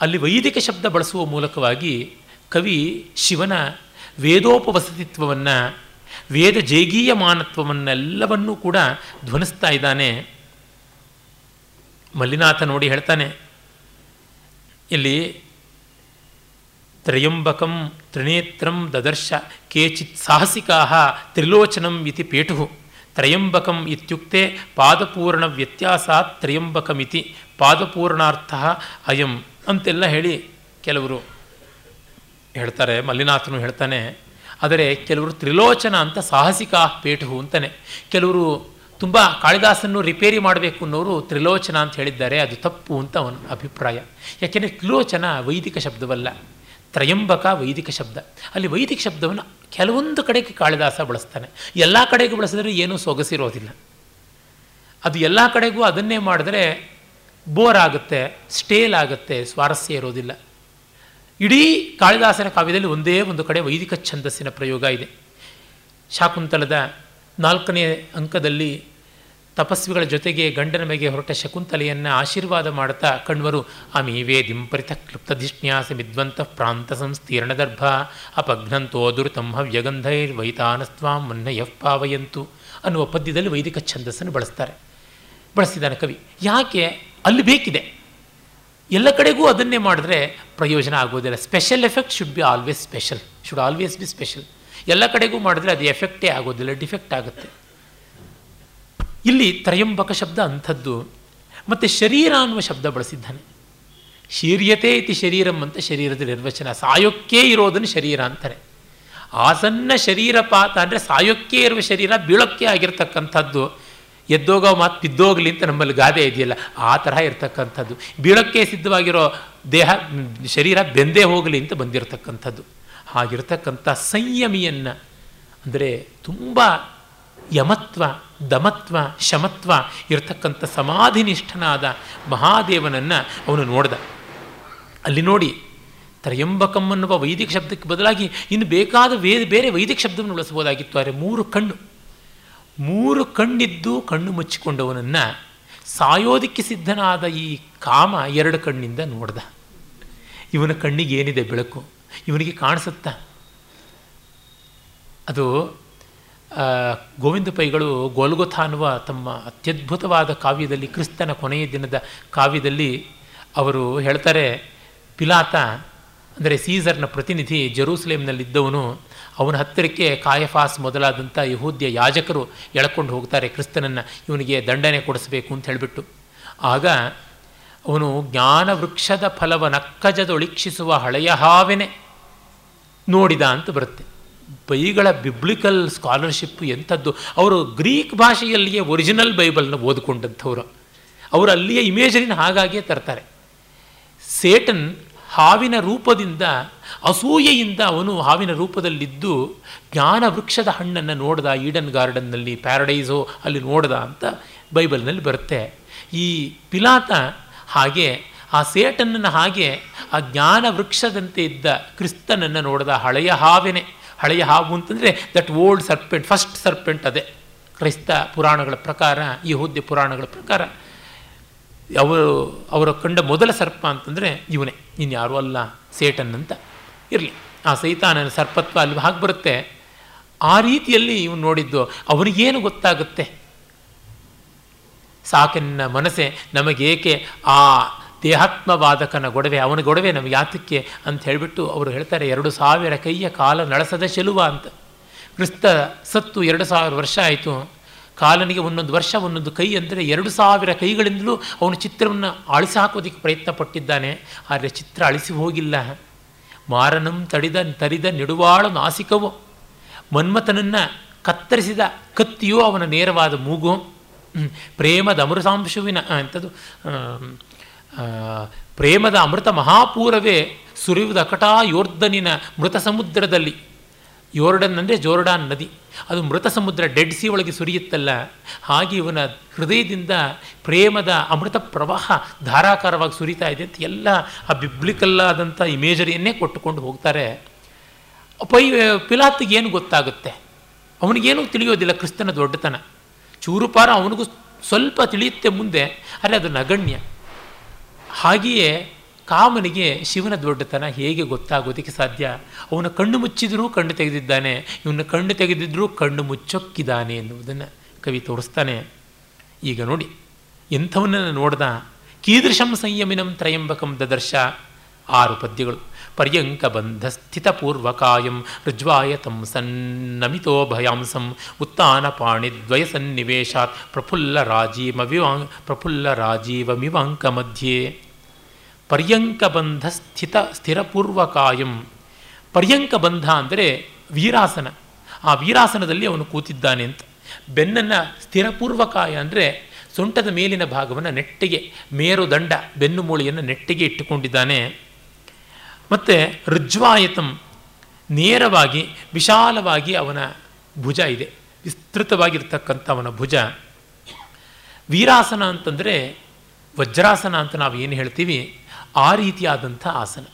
ಅಲ್ಲಿ ವೈದಿಕ ಶಬ್ದ ಬಳಸುವ ಮೂಲಕವಾಗಿ ಕವಿ ಶಿವನ ವೇದೋಪವಸತಿತ್ವವನ್ನು, ವೇದ ಜೇಗೀಯಮಾನತ್ವವನ್ನೆಲ್ಲವನ್ನೂ ಕೂಡ ಧ್ವನಿಸ್ತಾ ಇದ್ದಾನೆ. ಮಲ್ಲಿನಾಥ ನೋಡಿ ಹೇಳ್ತಾನೆ, ಇಲ್ಲಿ ತ್ರಯಂಬಕಂ ತ್ರಿನೇತ್ರಂ ದದರ್ಶ ಕೇಚಿತ್ ಸಾಹಸಿಕಾ ತ್ರಿಲೋಚನಂ ಇತಿ ಪೇಟು ತ್ರಯಂಬಕಂ ಇತ್ಯುಕ್ತೆ ಪಾದಪೂರ್ಣ ವ್ಯತ್ಯಾಸಾತ್ ತ್ರಯಂಬಕಮಿತಿ, ಪಾದಪೂರ್ಣಾರ್ಥ ಅಯಂ ಅಂತೆಲ್ಲ ಹೇಳಿ ಕೆಲವರು. ಹೇಳ್ತಾರೆ, ಮಲ್ಲಿನಾಥನು ಹೇಳ್ತಾನೆ, ಆದರೆ ಕೆಲವರು ತ್ರಿಲೋಚನ ಅಂತ ಸಾಹಸಿಕ ಪೇಟು ಅಂತಾನೆ. ಕೆಲವರು ತುಂಬ ಕಾಳಿದಾಸನ್ನು ರಿಪೇರಿ ಮಾಡಬೇಕು ಅನ್ನೋರು ತ್ರಿಲೋಚನ ಅಂತ ಹೇಳಿದ್ದಾರೆ, ಅದು ತಪ್ಪು ಅಂತ ಅವನ ಅಭಿಪ್ರಾಯ. ಯಾಕೆಂದರೆ ತ್ರಿಲೋಚನ ವೈದಿಕ ಶಬ್ದವಲ್ಲ, ತ್ರಯಂಬಕ ವೈದಿಕ ಶಬ್ದ. ಅಲ್ಲಿ ವೈದಿಕ ಶಬ್ದವನ್ನು ಕೆಲವೊಂದು ಕಡೆಗೆ ಕಾಳಿದಾಸ ಬಳಸ್ತಾನೆ. ಎಲ್ಲ ಕಡೆಗೂ ಬಳಸಿದ್ರೆ ಏನೂ ಸೊಗಸಿರೋದಿಲ್ಲ. ಅದು ಎಲ್ಲ ಕಡೆಗೂ ಅದನ್ನೇ ಮಾಡಿದ್ರೆ ಬೋರ್ ಆಗುತ್ತೆ, ಸ್ಟೇಲ್ ಆಗುತ್ತೆ, ಸ್ವಾರಸ್ಯ ಇರೋದಿಲ್ಲ. ಇಡೀ ಕಾಳಿದಾಸನ ಕಾವ್ಯದಲ್ಲಿ ಒಂದೇ ಒಂದು ಕಡೆ ವೈದಿಕ ಛಂದಸ್ಸಿನ ಪ್ರಯೋಗ ಇದೆ. ಶಾಕುಂತಲದ ನಾಲ್ಕನೇ ಅಂಕದಲ್ಲಿ ತಪಸ್ವಿಗಳ ಜೊತೆಗೆ ಗಂಡನ ಮೇಲೆ ಹೊರಟ ಶಕುಂತಲೆಯನ್ನು ಆಶೀರ್ವಾದ ಮಾಡುತ್ತಾ ಕಣ್ವರು, ಅಮೀವೇ ದಿಂಪರಿತ ಪರಿತ ಕ್ಲುಪ್ತಧಿಷ್ಣ್ಯಾಸ ವಿದ್ವಂತ ಪ್ರಾಂತ ಸಂಸ್ತೀರ್ಣದರ್ಭ ಅಪಘ್ನಂತೋ ದುರುತಂ ಹವ್ಯಗಂಧೈರ್ವೈತಾನಸ್ವಾಂ ಮನ್ನಯಃ ಪಾವಯಂತು ಅನ್ನುವ ಪದ್ಯದಲ್ಲಿ ವೈದಿಕ ಛಂದಸ್ಸನ್ನು ಬಳಸ್ತಾರೆ. ಬಳಸಿದ್ದಾನೆ ಕವಿ. ಯಾಕೆ? ಅಲ್ಲಿ ಬೇಕಿದೆ. ಎಲ್ಲ ಕಡೆಗೂ ಅದನ್ನೇ ಮಾಡಿದ್ರೆ ಪ್ರಯೋಜನ ಆಗೋದಿಲ್ಲ. Special effect should be always special should always be special ಎಲ್ಲ ಕಡೆಗೂ ಮಾಡಿದ್ರೆ ಅದು ಎಫೆಕ್ಟೇ ಆಗೋದಿಲ್ಲ ಡಿಫೆಕ್ಟ್ ಆಗುತ್ತೆ. ಇಲ್ಲಿ ತ್ರಯಂಬಕ ಶಬ್ದ ಅಂಥದ್ದು. ಮತ್ತು ಶರೀರ ಅನ್ನುವ ಶಬ್ದ ಬಳಸಿದ್ದಾನೆ. ಶೀರ್ಯತೆ ಇತಿ ಶರೀರಂ ಅಂತ ಶರೀರದ ನಿರ್ವಚನ. ಸಾಯೋಕ್ಕೇ ಇರೋದನ್ನು ಶರೀರ ಅಂತಾರೆ. ಆಸನ್ನ ಶರೀರಪಾತ ಅಂದರೆ ಸಾಯೋಕ್ಕೆ ಇರುವ ಶರೀರ ಬೀಳೋಕ್ಕೆ ಆಗಿರ್ತಕ್ಕಂಥದ್ದು. ಎದ್ದೋಗೋ ಮಾತು ಬಿದ್ದೋಗಲಿ ಅಂತ ನಮ್ಮಲ್ಲಿ ಗಾದೆ ಇದೆಯಲ್ಲ, ಆ ತರಹ ಇರತಕ್ಕಂಥದ್ದು. ಬೀಳಕ್ಕೆ ಸಿದ್ಧವಾಗಿರೋ ದೇಹ ಶರೀರ ಬೆಂದೇ ಹೋಗಲಿ ಅಂತ ಬಂದಿರತಕ್ಕಂಥದ್ದು. ಹಾಗಿರ್ತಕ್ಕಂಥ ಸಂಯಮಿಯನ್ನು, ಅಂದರೆ ತುಂಬ ಯಮತ್ವ, ದಮತ್ವ, ಶಮತ್ವ ಇರತಕ್ಕಂಥ ಸಮಾಧಿನಿಷ್ಠನಾದ ಮಹಾದೇವನನ್ನು ಅವನು ನೋಡ್ದ. ಅಲ್ಲಿ ನೋಡಿ, ತ್ರಯಂಬಕಂ ಅನ್ನುವ ವೈದಿಕ ಶಬ್ದಕ್ಕೆ ಬದಲಾಗಿ ಇನ್ನು ಬೇಕಾದ ವೇ ಬೇರೆ ವೈದಿಕ ಶಬ್ದವನ್ನು ಬಳಸಬಹುದಾಗಿತ್ತು ಆದರೆ ಮೂರು ಕಣ್ಣು. ಮೂರು ಕಣ್ಣಿದ್ದು ಕಣ್ಣು ಮುಚ್ಚಿಕೊಂಡವನನ್ನು ಸಾಯೋದಿಕ್ಕೆ ಸಿದ್ಧನಾದ ಈ ಕಾಮ ಎರಡು ಕಣ್ಣಿಂದ ನೋಡ್ದ. ಇವನ ಕಣ್ಣಿಗೆ ಏನಿದೆ ಬೆಳಕು? ಇವನಿಗೆ ಕಾಣಿಸುತ್ತಾ? ಅದು ಗೋವಿಂದ ಪೈಗಳು ಗೋಲ್ಗೊಥ ಅನ್ನುವ ತಮ್ಮ ಅತ್ಯದ್ಭುತವಾದ ಕಾವ್ಯದಲ್ಲಿ, ಕ್ರಿಸ್ತನ ಕೊನೆಯ ದಿನದ ಕಾವ್ಯದಲ್ಲಿ ಅವರು ಹೇಳ್ತಾರೆ, ಪಿಲಾತ ಅಂದರೆ ಸೀಸರ್ನ ಪ್ರತಿನಿಧಿ ಜೆರೂಸಲೇಮ್ನಲ್ಲಿದ್ದವನು ಅವನ ಹತ್ತಿರಕ್ಕೆ ಕಾಯಫಾಸ್ ಮೊದಲಾದಂಥ ಯಹೂದ್ಯ ಯಾಜಕರು ಎಳ್ಕೊಂಡು ಹೋಗ್ತಾರೆ, ಕ್ರಿಸ್ತನನ್ನು ಇವನಿಗೆ ದಂಡನೆ ಕೊಡಿಸಬೇಕು ಅಂತ ಹೇಳಿಬಿಟ್ಟು. ಆಗ ಅವನು ಜ್ಞಾನ ವೃಕ್ಷದ ಫಲವ ನಕ್ಕಜದೊಳಿಕ್ಷಿಸುವ ಹಳೆಯ ಹಾವೆನೆ ನೋಡಿದ ಅಂತ ಬರುತ್ತೆ. ಬೈಗಳ ಬಿಬ್ಲಿಕಲ್ ಸ್ಕಾಲರ್ಶಿಪ್ ಎಂಥದ್ದು. ಅವರು ಗ್ರೀಕ್ ಭಾಷೆಯಲ್ಲಿಯೇ ಒರಿಜಿನಲ್ ಬೈಬಲ್ನ ಓದ್ಕೊಂಡಂಥವ್ರು. ಅವರು ಅಲ್ಲಿಯ ಇಮೇಜರಿನ ಹಾಗಾಗಿಯೇ ತರ್ತಾರೆ. ಸೇಟನ್ ಹಾವಿನ ರೂಪದಿಂದ, ಅಸೂಯೆಯಿಂದ ಅವನು ಹಾವಿನ ರೂಪದಲ್ಲಿದ್ದು, ಜ್ಞಾನ ವೃಕ್ಷದ ಹಣ್ಣನ್ನು ನೋಡ್ದ, ಈಡನ್ ಗಾರ್ಡನ್ನಲ್ಲಿ, ಪ್ಯಾರಡೈಸೋ ಅಲ್ಲಿ ನೋಡ್ದ ಅಂತ ಬೈಬಲ್ನಲ್ಲಿ ಬರುತ್ತೆ. ಈ ಪಿಲಾತ ಹಾಗೆ, ಆ ಸೇಟನನ್ನು ಹಾಗೆ, ಆ ಜ್ಞಾನ ವೃಕ್ಷದಂತೆ ಇದ್ದ ಕ್ರಿಸ್ತನನ್ನು ನೋಡಿದ ಹಳೆಯ ಹಾವೇನೆ. ಹಳೆಯ ಹಾವು ಅಂತಂದರೆ that old serpent first serpent ಅದೇ. ಕ್ರೈಸ್ತ ಪುರಾಣಗಳ ಪ್ರಕಾರ, ಯಹೂದ್ಯ ಪುರಾಣಗಳ ಪ್ರಕಾರ. ಅವರು, ಅವರ ಕಂಡ ಮೊದಲ ಸರ್ಪ ಅಂತಂದರೆ ಇವನೇ. ಇನ್ಯಾರೂ ಅಲ್ಲ ಸೇಟನ್ ಅಂತ ಇರಲಿ. ಆ ಸೈತಾನನ ಸರ್ಪತ್ವ ಅಲ್ಲಿ ಹಾಗೆ ಬರುತ್ತೆ. ಆ ರೀತಿಯಲ್ಲಿ ಇವನು ನೋಡಿದ್ದು ಅವನಿಗೇನು ಗೊತ್ತಾಗುತ್ತೆ? ಸಾಕನ್ನ ಮನಸ್ಸೆ ನಮಗೇಕೆ ಆ ದೇಹಾತ್ಮವಾದಕನ ಗೊಡವೆ, ಅವನ ಗೊಡವೆ ನಮಗೆ ಯಾತಕ್ಕೆ ಅಂತ ಹೇಳಿಬಿಟ್ಟು ಅವರು ಹೇಳ್ತಾರೆ, ಎರಡು ಸಾವಿರ ಕೈಯ ಕಾಲ ನಳಸದ ಶೆಲುವ ಅಂತ. ಕ್ರಿಸ್ತ ಸತ್ತು ಎರಡು ಸಾವಿರ ವರ್ಷ ಆಯಿತು. ಕಾಲನಿಗೆ ಒಂದೊಂದು ವರ್ಷ, ಒಂದೊಂದು ಕೈ ಅಂದರೆ ಎರಡು ಸಾವಿರ ಕೈಗಳಿಂದಲೂ ಅವನು ಚಿತ್ರವನ್ನು ಅಳಿಸಿ ಹಾಕೋದಕ್ಕೆ ಪ್ರಯತ್ನ ಪಟ್ಟಿದ್ದಾನೆ ಆದರೆ ಚಿತ್ರ ಅಳಿಸಿ ಹೋಗಿಲ್ಲ. ಮಾರನಂ ತಡಿದ ತರಿದ ನೆಡುವಾಳು ನಾಸಿಕವು. ಮನ್ಮಥನನ್ನು ಕತ್ತರಿಸಿದ ಕತ್ತಿಯು ಅವನ ನೇರವಾದ ಮೂಗು. ಪ್ರೇಮದ ಅಮೃತಾಂಶುವಿನ ಅಂಥದ್ದು ಪ್ರೇಮದ ಅಮೃತ ಮಹಾಪೂರವೇ ಸುರಿಯುವುದು ಅಕಟಾ ಮೃತ ಸಮುದ್ರದಲ್ಲಿ ಯೋರ್ಡನ್ ಅಂದರೆ ಜೋರ್ಡಾನ್ ನದಿ. ಅದು ಮೃತ ಸಮುದ್ರ ಡೆಡ್ ಸಿ ಒಳಗೆ ಸುರಿಯುತ್ತಲ್ಲ. ಹಾಗೆ ಇವನ ಹೃದಯದಿಂದ ಪ್ರೇಮದ ಅಮೃತ ಪ್ರವಾಹ ಧಾರಾಕಾರವಾಗಿ ಸುರಿತಾ ಇದೆ ಅಂತ ಎಲ್ಲ ಆ ಬಿಬ್ಲಿಕಲ್ಲಾದಂಥ ಇಮೇಜರಿಯನ್ನೇ ಕೊಟ್ಟುಕೊಂಡು ಹೋಗ್ತಾರೆ. ಪೈ ಏನು ಗೊತ್ತಾಗುತ್ತೆ? ಅವನಿಗೇನು ತಿಳಿಯೋದಿಲ್ಲ ಕ್ರಿಸ್ತನ ದೊಡ್ಡತನ. ಚೂರುಪಾರ ಅವನಿಗೂ ಸ್ವಲ್ಪ ತಿಳಿಯುತ್ತೆ ಮುಂದೆ, ಆದರೆ ಅದು ನಗಣ್ಯ. ಹಾಗೆಯೇ ಕಾಮನಿಗೆ ಶಿವನ ದೊಡ್ಡತನ ಹೇಗೆ ಗೊತ್ತಾಗೋದಕ್ಕೆ ಸಾಧ್ಯ? ಅವನ ಕಣ್ಣು ಮುಚ್ಚಿದರೂ ಕಣ್ಣು ತೆಗೆದಿದ್ದಾನೆ, ಇವನ ಕಣ್ಣು ತೆಗೆದಿದ್ದರೂ ಕಣ್ಣು ಮುಚ್ಚೊಕ್ಕಿದ್ದಾನೆ ಎನ್ನುವುದನ್ನು ಕವಿ ತೋರಿಸ್ತಾನೆ. ಈಗ ನೋಡಿ, ಎಂಥವನನ್ನು ನೋಡ್ದ? ಕೀದೃಶಂ ಸಂಯಮಿನಂ ತ್ರಯಂಬಕಂ ದದರ್ಶ. ಆರು ಪದ್ಯಗಳು. ಪರ್ಯಂಕ ಬಂಧ ಸ್ಥಿತಪೂರ್ವಕಾಯಂ ಋಜ್ವಾಯತಂ ಸನ್ನಮಿತೋ ಭಯಾಂಸಂ ಉತ್ತಾನ ಪಾಣಿದ್ವಯ ಸನ್ನಿವೇಶಾತ್ ಪ್ರಫುಲ್ಲ ರಾಜೀವಮಿವಾಂ ಪ್ರಫುಲ್ಲ ರಾಜೀವಮಿವಾಂಕ ಮಧ್ಯೆ. ಪರ್ಯಂಕ ಬಂಧ ಸ್ಥಿತ ಸ್ಥಿರಪೂರ್ವಕಾಯಂ. ಪರ್ಯಂಕ ಬಂಧ ಅಂದರೆ ವೀರಾಸನ. ಆ ವೀರಾಸನದಲ್ಲಿ ಅವನು ಕೂತಿದ್ದಾನೆ ಅಂತ. ಬೆನ್ನನ್ನು ಸ್ಥಿರಪೂರ್ವಕಾಯ ಅಂದರೆ ಸೊಂಟದ ಮೇಲಿನ ಭಾಗವನ್ನು ನೆಟ್ಟಿಗೆ ಮೇರುದಂಡ ಬೆನ್ನು ಮೂಳೆಯನ್ನು ನೆಟ್ಟಿಗೆ ಇಟ್ಟುಕೊಂಡಿದ್ದಾನೆ. ಮತ್ತು ರುಜ್ವಾಯತಂ ನೇರವಾಗಿ, ವಿಶಾಲವಾಗಿ ಅವನ ಭುಜ ಇದೆ. ವಿಸ್ತೃತವಾಗಿರ್ತಕ್ಕಂಥ ಅವನ ಭುಜ. ವೀರಾಸನ ಅಂತಂದರೆ ವಜ್ರಾಸನ ಅಂತ ನಾವು ಏನು ಹೇಳ್ತೀವಿ? ಆ ರೀತಿಯಾದಂಥ ಆಸನ.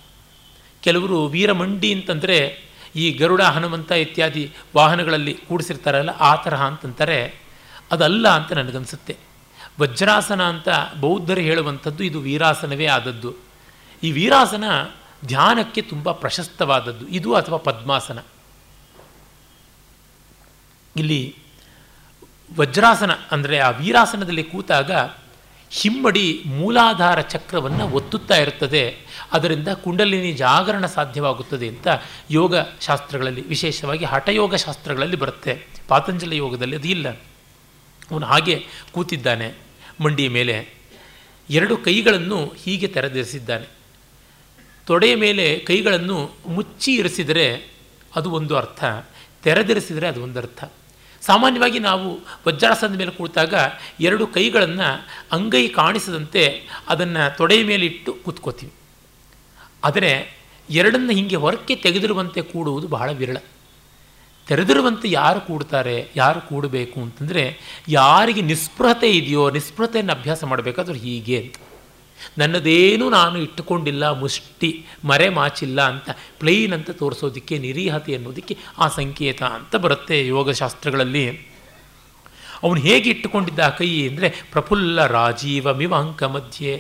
ಕೆಲವರು ವೀರಮಂಡಿ ಅಂತಂದರೆ ಈ ಗರುಡ, ಹನುಮಂತ ಇತ್ಯಾದಿ ವಾಹನಗಳಲ್ಲಿ ಕೂಡಿಸಿರ್ತಾರಲ್ಲ, ಆ ತರಹ ಅಂತಂತಾರೆ, ಅದಲ್ಲ ಅಂತ ನನಗನ್ಸುತ್ತೆ. ವಜ್ರಾಸನ ಅಂತ ಬೌದ್ಧರು ಹೇಳುವಂಥದ್ದು ಇದು ವೀರಾಸನವೇ ಆದದ್ದು. ಈ ವೀರಾಸನ ಧ್ಯಾನಕ್ಕೆ ತುಂಬ ಪ್ರಶಸ್ತವಾದದ್ದು. ಇದು ಅಥವಾ ಪದ್ಮಾಸನ. ಇಲ್ಲಿ ವಜ್ರಾಸನ ಅಂದರೆ ಆ ವೀರಾಸನದಲ್ಲಿ ಕೂತಾಗ ಹಿಮ್ಮಡಿ ಮೂಲಾಧಾರ ಚಕ್ರವನ್ನು ಒತ್ತುತ್ತಾ ಇರುತ್ತದೆ. ಅದರಿಂದ ಕುಂಡಲಿನಿ ಜಾಗರಣ ಸಾಧ್ಯವಾಗುತ್ತದೆ ಅಂತ ಯೋಗ ಶಾಸ್ತ್ರಗಳಲ್ಲಿ, ವಿಶೇಷವಾಗಿ ಹಠಯೋಗ ಶಾಸ್ತ್ರಗಳಲ್ಲಿ ಬರುತ್ತೆ. ಪಾತಂಜಲ ಯೋಗದಲ್ಲಿ ಅದು ಇಲ್ಲ. ಅವನು ಹಾಗೆ ಕೂತಿದ್ದಾನೆ, ಮಂಡಿಯ ಮೇಲೆ. ಎರಡು ಕೈಗಳನ್ನು ಹೀಗೆ ತೆರೆದಿರಿಸಿದ್ದಾನೆ. ತೊಡೆಯ ಮೇಲೆ ಕೈಗಳನ್ನು ಮುಚ್ಚಿ ಇರಿಸಿದರೆ ಅದು ಒಂದು ಅರ್ಥ, ತೆರೆದಿರಿಸಿದರೆ ಅದು ಒಂದು ಸಾಮಾನ್ಯವಾಗಿ ನಾವು ವಜ್ರಾಸನದ ಮೇಲೆ ಕುಳಿತಾಗ ಎರಡು ಕೈಗಳನ್ನು ಅಂಗೈ ಕಾಣಿಸದಂತೆ ಅದನ್ನು ತೊಡೆಯ ಮೇಲೆ ಇಟ್ಟು ಕೂತ್ಕೋತೀವಿ. ಆದರೆ ಎರಡನ್ನು ಹೀಗೆ ಹೊರಕ್ಕೆ ತೆಗೆದಿರುವಂತೆ ಕೂಡುವುದು ಬಹಳ ವಿರಳ. ತೆರೆದಿರುವಂತೆ ಯಾರು ಕೂಡ್ತಾರೆ, ಯಾರು ಕೂಡಬೇಕು ಅಂತಂದರೆ ಯಾರಿಗೆ ನಿಸ್ಪೃಹತೆ ಇದೆಯೋ, ನಿಸ್ಪೃಹತೆಯನ್ನು ಅಭ್ಯಾಸ ಮಾಡಬೇಕಾದ್ರೂ ಹೀಗೆ ಅಂತ. ನನ್ನದೇನು ನಾನು ಇಟ್ಟುಕೊಂಡಿಲ್ಲ, ಮುಷ್ಟಿ ಮರೆ ಮಾಚಿಲ್ಲ ಅಂತ ಪ್ಲೈನ್ ಅಂತ ತೋರಿಸೋದಕ್ಕೆ, ನಿರೀಹತೆ ಅನ್ನೋದಕ್ಕೆ ಆ ಸಂಕೇತ ಅಂತ ಬರುತ್ತೆ ಯೋಗಶಾಸ್ತ್ರಗಳಲ್ಲಿ. ಅವನು ಹೇಗೆ ಇಟ್ಟುಕೊಂಡಿದ್ದ ಆ ಕೈ ಅಂದರೆ, ಪ್ರಫುಲ್ಲ ರಾಜೀವ ಮಿವಾಂಕ ಮಧ್ಯೆ.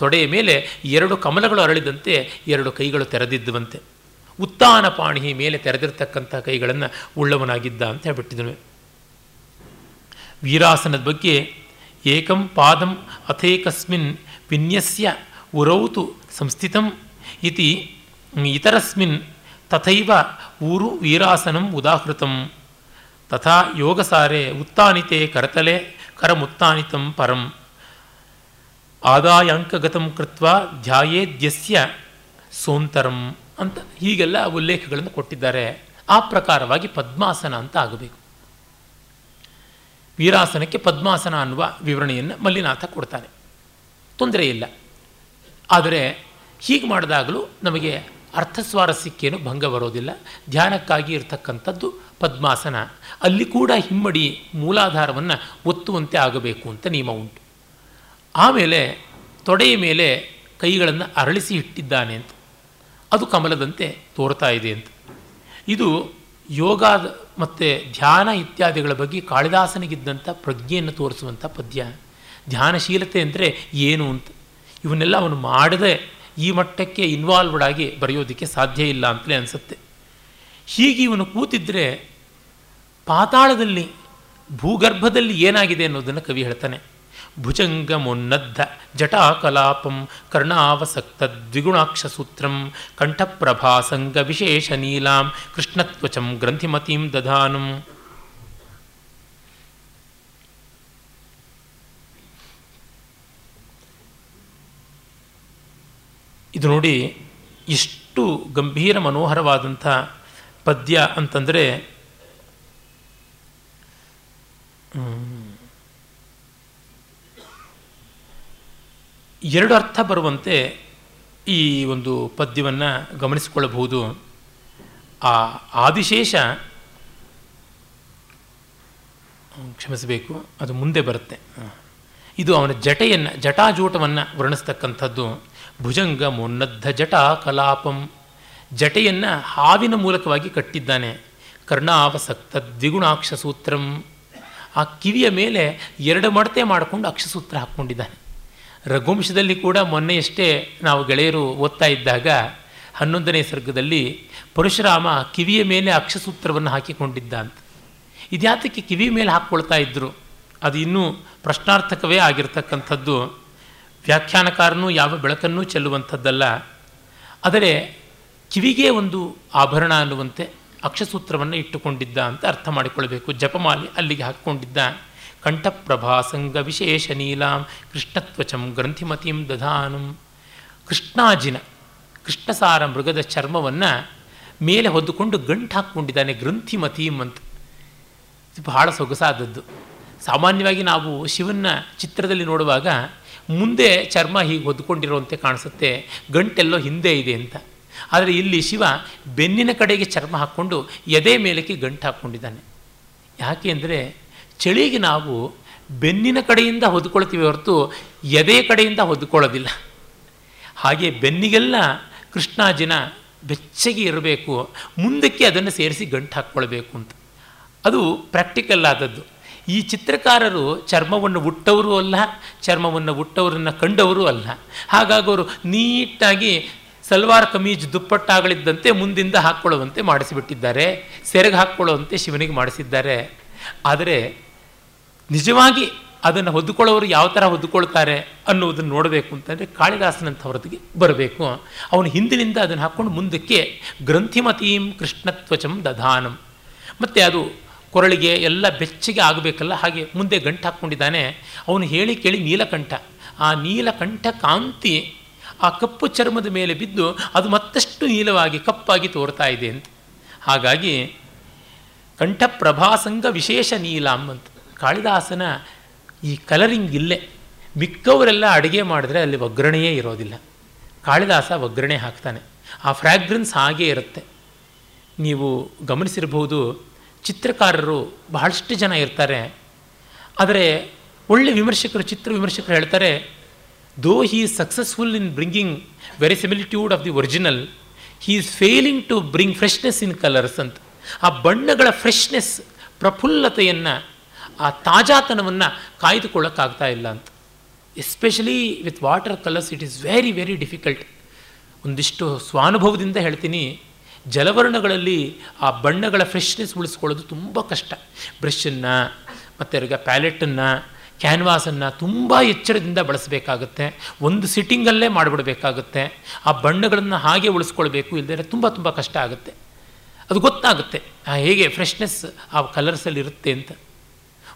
ತೊಡೆಯ ಮೇಲೆ ಎರಡು ಕಮಲಗಳು ಅರಳಿದಂತೆ ಎರಡು ಕೈಗಳು ತೆರೆದಿದ್ದುವಂತೆ. ಉತ್ತಾನ ಪಾಣಿ ಮೇಲೆ ತೆರೆದಿರ್ತಕ್ಕಂಥ ಕೈಗಳನ್ನು ಉಳ್ಳವನಾಗಿದ್ದ ಅಂತ ಹೇಳ್ಬಿಟ್ಟಿದ್ದನು ವೀರಾಸನದ ಬಗ್ಗೆ ಏಕಂ ಪಾದಂ ಅಥೇಕಸ್ಮಿನ್ ವಿನ್ಯಸ್ಯ ಉರೌತು ಸಂಸ್ಥಿತಂ ಇತಿ ಇತರಸ್ಮಿನ್ ತಥೈವ ಊರು ವೀರಾಸನಂ ಉದಾಹೃತಂ ತಥಾ ಯೋಗಸಾರೆ ಉತ್ತಾನಿತೆ ಕರತಲೆ ಕರಮುತ್ತಾನಿತಂ ಪರಂ ಆದಾಯಾಂಕಗತಂ ಕೃತ್ವ ಧ್ಯಾಯೇದ್ಯಸ್ಯ ಸೋಂತರಂ ಅಂತ ಹೀಗೆಲ್ಲ ಉಲ್ಲೇಖಗಳನ್ನು ಕೊಟ್ಟಿದ್ದಾರೆ। ಆ ಪ್ರಕಾರವಾಗಿ ಪದ್ಮಾಸನ ಅಂತ ಆಗಬೇಕು। ವೀರಾಸನಕ್ಕೆ ಪದ್ಮಾಸನ ಅನ್ನುವ ವಿವರಣೆಯನ್ನು ಮಲ್ಲಿನಾಥ ಕೊಡ್ತಾನೆ। ತೊಂದರೆ ಇಲ್ಲ. ಆದರೆ ಹೀಗೆ ಮಾಡಿದಾಗಲೂ ನಮಗೆ ಅರ್ಥಸ್ವಾರಸ್ಯಕ್ಕೇನು ಭಂಗ ಬರೋದಿಲ್ಲ. ಧ್ಯಾನಕ್ಕಾಗಿ ಇರತಕ್ಕಂಥದ್ದು ಪದ್ಮಾಸನ. ಅಲ್ಲಿ ಕೂಡ ಹಿಮ್ಮಡಿ ಮೂಲಾಧಾರವನ್ನು ಒತ್ತುವಂತೆ ಆಗಬೇಕು ಅಂತ ನಿಯಮ ಉಂಟು. ಆಮೇಲೆ ತೊಡೆಯ ಮೇಲೆ ಕೈಗಳನ್ನು ಅರಳಿಸಿ ಇಟ್ಟಿದ್ದಾನೆ ಅಂತ. ಅದು ಕಮಲದಂತೆ ತೋರ್ತಾ ಇದೆ ಅಂತ. ಇದು ಯೋಗ ಮತ್ತು ಧ್ಯಾನ ಇತ್ಯಾದಿಗಳ ಬಗ್ಗೆ ಕಾಳಿದಾಸನಿಗಿದ್ದಂಥ ಪ್ರಜ್ಞೆಯನ್ನು ತೋರಿಸುವಂಥ ಪದ್ಯ. ಧ್ಯಾನಶೀಲತೆ ಅಂದರೆ ಏನು ಅಂತ. ಇವನ್ನೆಲ್ಲ ಅವನು ಮಾಡದೆ ಈ ಮಟ್ಟಕ್ಕೆ ಇನ್ವಾಲ್ವ್ಡ್ ಆಗಿ ಬರೆಯೋದಕ್ಕೆ ಸಾಧ್ಯ ಇಲ್ಲ ಅಂತಲೇ ಅನಿಸುತ್ತೆ. ಹೀಗೆ ಇವನು ಕೂತಿದ್ರೆ ಪಾತಾಳದಲ್ಲಿ, ಭೂಗರ್ಭದಲ್ಲಿ ಏನಾಗಿದೆ ಅನ್ನೋದನ್ನು ಕವಿ ಹೇಳ್ತಾನೆ. ಭುಜಂಗ ಮೊನ್ನದ್ದ ಜಟಾಕಲಾಪಂ ಕರ್ಣಾವಸಕ್ತ ದ್ವಿಗುಣಾಕ್ಷ ಸೂತ್ರಂ ಕಂಠಪ್ರಭಾಸಂಗ ವಿಶೇಷ ನೀಲಾಂ ಕೃಷ್ಣತ್ವಚಂ ಗ್ರಂಥಿಮತೀಂ ದಧಾನಂ. ಇದು ನೋಡಿ ಇಷ್ಟು ಗಂಭೀರ ಮನೋಹರವಾದಂಥ ಪದ್ಯ ಅಂತಂದರೆ ಎರಡು ಅರ್ಥ ಬರುವಂತೆ ಈ ಒಂದು ಪದ್ಯವನ್ನು ಗಮನಿಸಿಕೊಳ್ಳಬಹುದು. ಆ ಆದಿಶೇಷ ಕ್ಷಮಿಸಬೇಕು, ಅದು ಮುಂದೆ ಬರುತ್ತೆ. ಇದು ಅವನ ಜಟೆಯನ್ನು, ಜಟಾಜೂಟವನ್ನು ವರ್ಣಿಸ್ತಕ್ಕಂಥದ್ದು. ಭುಜಂಗ ಮೊನ್ನದ್ಧ ಜಟಾ ಕಲಾಪಂ ಜಟೆಯನ್ನು ಹಾವಿನ ಮೂಲಕವಾಗಿ ಕಟ್ಟಿದ್ದಾನೆ. ಕರ್ಣಾವಸಕ್ತ ದ್ವಿಗುಣಾಕ್ಷ ಸೂತ್ರಂ ಆ ಕಿವಿಯ ಮೇಲೆ ಎರಡು ಮಡತೆ ಮಾಡಿಕೊಂಡು ಅಕ್ಷಸೂತ್ರ ಹಾಕ್ಕೊಂಡಿದ್ದಾನೆ. ರಘುವಂಶದಲ್ಲಿ ಕೂಡ ಮೊನ್ನೆಯಷ್ಟೇ ನಾವು ಗೆಳೆಯರು ಓದ್ತಾ ಇದ್ದಾಗ ಹನ್ನೊಂದನೇ ಸರ್ಗದಲ್ಲಿ ಪರಶುರಾಮ ಕಿವಿಯ ಮೇಲೆ ಅಕ್ಷಸೂತ್ರವನ್ನು ಹಾಕಿಕೊಂಡಿದ್ದ ಅಂತ ಇದ್ಯಾತಕ್ಕೆ ಕಿವಿ ಮೇಲೆ ಹಾಕ್ಕೊಳ್ತಾ ಇದ್ದರು ಅದು ಇನ್ನೂ ಪ್ರಶ್ನಾರ್ಥಕವೇ ಆಗಿರ್ತಕ್ಕಂಥದ್ದು. ವ್ಯಾಖ್ಯಾನಕಾರನು ಯಾವ ಬೆಳಕನ್ನೂ ಚೆಲ್ಲುವಂಥದ್ದಲ್ಲ. ಆದರೆ ಕಿವಿಗೆ ಒಂದು ಆಭರಣ ಅನ್ನುವಂತೆ ಅಕ್ಷಸೂತ್ರವನ್ನು ಇಟ್ಟುಕೊಂಡಿದ್ದ ಅಂತ ಅರ್ಥ ಮಾಡಿಕೊಳ್ಳಬೇಕು. ಜಪಮಾಲಿ ಅಲ್ಲಿಗೆ ಹಾಕ್ಕೊಂಡಿದ್ದ. ಕಂಠಪ್ರಭಾಸಂಗ ವಿಶೇಷ ನೀಲಾಂ ಕೃಷ್ಣತ್ವಚಂ ಗ್ರಂಥಿಮತಿಂ ದಧಾನಂ. ಕೃಷ್ಣಾಜಿನ ಕೃಷ್ಣಸಾರ ಮೃಗದ ಚರ್ಮವನ್ನು ಮೇಲೆ ಹೊದ್ದುಕೊಂಡು ಗಂಟು ಹಾಕ್ಕೊಂಡಿದ್ದಾನೆ ಗ್ರಂಥಿಮತೀಂ ಅಂತ. ಬಹಳ ಸೊಗಸಾದದ್ದು. ಸಾಮಾನ್ಯವಾಗಿ ನಾವು ಶಿವನ ಚಿತ್ರದಲ್ಲಿ ನೋಡುವಾಗ ಮುಂದೆ ಚರ್ಮ ಹೀಗೆ ಹೊದ್ಕೊಂಡಿರುವಂತೆ ಕಾಣಿಸುತ್ತೆ, ಗಂಟೆಲ್ಲೋ ಹಿಂದೆ ಇದೆ ಅಂತ. ಆದರೆ ಇಲ್ಲಿ ಶಿವ ಬೆನ್ನಿನ ಕಡೆಗೆ ಚರ್ಮ ಹಾಕ್ಕೊಂಡು ಎದೆ ಮೇಲಕ್ಕೆ ಗಂಟು ಹಾಕ್ಕೊಂಡಿದ್ದಾನೆ. ಯಾಕೆ ಅಂದರೆ ಚಳಿಗೆ ನಾವು ಬೆನ್ನಿನ ಕಡೆಯಿಂದ ಹೊದ್ಕೊಳ್ತೀವಿ ಹೊರತು ಎದೆ ಕಡೆಯಿಂದ ಹೊದ್ಕೊಳ್ಳೋದಿಲ್ಲ. ಹಾಗೆ ಬೆನ್ನಿಗೆಲ್ಲ ಕೃಷ್ಣಾಜಿನ ಬೆಚ್ಚಗೆ ಇರಬೇಕು, ಮುಂದಕ್ಕೆ ಅದನ್ನು ಸೇರಿಸಿ ಗಂಟು ಹಾಕ್ಕೊಳ್ಬೇಕು ಅಂತ. ಅದು ಪ್ರಾಕ್ಟಿಕಲ್ ಆದದ್ದು. ಈ ಚಿತ್ರಕಾರರು ಚರ್ಮವನ್ನು ಹುಟ್ಟವರು ಅಲ್ಲ, ಚರ್ಮವನ್ನು ಹುಟ್ಟವರನ್ನು ಕಂಡವರು ಅಲ್ಲ. ಹಾಗಾಗಿ ಅವರು ನೀಟಾಗಿ ಸಲ್ವಾರ್ ಕಮೀಜ್ ದುಪ್ಪಟ್ಟಾಗಳಿದ್ದಂತೆ ಮುಂದಿಂದ ಹಾಕ್ಕೊಳ್ಳುವಂತೆ ಮಾಡಿಸಿಬಿಟ್ಟಿದ್ದಾರೆ, ಸೆರೆಗೆ ಹಾಕ್ಕೊಳ್ಳುವಂತೆ ಶಿವನಿಗೆ ಮಾಡಿಸಿದ್ದಾರೆ. ಆದರೆ ನಿಜವಾಗಿ ಅದನ್ನು ಹೊದ್ದುಕೊಳ್ಳೋರು ಯಾವ ಥರ ಹೊದ್ದುಕೊಳ್ತಾರೆ ಅನ್ನೋದನ್ನು ನೋಡಬೇಕು ಅಂತಂದರೆ ಕಾಳಿದಾಸನಂಥವ್ರದಿಗೆ ಬರಬೇಕು. ಅವನು ಹಿಂದಿನಿಂದ ಅದನ್ನು ಹಾಕ್ಕೊಂಡು ಮುಂದಕ್ಕೆ ಗ್ರಂಥಿಮತೀಂ ಕೃಷ್ಣತ್ವಚಂ ದಧಾನಂ. ಮತ್ತು ಅದು ಕೊರಳಿಗೆ ಎಲ್ಲ ಬೆಚ್ಚಗೆ ಆಗಬೇಕಲ್ಲ, ಹಾಗೆ ಮುಂದೆ ಗಂಟು ಹಾಕ್ಕೊಂಡಿದ್ದಾನೆ. ಅವನು ಹೇಳಿ ಕೇಳಿ ನೀಲಕಂಠ. ಆ ನೀಲಕಂಠ ಕಾಂತಿ ಆ ಕಪ್ಪು ಚರ್ಮದ ಮೇಲೆ ಬಿದ್ದು ಅದು ಮತ್ತಷ್ಟು ನೀಲವಾಗಿ, ಕಪ್ಪಾಗಿ ತೋರ್ತಾ ಇದೆ ಅಂತ. ಹಾಗಾಗಿ ಕಂಠಪ್ರಭಾಸಂಗ ವಿಶೇಷ ನೀಲ ಅಂತ. ಕಾಳಿದಾಸನ ಈ ಕಲರಿಂಗ್ ಇಲ್ಲೇ. ಮಿಕ್ಕವರೆಲ್ಲ ಅಡುಗೆ ಮಾಡಿದ್ರೆ ಅಲ್ಲಿ ಒಗ್ಗರಣೆಯೇ ಇರೋದಿಲ್ಲ. ಕಾಳಿದಾಸ ಒಗ್ಗರಣೆ ಹಾಕ್ತಾನೆ. ಆ ಫ್ರ್ಯಾಗ್ರೆನ್ಸ್ ಹಾಗೇ ಇರುತ್ತೆ. ನೀವು ಗಮನಿಸಿರಬಹುದು ಚಿತ್ರಕಾರರು ಬಹಳಷ್ಟು ಜನ ಇರ್ತಾರೆ. ಆದರೆ ಒಳ್ಳೆ ವಿಮರ್ಶಕರು, ಚಿತ್ರ ವಿಮರ್ಶಕರು ಹೇಳ್ತಾರೆ though he is successful in bringing very similitude of the original he is failing to bring freshness in colours ಅಂತ. ಆ ಬಣ್ಣಗಳ ಫ್ರೆಶ್ನೆಸ್ ಪ್ರಫುಲ್ಲತೆಯನ್ನು, ಆ ತಾಜಾತನವನ್ನು ಕಾಯ್ದುಕೊಳ್ಳೋಕ್ಕಾಗ್ತಾ ಇಲ್ಲ ಅಂತ. Especially with water colours it is very very difficult ಒಂದಿಷ್ಟು ಸ್ವಾನುಭವದಿಂದ ಹೇಳ್ತೀನಿ. ಜಲವರ್ಣಗಳಲ್ಲಿ ಆ ಬಣ್ಣಗಳ ಫ್ರೆಶ್ನೆಸ್ ಉಳಿಸ್ಕೊಳ್ಳೋದು ತುಂಬ ಕಷ್ಟ. ಬ್ರಷನ್ನು, ಮತ್ತು ಅವ್ರಿಗೆ ಪ್ಯಾಲೆಟನ್ನು ಕ್ಯಾನ್ವಾಸನ್ನು ತುಂಬ ಎಚ್ಚರದಿಂದ ಬಳಸಬೇಕಾಗುತ್ತೆ. ಒಂದು ಸಿಟ್ಟಿಂಗಲ್ಲೇ ಮಾಡಿಬಿಡಬೇಕಾಗುತ್ತೆ. ಆ ಬಣ್ಣಗಳನ್ನು ಹಾಗೆ ಉಳಿಸ್ಕೊಳ್ಬೇಕು ಇಲ್ಲದೇ ತುಂಬ ತುಂಬ ಕಷ್ಟ ಆಗುತ್ತೆ. ಅದು ಗೊತ್ತಾಗುತ್ತೆ ಹೇಗೆ ಫ್ರೆಶ್ನೆಸ್ ಆ ಕಲರ್ಸಲ್ಲಿ ಇರುತ್ತೆ ಅಂತ.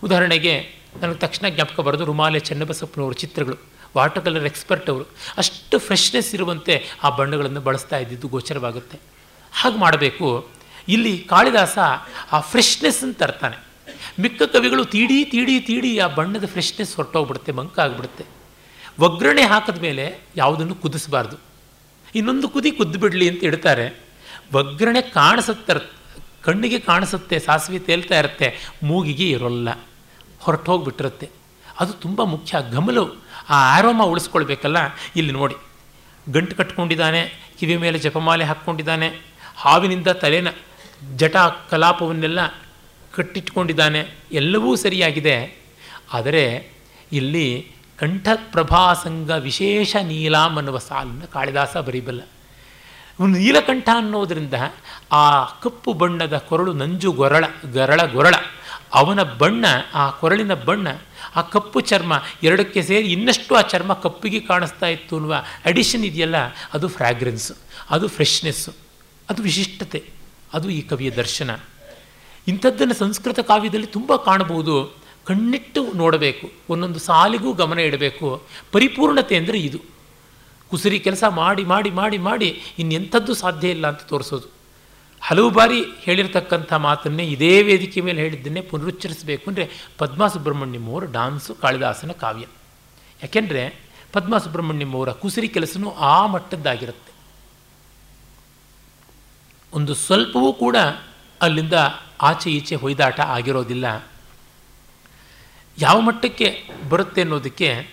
ಉದಾಹರಣೆಗೆ, ನನಗೆ ತಕ್ಷಣ ಜ್ಞಾಪಕ ಬರೋದು ರುಮಾಲೆ ಚೆನ್ನಬಸಪ್ಪನವ್ರ ಚಿತ್ರಗಳು. ವಾಟರ್ ಕಲರ್ ಎಕ್ಸ್ಪರ್ಟ್ ಅವರು. ಅಷ್ಟು ಫ್ರೆಶ್ನೆಸ್ ಇರುವಂತೆ ಆ ಬಣ್ಣಗಳನ್ನು ಬಳಸ್ತಾ ಇದ್ದಿದ್ದು ಗೋಚರವಾಗುತ್ತೆ. ಹಾಗೆ ಮಾಡಬೇಕು. ಇಲ್ಲಿ ಕಾಳಿದಾಸ ಆ ಫ್ರೆಶ್ನೆಸ್ ಅಂತ ತರ್ತಾನೆ ಮಿಕ್ಕ ಕವಿಗಳು ತೀಡಿ ತೀಡಿ ತೀಡಿ ಆ ಬಣ್ಣದ ಫ್ರೆಶ್ನೆಸ್ ಹೊರಟೋಗ್ಬಿಡುತ್ತೆ, ಮಂಕ ಆಗಿಬಿಡುತ್ತೆ. ಒಗ್ಗರಣೆ ಹಾಕಿದ ಮೇಲೆ ಯಾವುದನ್ನು ಕುದಿಸಬಾರ್ದು. ಇನ್ನೊಂದು ಕುದಿ ಕುದ್ದುಬಿಡಲಿ ಅಂತ ಇಡ್ತಾರೆ. ಒಗ್ಗರಣೆ ಕಾಣಿಸುತ್ತೆ ಕಣ್ಣಿಗೆ ಕಾಣಿಸುತ್ತೆ, ಸಾಸಿವೆ ತೇಲ್ತಾ ಇರುತ್ತೆ, ಮೂಗಿಗೆ ಇರೋಲ್ಲ. ಹೊರಟೋಗ್ಬಿಟ್ಟಿರುತ್ತೆ. ಅದು ತುಂಬ ಮುಖ್ಯ, ಗಮಲು, ಆ ಆರೋಮ ಉಳಿಸ್ಕೊಳ್ಬೇಕಲ್ಲ. ಇಲ್ಲಿ ನೋಡಿ. ಗಂಟು ಕಟ್ಕೊಂಡಿದ್ದಾನೆ, ಕಿವಿ ಮೇಲೆ ಜಪಮಾಲೆ ಹಾಕ್ಕೊಂಡಿದ್ದಾನೆ. ಹಾವಿನಿಂದ ತಲೆನ ಜಟ ಕಲಾಪವನ್ನೆಲ್ಲ ಕಟ್ಟಿಟ್ಕೊಂಡಿದ್ದಾನೆ. ಎಲ್ಲವೂ ಸರಿಯಾಗಿದೆ. ಆದರೆ ಇಲ್ಲಿ ಕಂಠಪ್ರಭಾಸಂಗ ವಿಶೇಷ ನೀಲಾಂ ಅನ್ನುವ ಸಾಲನ್ನು ಕಾಳಿದಾಸ ಬರೀಬಲ್ಲ. ನೀಲಕಂಠ ಅನ್ನೋದರಿಂದ ಆ ಕಪ್ಪು ಬಣ್ಣದ ಕೊರಳು ನಂಜು ಗೊರಳ, ಗರಳ ಗೊರಳ. ಅವನ ಬಣ್ಣ, ಆ ಕೊರಳಿನ ಬಣ್ಣ, ಆ ಕಪ್ಪು ಚರ್ಮ ಎರಡಕ್ಕೆ ಸೇರಿ ಇನ್ನಷ್ಟು ಆ ಚರ್ಮ ಕಪ್ಪಿಗೆ ಕಾಣಿಸ್ತಾ ಇತ್ತು ಅನ್ನುವ ಅಡಿಷನ್ ಇದೆಯಲ್ಲ, ಅದು ಫ್ರ್ಯಾಗ್ರೆನ್ಸು ಅದು ಫ್ರೆಶ್ನೆಸ್ಸು ಅದು ವಿಶಿಷ್ಟತೆ, ಅದು ಈ ಕವಿಯ ದರ್ಶನ. ಇಂಥದ್ದನ್ನು ಸಂಸ್ಕೃತ ಕಾವ್ಯದಲ್ಲಿ ತುಂಬ ಕಾಣಬಹುದು. ಕಣ್ಣಿಟ್ಟು ನೋಡಬೇಕು, ಒಂದೊಂದು ಸಾಲಿಗೂ ಗಮನ ಇಡಬೇಕು. ಪರಿಪೂರ್ಣತೆ ಅಂದರೆ ಇದು. ಕುಸರಿ ಕೆಲಸ ಮಾಡಿ ಮಾಡಿ ಮಾಡಿ ಮಾಡಿ ಇನ್ನೆಂಥದ್ದು ಸಾಧ್ಯ ಇಲ್ಲ ಅಂತ ತೋರಿಸೋದು. ಹಲವು ಬಾರಿ ಹೇಳಿರ್ತಕ್ಕಂಥ ಮಾತನ್ನೇ ಇದೇ ವೇದಿಕೆ ಮೇಲೆ ಹೇಳಿದ್ದನ್ನೇ ಪುನರುಚ್ಚರಿಸಬೇಕು ಅಂದರೆ ಪದ್ಮಾ ಸುಬ್ರಹ್ಮಣ್ಯಂ ಅವರ ಡಾನ್ಸು ಕಾಳಿದಾಸನ ಕಾವ್ಯ. ಯಾಕೆಂದರೆ ಪದ್ಮಾ ಸುಬ್ರಹ್ಮಣ್ಯಂ ಅವರ ಕುಸುರಿ ಕೆಲಸನೂ ಆ ಮಟ್ಟದ್ದಾಗಿರುತ್ತೆ. ಒಂದು ಸ್ವಲ್ಪವೂ ಕೂಡ ಅಲ್ಲಿಂದ ಆಚೆ ಈಚೆ ಹೊಯ್ದಾಟ ಆಗಿರೋದಿಲ್ಲ. ಯಾವ ಮಟ್ಟಕ್ಕೆ ಬರುತ್ತೆ ಅನ್ನೋದಕ್ಕೆ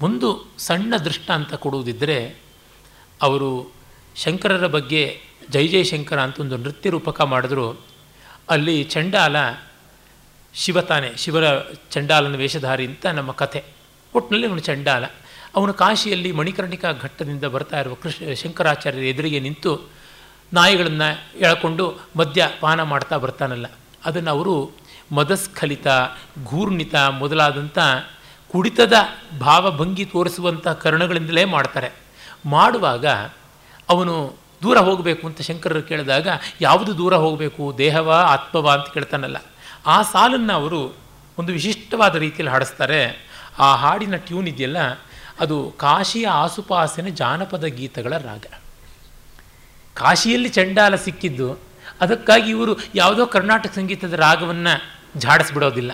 ಒಂದು ಸಣ್ಣ ದೃಷ್ಟಾಂತ ಕೊಡುವುದಿದ್ದರೆ ಅವರು ಶಂಕರರ ಬಗ್ಗೆ ಜೈ ಜಯಶಂಕರ ಅಂತ ಒಂದು ನೃತ್ಯ ರೂಪಕ ಮಾಡಿದ್ರು. ಅಲ್ಲಿ ಚಂಡಾಲ ಶಿವ ತಾನೆ, ಶಿವರ ಚಂಡಾಲನ ವೇಷಧಾರಿ ಅಂತ ನಮ್ಮ ಕಥೆ. ಒಟ್ಟಿನಲ್ಲಿ ಅವನು ಚಂಡಾಲ. ಅವನು ಕಾಶಿಯಲ್ಲಿ ಮಣಿಕರ್ಣಿಕಾ ಘಟ್ಟದಿಂದ ಬರ್ತಾ ಇರುವ ಕೃಷ್ಣ ಶಂಕರಾಚಾರ್ಯರ ಎದುರಿಗೆ ನಿಂತು ನಾಯಿಗಳನ್ನು ಎಳ್ಕೊಂಡು ಮದ್ಯ ಪಾನ ಮಾಡ್ತಾ ಬರ್ತಾನಲ್ಲ. ಅದನ್ನು ಅವರು ಮದಸ್ಖಲಿತ, ಘೂರ್ಣಿತ ಮೊದಲಾದಂಥ ಕುಡಿತದ ಭಾವಭಂಗಿ ತೋರಿಸುವಂಥ ಕರ್ಣಗಳಿಂದಲೇ ಮಾಡ್ತಾರೆ. ಮಾಡುವಾಗ ಅವನು ದೂರ ಹೋಗಬೇಕು ಅಂತ ಶಂಕರರು ಕೇಳಿದಾಗ, ಯಾವುದು ದೂರ ಹೋಗಬೇಕು, ದೇಹವ, ಆತ್ಮವಾ ಅಂತ ಕೇಳ್ತಾನಲ್ಲ. ಆ ಸಾಲನ್ನು ಅವರು ಒಂದು ವಿಶಿಷ್ಟವಾದ ರೀತಿಯಲ್ಲಿ ಹಾಡಿಸ್ತಾರೆ. ಆ ಹಾಡಿನ ಟ್ಯೂನ್ ಇದೆಯಲ್ಲ, ಅದು ಕಾಶಿಯ ಆಸುಪಾಸಿನ ಜಾನಪದ ಗೀತಗಳ ರಾಗ. ಕಾಶಿಯಲ್ಲಿ ಚಂಡಾಲ ಸಿಕ್ಕಿದ್ದು, ಅದಕ್ಕಾಗಿ ಇವರು ಯಾವುದೋ ಕರ್ನಾಟಕ ಸಂಗೀತದ ರಾಗವನ್ನು ಝಾಡಿಸ್ಬಿಡೋದಿಲ್ಲ.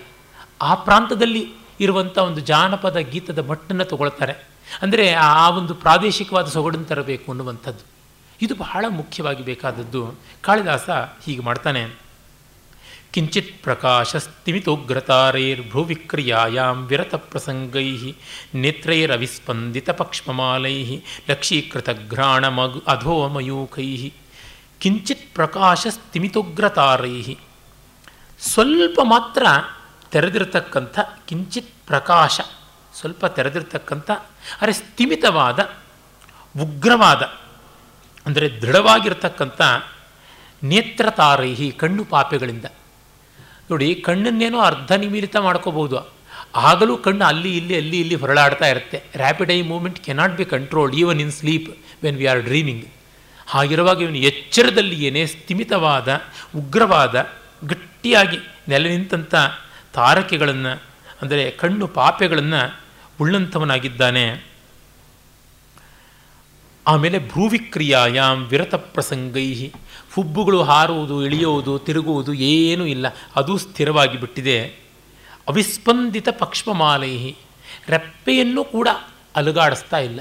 ಆ ಪ್ರಾಂತದಲ್ಲಿ ಇರುವಂಥ ಒಂದು ಜಾನಪದ ಗೀತದ ಮಟ್ಟನ್ನು ತಗೊಳ್ತಾರೆ. ಅಂದರೆ ಆ ಒಂದು ಪ್ರಾದೇಶಿಕವಾದ ಸೊಗಡನ್ನು ತರಬೇಕು ಅನ್ನುವಂಥದ್ದು. ಇದು ಬಹಳ ಮುಖ್ಯವಾಗಿ ಬೇಕಾದದ್ದು. ಕಾಳಿದಾಸ ಹೀಗೆ ಮಾಡ್ತಾನೆ. ಕಿಂಚಿತ್ ಪ್ರಕಾಶಸ್ತಿಮಿತೋಗ್ರತಾರೈರ್ಭ್ರುವಿಕ್ರಿಯಾಯಾಂ ವಿರತ ಪ್ರಸಂಗೈ ನೇತ್ರೈರವಿಸ್ಪಂದಿತ ಪಕ್ಷ್ಮಮಾಲೈ ಲಕ್ಷೀಕೃತಘ್ರಾಣ ಮಗು ಅಧೋಮಯೂಖೈ ಕಿಂಚಿತ್ ಪ್ರಕಾಶಸ್ತಿಮಿತೋಗ್ರತಾರೈ ಸ್ವಲ್ಪ ಮಾತ್ರ ತೆರೆದಿರತಕ್ಕಂಥ ಕಿಂಚಿತ್ ಪ್ರಕಾಶ, ಸ್ವಲ್ಪ ತೆರೆದಿರ್ತಕ್ಕಂಥ, ಅರೆ ಸ್ಥಿಮಿತವಾದ, ಉಗ್ರವಾದ, ಅಂದರೆ ದೃಢವಾಗಿರ್ತಕ್ಕಂಥ ನೇತ್ರತಾರೈಹಿ ಕಣ್ಣು ಪಾಪೆಗಳಿಂದ. ನೋಡಿ, ಕಣ್ಣನ್ನೇನೋ ಅರ್ಧ ನಿಮಿಲಿತ ಮಾಡ್ಕೋಬೋದು ಆಗಲೂ ಕಣ್ಣು ಅಲ್ಲಿ, ಇಲ್ಲಿ ಅಲ್ಲಿ, ಇಲ್ಲಿ ಹೊರಳಾಡ್ತಾ ಇರುತ್ತೆ. Rapid eye movement cannot be controlled even in sleep when we are dreaming ಹಾಗಿರುವಾಗ ಇವನು ಎಚ್ಚರದಲ್ಲಿ ಏನೇ ಸ್ಥಿಮಿತವಾದ, ಉಗ್ರವಾದ, ಗಟ್ಟಿಯಾಗಿ ನೆಲೆ ನಿಂತಂಥ ತಾರಕೆಗಳನ್ನು, ಅಂದರೆ ಕಣ್ಣು ಪಾಪೆಗಳನ್ನು ಉಳ್ಳಂಥವನಾಗಿದ್ದಾನೆ. ಆಮೇಲೆ ಭ್ರೂವಿಕ್ರಿಯಾಯಾಮ್ ವಿರತ ಪ್ರಸಂಗೈ ಹುಬ್ಬುಗಳು ಹಾರುವುದು ಇಳಿಯುವುದು ತಿರುಗುವುದು ಏನೂ ಇಲ್ಲ. ಅದು ಸ್ಥಿರವಾಗಿ ಬಿಟ್ಟಿದೆ ಅವಿಸ್ಪಂದಿತ ಪಕ್ಷ್ಮಮಾಲೈಹಿ. ರೆಪ್ಪೆಯನ್ನು ಕೂಡ ಅಲುಗಾಡಿಸ್ತಾ ಇಲ್ಲ.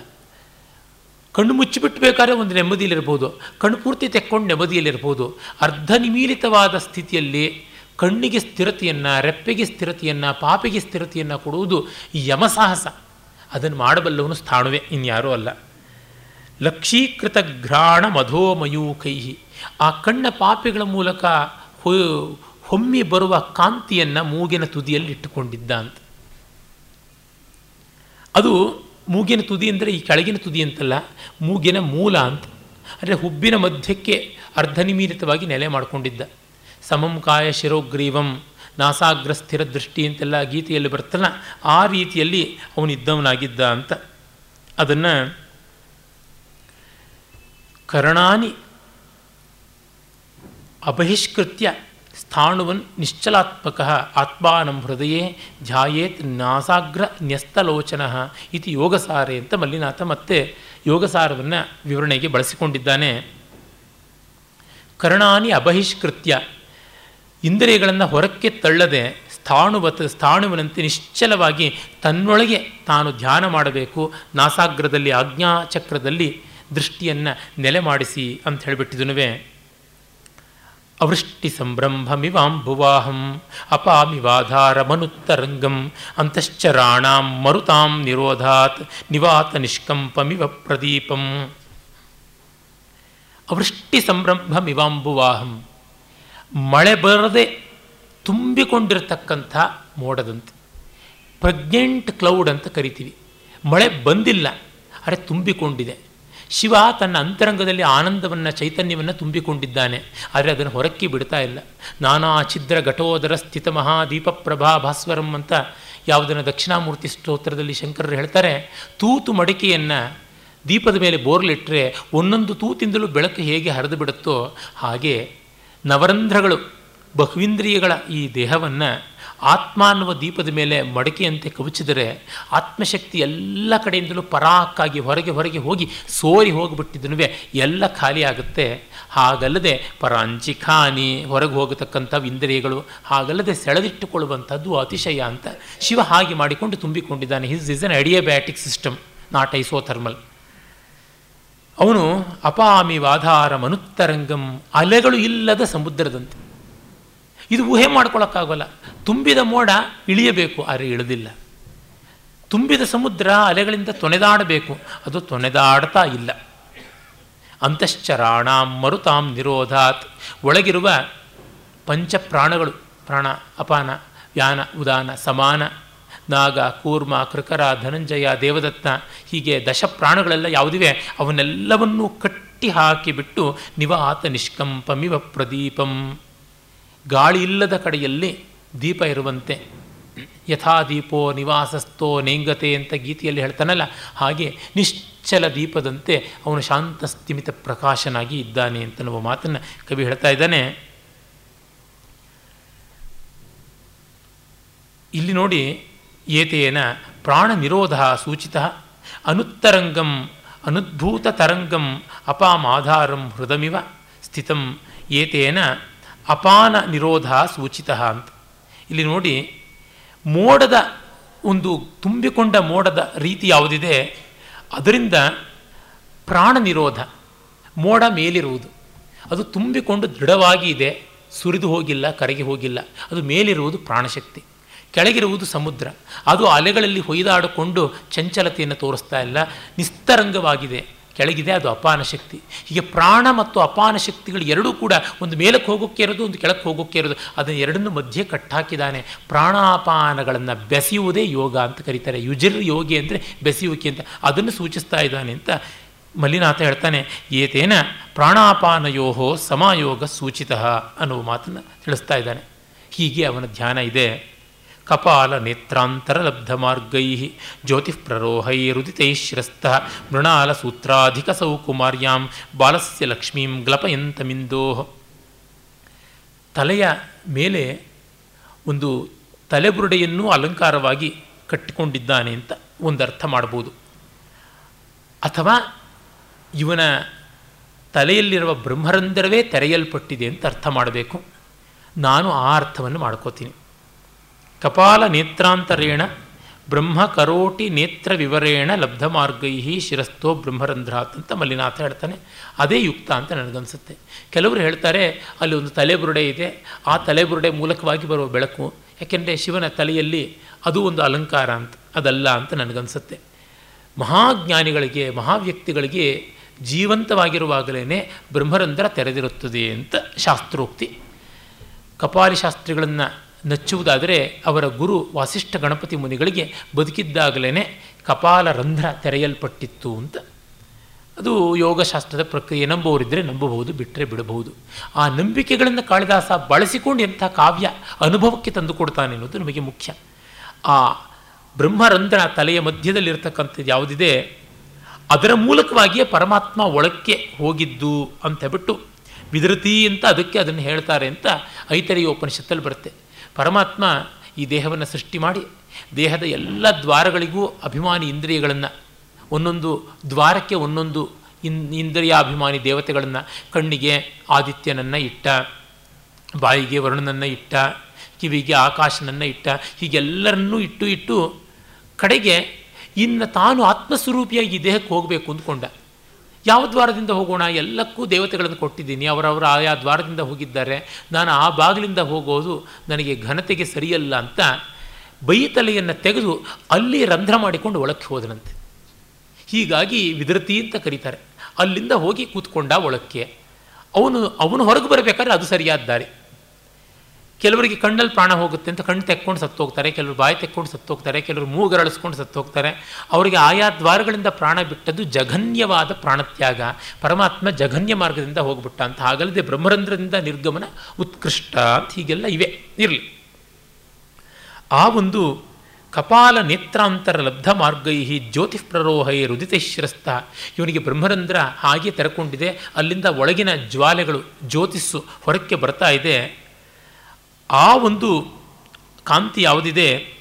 ಕಣ್ಣು ಮುಚ್ಚಿಬಿಟ್ಬೇಕಾದ್ರೆ ಒಂದು ನೆಮ್ಮದಿಯಲ್ಲಿರ್ಬೋದು ಕಣ್ಣು ಪೂರ್ತಿ ತೆಕ್ಕೊಂಡು ನೆಮ್ಮದಿಯಲ್ಲಿರ್ಬೋದು. ಅರ್ಧ ನಿಮೀಲಿತವಾದ ಸ್ಥಿತಿಯಲ್ಲಿ ಕಣ್ಣಿಗೆ ಸ್ಥಿರತೆಯನ್ನು, ರೆಪ್ಪೆಗೆ ಸ್ಥಿರತೆಯನ್ನು, ಪಾಪಿಗೆ ಸ್ಥಿರತೆಯನ್ನು ಕೊಡುವುದು ಯಮಸಾಹಸ. ಅದನ್ನು ಮಾಡಬಲ್ಲವನು ಸ್ಥಾಣುವೆ, ಇನ್ಯಾರೂ ಅಲ್ಲ. ಲಕ್ಷೀಕೃತ ಘ್ರಾಣ ಮಧೋಮಯೂಕೈ ಆ ಕಣ್ಣ ಪಾಪಿಗಳ ಮೂಲಕ ಹೊಮ್ಮಿ ಬರುವ ಕಾಂತಿಯನ್ನು ಮೂಗಿನ ತುದಿಯಲ್ಲಿ ಇಟ್ಟುಕೊಂಡಿದ್ದ ಅಂತ ಅದು ಮೂಗಿನ ತುದಿ ಅಂದರೆ ಈ ಕೆಳಗಿನ ತುದಿ ಅಂತಲ್ಲ, ಮೂಗಿನ ಮೂಲ ಅಂತ. ಅಂದರೆ ಹುಬ್ಬಿನ ಮಧ್ಯಕ್ಕೆ ಅರ್ಧ ನಿಮಿರಿತವಾಗಿ ನೆಲೆ ಮಾಡಿಕೊಂಡಿದ್ದ. ಸಮಂ ಕಾಯ ಶಿರೋಗ್ರೀವಂ, ನಾಸಾಗ್ರ ಸ್ಥಿರ ದೃಷ್ಟಿ ಅಂತೆಲ್ಲ ಗೀತೆಯಲ್ಲಿ ಬರ್ತಲ್ಲ, ಆ ರೀತಿಯಲ್ಲಿ ಅವನಿದ್ದವನಾಗಿದ್ದ ಅಂತ. ಅದನ್ನು ಕರ್ಣಾನಿ ಅಬಹಿಷ್ಕೃತ್ಯ ಸ್ಥಾಣುವನ್ ನಿಶ್ಚಲಾತ್ಮಕ ಆತ್ಮಾನಂ ಹೃದಯೇ ಧ್ಯಾಯೇತ್ ನಾಸಾಗ್ರ ನ್ಯಸ್ತಲೋಚನ ಇತಿ ಯೋಗಸಾರೆ ಅಂತ ಮಲ್ಲಿನಾಥ ಮತ್ತೆ ಯೋಗಸಾರವನ್ನು ವಿವರಣೆಗೆ ಬಳಸಿಕೊಂಡಿದ್ದಾನೆ. ಕರ್ಣಾನಿ ಅಬಹಿಷ್ಕೃತ್ಯ ಇಂದ್ರಿಯಗಳನ್ನು ಹೊರಕ್ಕೆ ತಳ್ಳದೆ ಸ್ಥಾಣುವತ್ ಸ್ಥಾಣುವಿನಂತೆ ನಿಶ್ಚಲವಾಗಿ ತನ್ನೊಳಗೆ ತಾನು ಧ್ಯಾನ ಮಾಡಬೇಕು. ನಾಸಾಗ್ರದಲ್ಲಿ ಆಜ್ಞಾಚಕ್ರದಲ್ಲಿ ದೃಷ್ಟಿಯನ್ನು ನೆಲೆ ಮಾಡಿಸಿ ಅಂತ ಹೇಳಿಬಿಟ್ಟಿದನುವೆ. ಅವೃಷ್ಟಿ ಸಂಭ್ರಂಭಮಿವಾಂಬುವಾಹಂ ಅಪಾಮಿವಾಧಾರಮನುತ್ತರಂಗಂ ಅಂತಶ್ಚರಾಣಾಂ ಮರುತಾಂ ನಿರೋಧಾತ್ ನಿವಾತ ನಿಷ್ಕಂಪಮಿವ ಪ್ರದೀಪಂ. ಅವೃಷ್ಟಿ ಸಂಭ್ರಂಭಮಿವಾಂಬುವಾಹಂ ಮಳೆ ಬರದೆ ತುಂಬಿಕೊಂಡಿರತಕ್ಕಂಥ ಮೋಡದಂತೆ. ಪ್ರೆಗ್ನೆಂಟ್ ಕ್ಲೌಡ್ ಅಂತ ಕರಿತೀವಿ. ಮಳೆ ಬಂದಿಲ್ಲ, ಅರೆ ತುಂಬಿಕೊಂಡಿದೆ. ಶಿವ ತನ್ನ ಅಂತರಂಗದಲ್ಲಿ ಆನಂದವನ್ನು, ಚೈತನ್ಯವನ್ನು ತುಂಬಿಕೊಂಡಿದ್ದಾನೆ. ಆದರೆ ಅದನ್ನು ಹೊರಕ್ಕೆ ಬಿಡ್ತಾ ಇಲ್ಲ. ನಾನಾ ಛಿದ್ರ ಘಟೋದರ ಸ್ಥಿತ ಮಹಾದೀಪ ಪ್ರಭಾ ಭಾಸ್ವರಂ ಅಂತ ಯಾವುದನ್ನು ದಕ್ಷಿಣಾಮೂರ್ತಿ ಸ್ತೋತ್ರದಲ್ಲಿ ಶಂಕರರು ಹೇಳ್ತಾರೆ. ತೂತು ಮಡಿಕೆಯನ್ನು ದೀಪದ ಮೇಲೆ ಬೋರ್ಲಿಟ್ಟರೆ ಒಂದೊಂದು ತೂತಿಂದಲೂ ಬೆಳಕು ಹೇಗೆ ಹರಿದು ಬಿಡುತ್ತೋ ಹಾಗೆ ನವರಂಧ್ರಗಳು ಬಹುವಿಂದ್ರಿಯಗಳ ಈ ದೇಹವನ್ನು ಆತ್ಮ ಅನ್ನುವ ದೀಪದ ಮೇಲೆ ಮಡಕೆಯಂತೆ ಕವಚಿದರೆ ಆತ್ಮಶಕ್ತಿ ಎಲ್ಲ ಕಡೆಯಿಂದಲೂ ಪರಾಕ್ಕಾಗಿ ಹೊರಗೆ ಹೊರಗೆ ಹೋಗಿ ಸೋರಿ ಹೋಗಿಬಿಟ್ಟಿದ್ದನು ಎಲ್ಲ ಖಾಲಿ ಆಗುತ್ತೆ. ಹಾಗಲ್ಲದೆ ಪರಾಂಚಿಖಾನಿ ಹೊರಗೆ ಹೋಗತಕ್ಕಂಥ ಇಂದ್ರಿಯಗಳು, ಹಾಗಲ್ಲದೆ ಸೆಳೆದಿಟ್ಟುಕೊಳ್ಳುವಂಥದ್ದು ಅತಿಶಯ ಅಂತ ಶಿವ ಹಾಗೆ ಮಾಡಿಕೊಂಡು ತುಂಬಿಕೊಂಡಿದ್ದಾನೆ. His is an adiabatic system not isothermal ಅವನು ಅಪಾಮಿ ವಾಧಾರ ಮನುತ್ತರಂಗಂ ಅಲೆಗಳು ಇಲ್ಲದ ಸಮುದ್ರದಂತೆ. ಇದು ಊಹೆ ಮಾಡ್ಕೊಳ್ಳೋಕ್ಕಾಗೋಲ್ಲ ತುಂಬಿದ ಮೋಡ ಇಳಿಯಬೇಕು, ಆದರೆ ಇಳಿದಿಲ್ಲ. ತುಂಬಿದ ಸಮುದ್ರ ಅಲೆಗಳಿಂದ ತೊನೆದಾಡಬೇಕು, ಅದು ತೊನೆದಾಡ್ತಾ ಇಲ್ಲ. ಅಂತಶ್ಚರಾಣಾಂ ಮರುತಾಂ ನಿರೋಧಾತ್. ಒಳಗಿರುವ ಪಂಚ ಪ್ರಾಣಗಳು ಪ್ರಾಣ, ಅಪಾನ ವ್ಯಾನ ಉದಾನ, ಸಮಾನ, ನಾಗ, ಕೂರ್ಮ, ಕೃಕರ, ಧನಂಜಯ, ದೇವದತ್ತ, ಹೀಗೆ ದಶ ಪ್ರಾಣಗಳೆಲ್ಲ ಯಾವುದಿವೆ? ಅವನ್ನೆಲ್ಲವನ್ನೂ ಕಟ್ಟಿ ಹಾಕಿಬಿಟ್ಟು ನಿವಾತ ನಿಷ್ಕಂಪಮಿವ ಪ್ರದೀಪಂ. ಗಾಳಿ ಇಲ್ಲದ ಕಡೆಯಲ್ಲಿ ದೀಪ ಇರುವಂತೆ. ಯಥಾ ದೀಪೋ ನಿವಾಸಸ್ಥೋ ನೇಂಗತೆ ಅಂತ ಗೀತೆಯಲ್ಲಿ ಹೇಳ್ತಾನಲ್ಲ, ಹಾಗೆ ನಿಶ್ಚಲ ದೀಪದಂತೆ ಅವನು ಶಾಂತ ಸ್ಥಿಮಿತ ಪ್ರಕಾಶನಾಗಿ ಇದ್ದಾನೆ ಅಂತ ನಾವು ಮಾತನ್ನು ಕವಿ ಹೇಳ್ತಾ ಇದ್ದಾನೆ. ಇಲ್ಲಿ ನೋಡಿ ಏತೇನ ಪ್ರಾಣ ನಿರೋಧ ಸೂಚಿತ ಅನುತ್ತರಂಗಂ ಅನುದ್ಭೂತ ತರಂಗಂ ಅಪಾಮಾಧಾರಂ ಹೃದಮಿವ ಸ್ಥಿತಂ ಏತೇನ ಅಪಾನ ನಿರೋಧ ಸೂಚಿತ ಅಂತ. ಇಲ್ಲಿ ನೋಡಿ, ಮೋಡದ ಒಂದು ತುಂಬಿಕೊಂಡ ಮೋಡದ ರೀತಿ ಯಾವುದಿದೆ? ಅದರಿಂದ ಪ್ರಾಣ ನಿರೋಧ, ಮೋಡ ಮೇಲಿರುವುದು. ಅದು ತುಂಬಿಕೊಂಡು ದೃಢವಾಗಿ ಇದೆ, ಸುರಿದು ಹೋಗಿಲ್ಲ, ಕರಗಿ ಹೋಗಿಲ್ಲ. ಅದು ಮೇಲಿರುವುದು ಪ್ರಾಣಶಕ್ತಿ. ಕೆಳಗಿರುವುದು ಸಮುದ್ರ. ಅದು ಅಲೆಗಳಲ್ಲಿ ಹೊಯ್ದಾಡಿಕೊಂಡು ಚಂಚಲತೆಯನ್ನು ತೋರಿಸ್ತಾ ಇಲ್ಲ, ನಿಸ್ತರಂಗವಾಗಿದೆ. ಕೆಳಗಿದೆ, ಅದು ಅಪಾನ ಶಕ್ತಿ. ಹೀಗೆ ಪ್ರಾಣ ಮತ್ತು ಅಪಾನ ಶಕ್ತಿಗಳು ಎರಡೂ ಕೂಡ ಒಂದು ಮೇಲಕ್ಕೆ ಹೋಗೋಕ್ಕೆ ಇರೋದು, ಒಂದು ಕೆಳಕ್ಕೆ ಹೋಗೋಕ್ಕೆ ಇರೋದು, ಅದನ್ನು ಎರಡನ್ನು ಮಧ್ಯೆ ಕಟ್ಟಾಕಿದ್ದಾನೆ. ಪ್ರಾಣಾಪಾನಗಳನ್ನು ಬೆಸೆಯುವುದೇ ಯೋಗ ಅಂತ ಕರೀತಾರೆ. ಯುಜಿರ್ ಯೋಗಿ ಅಂದರೆ ಬೆಸೆಯುವಿಕೆ ಅಂತ. ಅದನ್ನು ಸೂಚಿಸ್ತಾ ಇದ್ದಾನೆ ಅಂತ ಮಲ್ಲಿನಾಥ ಹೇಳ್ತಾನೆ, ಏತೇನ ಪ್ರಾಣಾಪಾನಯೋಹೋ ಸಮಯೋಗ ಸೂಚಿತ ಅನ್ನುವ ಮಾತನ್ನು ತಿಳಿಸ್ತಾ ಇದ್ದಾನೆ. ಹೀಗೆ ಅವನ ಧ್ಯಾನ ಇದೆ. ಕಪಾಲ ನೇತ್ರಾಂತರ ಲಬ್ಧ ಮಾರ್ಗೈ ಶಿರಸ್ಥ ಮೃಣಾಲ ಸೂತ್ರಾಧಿಕ ಸೌಕುಮಾರ್ಯಾಂ ಬಾಲಸ್ಯ ಲಕ್ಷ್ಮೀಂ ಗ್ಲಪಯಂತಮಿಂದೋ. ತಲೆಯ ಮೇಲೆ ಒಂದು ತಲೆಬುರುಡೆಯನ್ನು ಅಲಂಕಾರವಾಗಿ ಕಟ್ಟಿಕೊಂಡಿದ್ದಾನೆ ಅಂತ ಒಂದು ಅರ್ಥ ಮಾಡ್ಬೋದು. ಅಥವಾ ಇವನ ತಲೆಯಲ್ಲಿರುವ ಬ್ರಹ್ಮರಂಧ್ರವೇ ತೆರೆಯಲ್ಪಟ್ಟಿದೆ ಅಂತ ಅರ್ಥ ಮಾಡಬೇಕು. ನಾನು ಆ ಅರ್ಥವನ್ನು ಮಾಡ್ಕೋತೀನಿ. ಕಪಾಲ ನೇತ್ರಾಂತರೇಣ ಬ್ರಹ್ಮ ಕರೋಟಿ ನೇತ್ರ ವಿವರೇಣ ಲಬ್ಧ ಮಾರ್ಗೈ ಶಿರಸ್ಥೋ ಬ್ರಹ್ಮರಂಧ್ರಾತ್ ಅಂತ ಮಲ್ಲಿನಾಥ ಹೇಳ್ತಾನೆ. ಅದೇ ಯುಕ್ತ ಅಂತ ನನಗನ್ಸುತ್ತೆ. ಕೆಲವರು ಹೇಳ್ತಾರೆ, ಅಲ್ಲಿ ಒಂದು ತಲೆಬುರುಡೆ ಇದೆ. ಆ ತಲೆಬುರುಡೆ ಮೂಲಕವಾಗಿ ಬರುವ ಬೆಳಕು. ಯಾಕೆಂದರೆ ಶಿವನ ತಲೆಯಲ್ಲಿ ಅದು ಒಂದು ಅಲಂಕಾರ ಅಂತ, ಅದಲ್ಲ ಅಂತ ನನಗನ್ಸುತ್ತೆ. ಮಹಾಜ್ಞಾನಿಗಳಿಗೆ, ಮಹಾವ್ಯಕ್ತಿಗಳಿಗೆ ಜೀವಂತವಾಗಿರುವಾಗಲೇ ಬ್ರಹ್ಮರಂಧ್ರ ತೆರೆದಿರುತ್ತದೆ ಅಂತ ಶಾಸ್ತ್ರೋಕ್ತಿ. ಕಪಾಲಿ ಶಾಸ್ತ್ರಿಗಳನ್ನು ನಚ್ಚುವುದಾದರೆ ಅವರ ಗುರು ವಾಸಿಷ್ಠ ಗಣಪತಿ ಮುನಿಗಳಿಗೆ ಬದುಕಿದ್ದಾಗಲೇ ಕಪಾಲ ರಂಧ್ರ ತೆರೆಯಲ್ಪಟ್ಟಿತ್ತು ಅಂತ. ಅದು ಯೋಗಶಾಸ್ತ್ರದ ಪ್ರಕ್ರಿಯೆ. ನಂಬುವವರಿದ್ದರೆ ನಂಬಬಹುದು, ಬಿಟ್ಟರೆ ಬಿಡಬಹುದು. ಆ ನಂಬಿಕೆಗಳನ್ನು ಕಾಳಿದಾಸ ಬಳಸಿಕೊಂಡು ಎಂಥ ಕಾವ್ಯ ಅನುಭವಕ್ಕೆ ತಂದು ಕೊಡ್ತಾನೆ ಅನ್ನೋದು ನಮಗೆ ಮುಖ್ಯ. ಆ ಬ್ರಹ್ಮರಂಧ್ರ ತಲೆಯ ಮಧ್ಯದಲ್ಲಿರ್ತಕ್ಕಂಥದ್ದು ಯಾವುದಿದೆ? ಅದರ ಮೂಲಕವಾಗಿಯೇ ಪರಮಾತ್ಮ ಒಳಕ್ಕೆ ಹೋಗಿದ್ದು ಅಂತ ಬಿಟ್ಟು ವಿದೃತಿ ಅಂತ ಅದಕ್ಕೆ ಅದನ್ನು ಹೇಳ್ತಾರೆ ಅಂತ ಐತರಿಯ ಉಪನಿಷತ್ತಲ್ಲಿ ಬರುತ್ತೆ. ಪರಮಾತ್ಮ ಈ ದೇಹವನ್ನು ಸೃಷ್ಟಿ ಮಾಡಿ ದೇಹದ ಎಲ್ಲ ದ್ವಾರಗಳಿಗೂ ಅಭಿಮಾನಿ ಇಂದ್ರಿಯಗಳನ್ನು, ಒಂದೊಂದು ದ್ವಾರಕ್ಕೆ ಒಂದೊಂದು ಇನ್, ಇಂದ್ರಿಯಾಭಿಮಾನಿ ದೇವತೆಗಳನ್ನು, ಕಣ್ಣಿಗೆ ಆದಿತ್ಯನನ್ನು ಇಟ್ಟ, ಬಾಯಿಗೆ ವರುಣನನ್ನು ಇಟ್ಟ, ಕಿವಿಗೆ ಆಕಾಶನನ್ನು ಇಟ್ಟ, ಹೀಗೆಲ್ಲರನ್ನೂ ಇಟ್ಟು ಇಟ್ಟು ಕಡೆಗೆ ಇನ್ನು ತಾನು ಆತ್ಮಸ್ವರೂಪಿಯಾಗಿ ಈ ದೇಹಕ್ಕೆ ಹೋಗಬೇಕು ಅಂದ್ಕೊಂಡ. ಯಾವ ದ್ವಾರದಿಂದ ಹೋಗೋಣ? ಎಲ್ಲಕ್ಕೂ ದೇವತೆಗಳನ್ನು ಕೊಟ್ಟಿದ್ದೀನಿ. ಅವರವರ ಆಯಾ ದ್ವಾರದಿಂದ ಹೋಗಿದ್ದಾರೆ. ನಾನು ಆ ಬಾಗಿಲಿಂದ ಹೋಗೋದು ನನಗೆ ಘನತೆಗೆ ಸರಿಯಲ್ಲ ಅಂತ ಬೈತಲೆಯನ್ನು ತೆಗೆದು ಅಲ್ಲಿ ರಂಧ್ರ ಮಾಡಿಕೊಂಡು ಒಳಕ್ಕೆ ಹೋದನಂತೆ. ಹೀಗಾಗಿ ವಿದೃತಿ ಅಂತ ಕರೀತಾರೆ. ಅಲ್ಲಿಂದ ಹೋಗಿ ಕೂತ್ಕೊಂಡ ಒಳಕ್ಕೆ. ಅವನು ಅವನು ಹೊರಗೆ ಬರಬೇಕಾದ್ರೆ ಅದು ಸರಿಯಾದ ದಾರಿ. ಕೆಲವರಿಗೆ ಕಣ್ಣಲ್ಲಿ ಪ್ರಾಣ ಹೋಗುತ್ತೆ ಅಂತ ಕಣ್ಣು ತೆಕ್ಕೊಂಡು ಸತ್ತೋಗ್ತಾರೆ, ಕೆಲವರು ಬಾಯಿ ತೆಕ್ಕೊಂಡು ಸತ್ತೋಗ್ತಾರೆ, ಕೆಲವರು ಮೂಗರಳಿಸ್ಕೊಂಡು ಸತ್ತೋಗ್ತಾರೆ. ಅವರಿಗೆ ಆಯಾ ದ್ವಾರಗಳಿಂದ ಪ್ರಾಣ ಬಿಟ್ಟದ್ದು ಜಘನ್ಯವಾದ ಪ್ರಾಣತ್ಯಾಗ, ಪರಮಾತ್ಮ ಜಘನ್ಯ ಮಾರ್ಗದಿಂದ ಹೋಗ್ಬಿಟ್ಟ ಅಂತ. ಹಾಗಲ್ಲದೆ ಬ್ರಹ್ಮರಂಧ್ರದಿಂದ ನಿರ್ಗಮನ ಉತ್ಕೃಷ್ಟ ಅಂತ ಹೀಗೆಲ್ಲ ಇವೆ. ಇರಲಿ. ಆ ಒಂದು ಕಪಾಲ ನೇತ್ರಾಂತರ ಲಬ್ಧ ಮಾರ್ಗೈ ಜ್ಯೋತಿಃ ಪ್ರರೋಹೈ ರುದಿತೈಶ್ರಸ್ತ ಇವನಿಗೆ ಬ್ರಹ್ಮರಂಧ್ರ ಹಾಗೆ ತೆರಕೊಂಡಿದೆ. ಅಲ್ಲಿಂದ ಒಳಗಿನ ಜ್ವಾಲೆಗಳು, ಜ್ಯೋತಿಸ್ಸು ಹೊರಕ್ಕೆ ಬರ್ತಾ ಇದೆ. ಆ ಒಂದು ಕಾಂತಿ ಯಾವುದಿದೆ?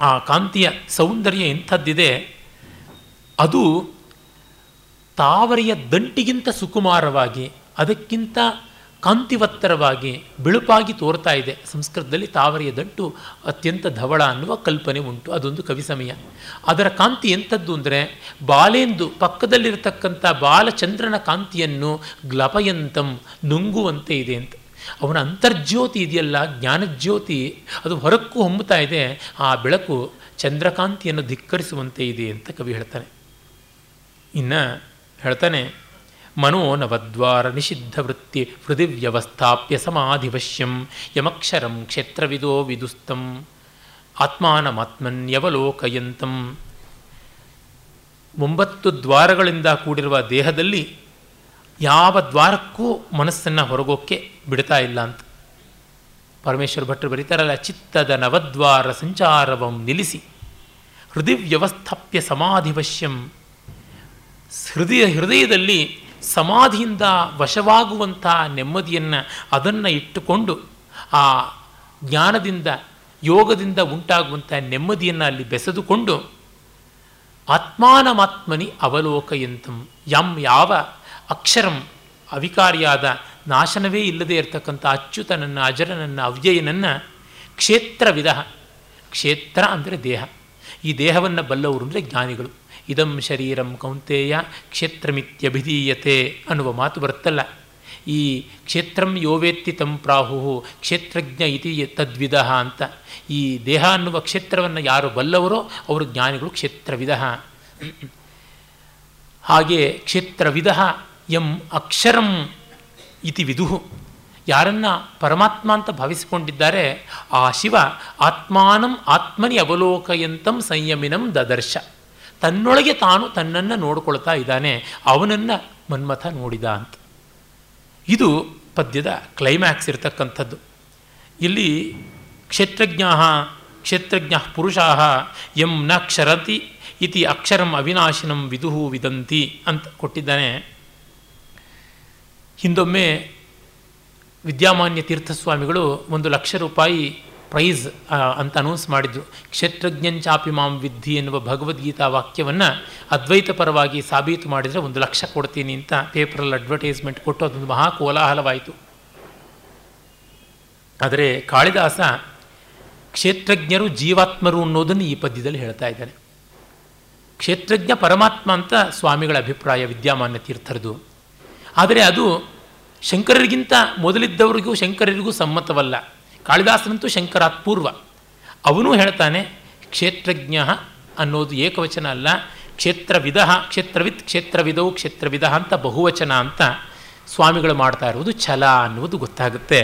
ಆ ಕಾಂತಿಯ ಸೌಂದರ್ಯ ಎಂಥದ್ದಿದೆ ಅದು ತಾವರೆಯ ದಂಟಿಗಿಂತ ಸುಕುಮಾರವಾಗಿ, ಅದಕ್ಕಿಂತ ಕಾಂತಿವತ್ತರವಾಗಿ ಬಿಳುಪಾಗಿ ತೋರ್ತಾ ಇದೆ. ಸಂಸ್ಕೃತದಲ್ಲಿ ತಾವರೆಯ ದಂಟು ಅತ್ಯಂತ ಧವಳ ಅನ್ನುವ ಕಲ್ಪನೆ ಉಂಟು. ಅದೊಂದು ಕವಿ ಸಮಯ. ಅದರ ಕಾಂತಿ ಎಂಥದ್ದು ಅಂದರೆ, ಬಾಲೆಂದು ಪಕ್ಕದಲ್ಲಿರತಕ್ಕಂಥ ಬಾಲಚಂದ್ರನ ಕಾಂತಿಯನ್ನು ಗ್ಲಪಯಂತಂ ನುಂಗುವಂತೆ ಇದೆ ಅಂತ. ಅವನ ಅಂತರ್ಜ್ಯೋತಿ ಇದೆಯಲ್ಲ, ಜ್ಞಾನಜ್ಯೋತಿ, ಅದು ಹೊರಕ್ಕೂ ಹೊಮ್ಮುತ್ತಾ ಇದೆ, ಆ ಬೆಳಕು ಚಂದ್ರಕಾಂತಿಯನ್ನು ಧಿಕ್ಕರಿಸುವಂತೆ ಇದೆ ಅಂತ ಕವಿ ಹೇಳ್ತಾನೆ. ಇನ್ನು ಹೇಳ್ತಾನೆ, ಮನೋ ನವದ್ವಾರ ನಿಷಿದ್ಧ ವೃತ್ತಿ ಹೃದಯ ವ್ಯವಸ್ಥಾಪ್ಯ ಸಮಾಧಿವಶ್ಯಂ ಯಮಕ್ಷರಂ ಕ್ಷೇತ್ರವಿದೋ ವಿದುಸ್ತಂ ಆತ್ಮಾನಮಾತ್ಮನ್ಯವಲೋಕಯಂತಂ. ಒಂಬತ್ತು ದ್ವಾರಗಳಿಂದ ಕೂಡಿರುವ ದೇಹದಲ್ಲಿ ಯಾವ ದ್ವಾರಕ್ಕೂ ಮನಸ್ಸನ್ನು ಹೊರಗೋಕ್ಕೆ ಬಿಡ್ತಾ ಇಲ್ಲ ಅಂತ. ಪರಮೇಶ್ವರ ಭಟ್ರು ಬರೀತಾರಲ್ಲ, ಚಿತ್ತದ ನವದ್ವಾರ ಸಂಚಾರವಂ ನಿಲ್ಲಿಸಿ ಹೃದಯ ವ್ಯವಸ್ಥಾಪ್ಯ ಸಮಾಧಿವಶ್ಯಂ. ಹೃದಯ, ಹೃದಯದಲ್ಲಿ ಸಮಾಧಿಯಿಂದ ವಶವಾಗುವಂಥ ನೆಮ್ಮದಿಯನ್ನು ಅದನ್ನು ಇಟ್ಟುಕೊಂಡು ಆ ಜ್ಞಾನದಿಂದ, ಯೋಗದಿಂದ ಉಂಟಾಗುವಂಥ ನೆಮ್ಮದಿಯನ್ನು ಅಲ್ಲಿ ಬೆಸೆದುಕೊಂಡು, ಆತ್ಮಾನಮಾತ್ಮನಿ ಅವಲೋಕಯಂತಂ, ಯಂ ಯಾವ ಅಕ್ಷರಂ ಅವಿಕಾರಿಯಾದ ನಾಶನವೇ ಇಲ್ಲದೆ ಇರತಕ್ಕಂಥ ಅಚ್ಯುತನನ್ನು, ಅಜರನನ್ನು, ಅವ್ಯಯನನ್ನು ಕ್ಷೇತ್ರವಿಧ ಕ್ಷೇತ್ರ ಅಂದರೆ ದೇಹ. ಈ ದೇಹವನ್ನು ಬಲ್ಲವರು ಅಂದರೆ ಜ್ಞಾನಿಗಳು. ಇದಂ ಶರೀರಂ ಕೌಂತೆಯ ಕ್ಷೇತ್ರಮಿತ್ಯಭಿಧೀಯತೆ ಅನ್ನುವ ಮಾತು ಬರುತ್ತಲ್ಲ. ಈ ಕ್ಷೇತ್ರಂ ಯೋವೇತ್ತಿ ತಂ ಪ್ರಾಹು ಕ್ಷೇತ್ರಜ್ಞ ಇತಿ ತದ್ವಿಧ ಅಂತ. ಈ ದೇಹ ಅನ್ನುವ ಕ್ಷೇತ್ರವನ್ನು ಯಾರು ಬಲ್ಲವರೋ ಅವರು ಜ್ಞಾನಿಗಳು ಕ್ಷೇತ್ರವಿಧ ಹಾಗೆ ಕ್ಷೇತ್ರವಿಧ ಎಂ ಅಕ್ಷರಂ ಇತಿ ವಿದುಹು ಯಾರನ್ನ ಪರಮಾತ್ಮ ಅಂತ ಭಾವಿಸಿಕೊಂಡಿದ್ದಾರೆ, ಆ ಶಿವ ಆತ್ಮಾನಂ ಆತ್ಮನಿ ಅವಲೋಕಯಂತಂ ಸಂಯಮಿನಂ ದದರ್ಶ. ತನ್ನೊಳಗೆ ತಾನು ತನ್ನನ್ನು ನೋಡಿಕೊಳ್ತಾ ಇದ್ದಾನೆ, ಅವನನ್ನು ಮನ್ಮಥ ನೋಡಿದ ಅಂತ. ಇದು ಪದ್ಯದ ಕ್ಲೈಮ್ಯಾಕ್ಸ್ ಇರತಕ್ಕಂಥದ್ದು. ಇಲ್ಲಿ ಕ್ಷೇತ್ರಜ್ಞ ಕ್ಷೇತ್ರಜ್ಞ ಪುರುಷಾ ಎಂ ನ ಕ್ಷರತಿ ಇತಿ ಅಕ್ಷರಂ ಅವಿನಾಶಿನಂ ವಿದುಹು ವಿದಂತಿ ಅಂತ ಕೊಟ್ಟಿದ್ದಾನೆ. ಹಿಂದೊಮ್ಮೆ ವಿದ್ಯಾಮಾನ್ಯ ತೀರ್ಥಸ್ವಾಮಿಗಳು ಒಂದು ಲಕ್ಷ ರೂಪಾಯಿ ಪ್ರೈಸ್ ಅಂತ ಅನೌನ್ಸ್ ಮಾಡಿದ್ರು. ಕ್ಷೇತ್ರಜ್ಞಂಚಾಪಿ ಮಾಂ ವಿದ್ಧಿ ಎನ್ನುವ ಭಗವದ್ಗೀತಾ ವಾಕ್ಯವನ್ನು ಅದ್ವೈತ ಪರವಾಗಿ ಸಾಬೀತು ಮಾಡಿದರೆ ಒಂದು ಲಕ್ಷ ಕೊಡ್ತೀನಿ ಅಂತ ಪೇಪರಲ್ಲಿ ಅಡ್ವರ್ಟೈಸ್ಮೆಂಟ್ ಕೊಟ್ಟು ಅದೊಂದು ಮಹಾ ಕೋಲಾಹಲವಾಯಿತು. ಆದರೆ ಕಾಳಿದಾಸ ಕ್ಷೇತ್ರಜ್ಞರು ಜೀವಾತ್ಮರು ಅನ್ನೋದನ್ನು ಈ ಪದ್ಯದಲ್ಲಿ ಹೇಳ್ತಾ ಇದ್ದಾನೆ ಕ್ಷೇತ್ರಜ್ಞ ಪರಮಾತ್ಮ ಅಂತ ಸ್ವಾಮಿಗಳ ಅಭಿಪ್ರಾಯ ವಿದ್ಯಾಮಾನ್ಯ ತೀರ್ಥರದು. ಆದರೆ ಅದು ಶಂಕರರಿಗಿಂತ ಮೊದಲಿದ್ದವರಿಗೂ ಶಂಕರರಿಗೂ ಸಮ್ಮತವಲ್ಲ. ಕಾಳಿದಾಸನಂತೂ ಶಂಕರಾತ್ ಪೂರ್ವ. ಅವನು ಹೇಳ್ತಾನೆ, ಕ್ಷೇತ್ರಜ್ಞ ಅನ್ನೋದು ಏಕವಚನ ಅಲ್ಲ. ಕ್ಷೇತ್ರವಿಧ ಕ್ಷೇತ್ರವಿತ್ ಕ್ಷೇತ್ರವಿದವು ಕ್ಷೇತ್ರವಿಧ ಅಂತ ಬಹುವಚನ ಅಂತ ಸ್ವಾಮಿಗಳು ಮಾಡ್ತಾ ಇರುವುದು ಛಲ ಅನ್ನುವುದು ಗೊತ್ತಾಗುತ್ತೆ.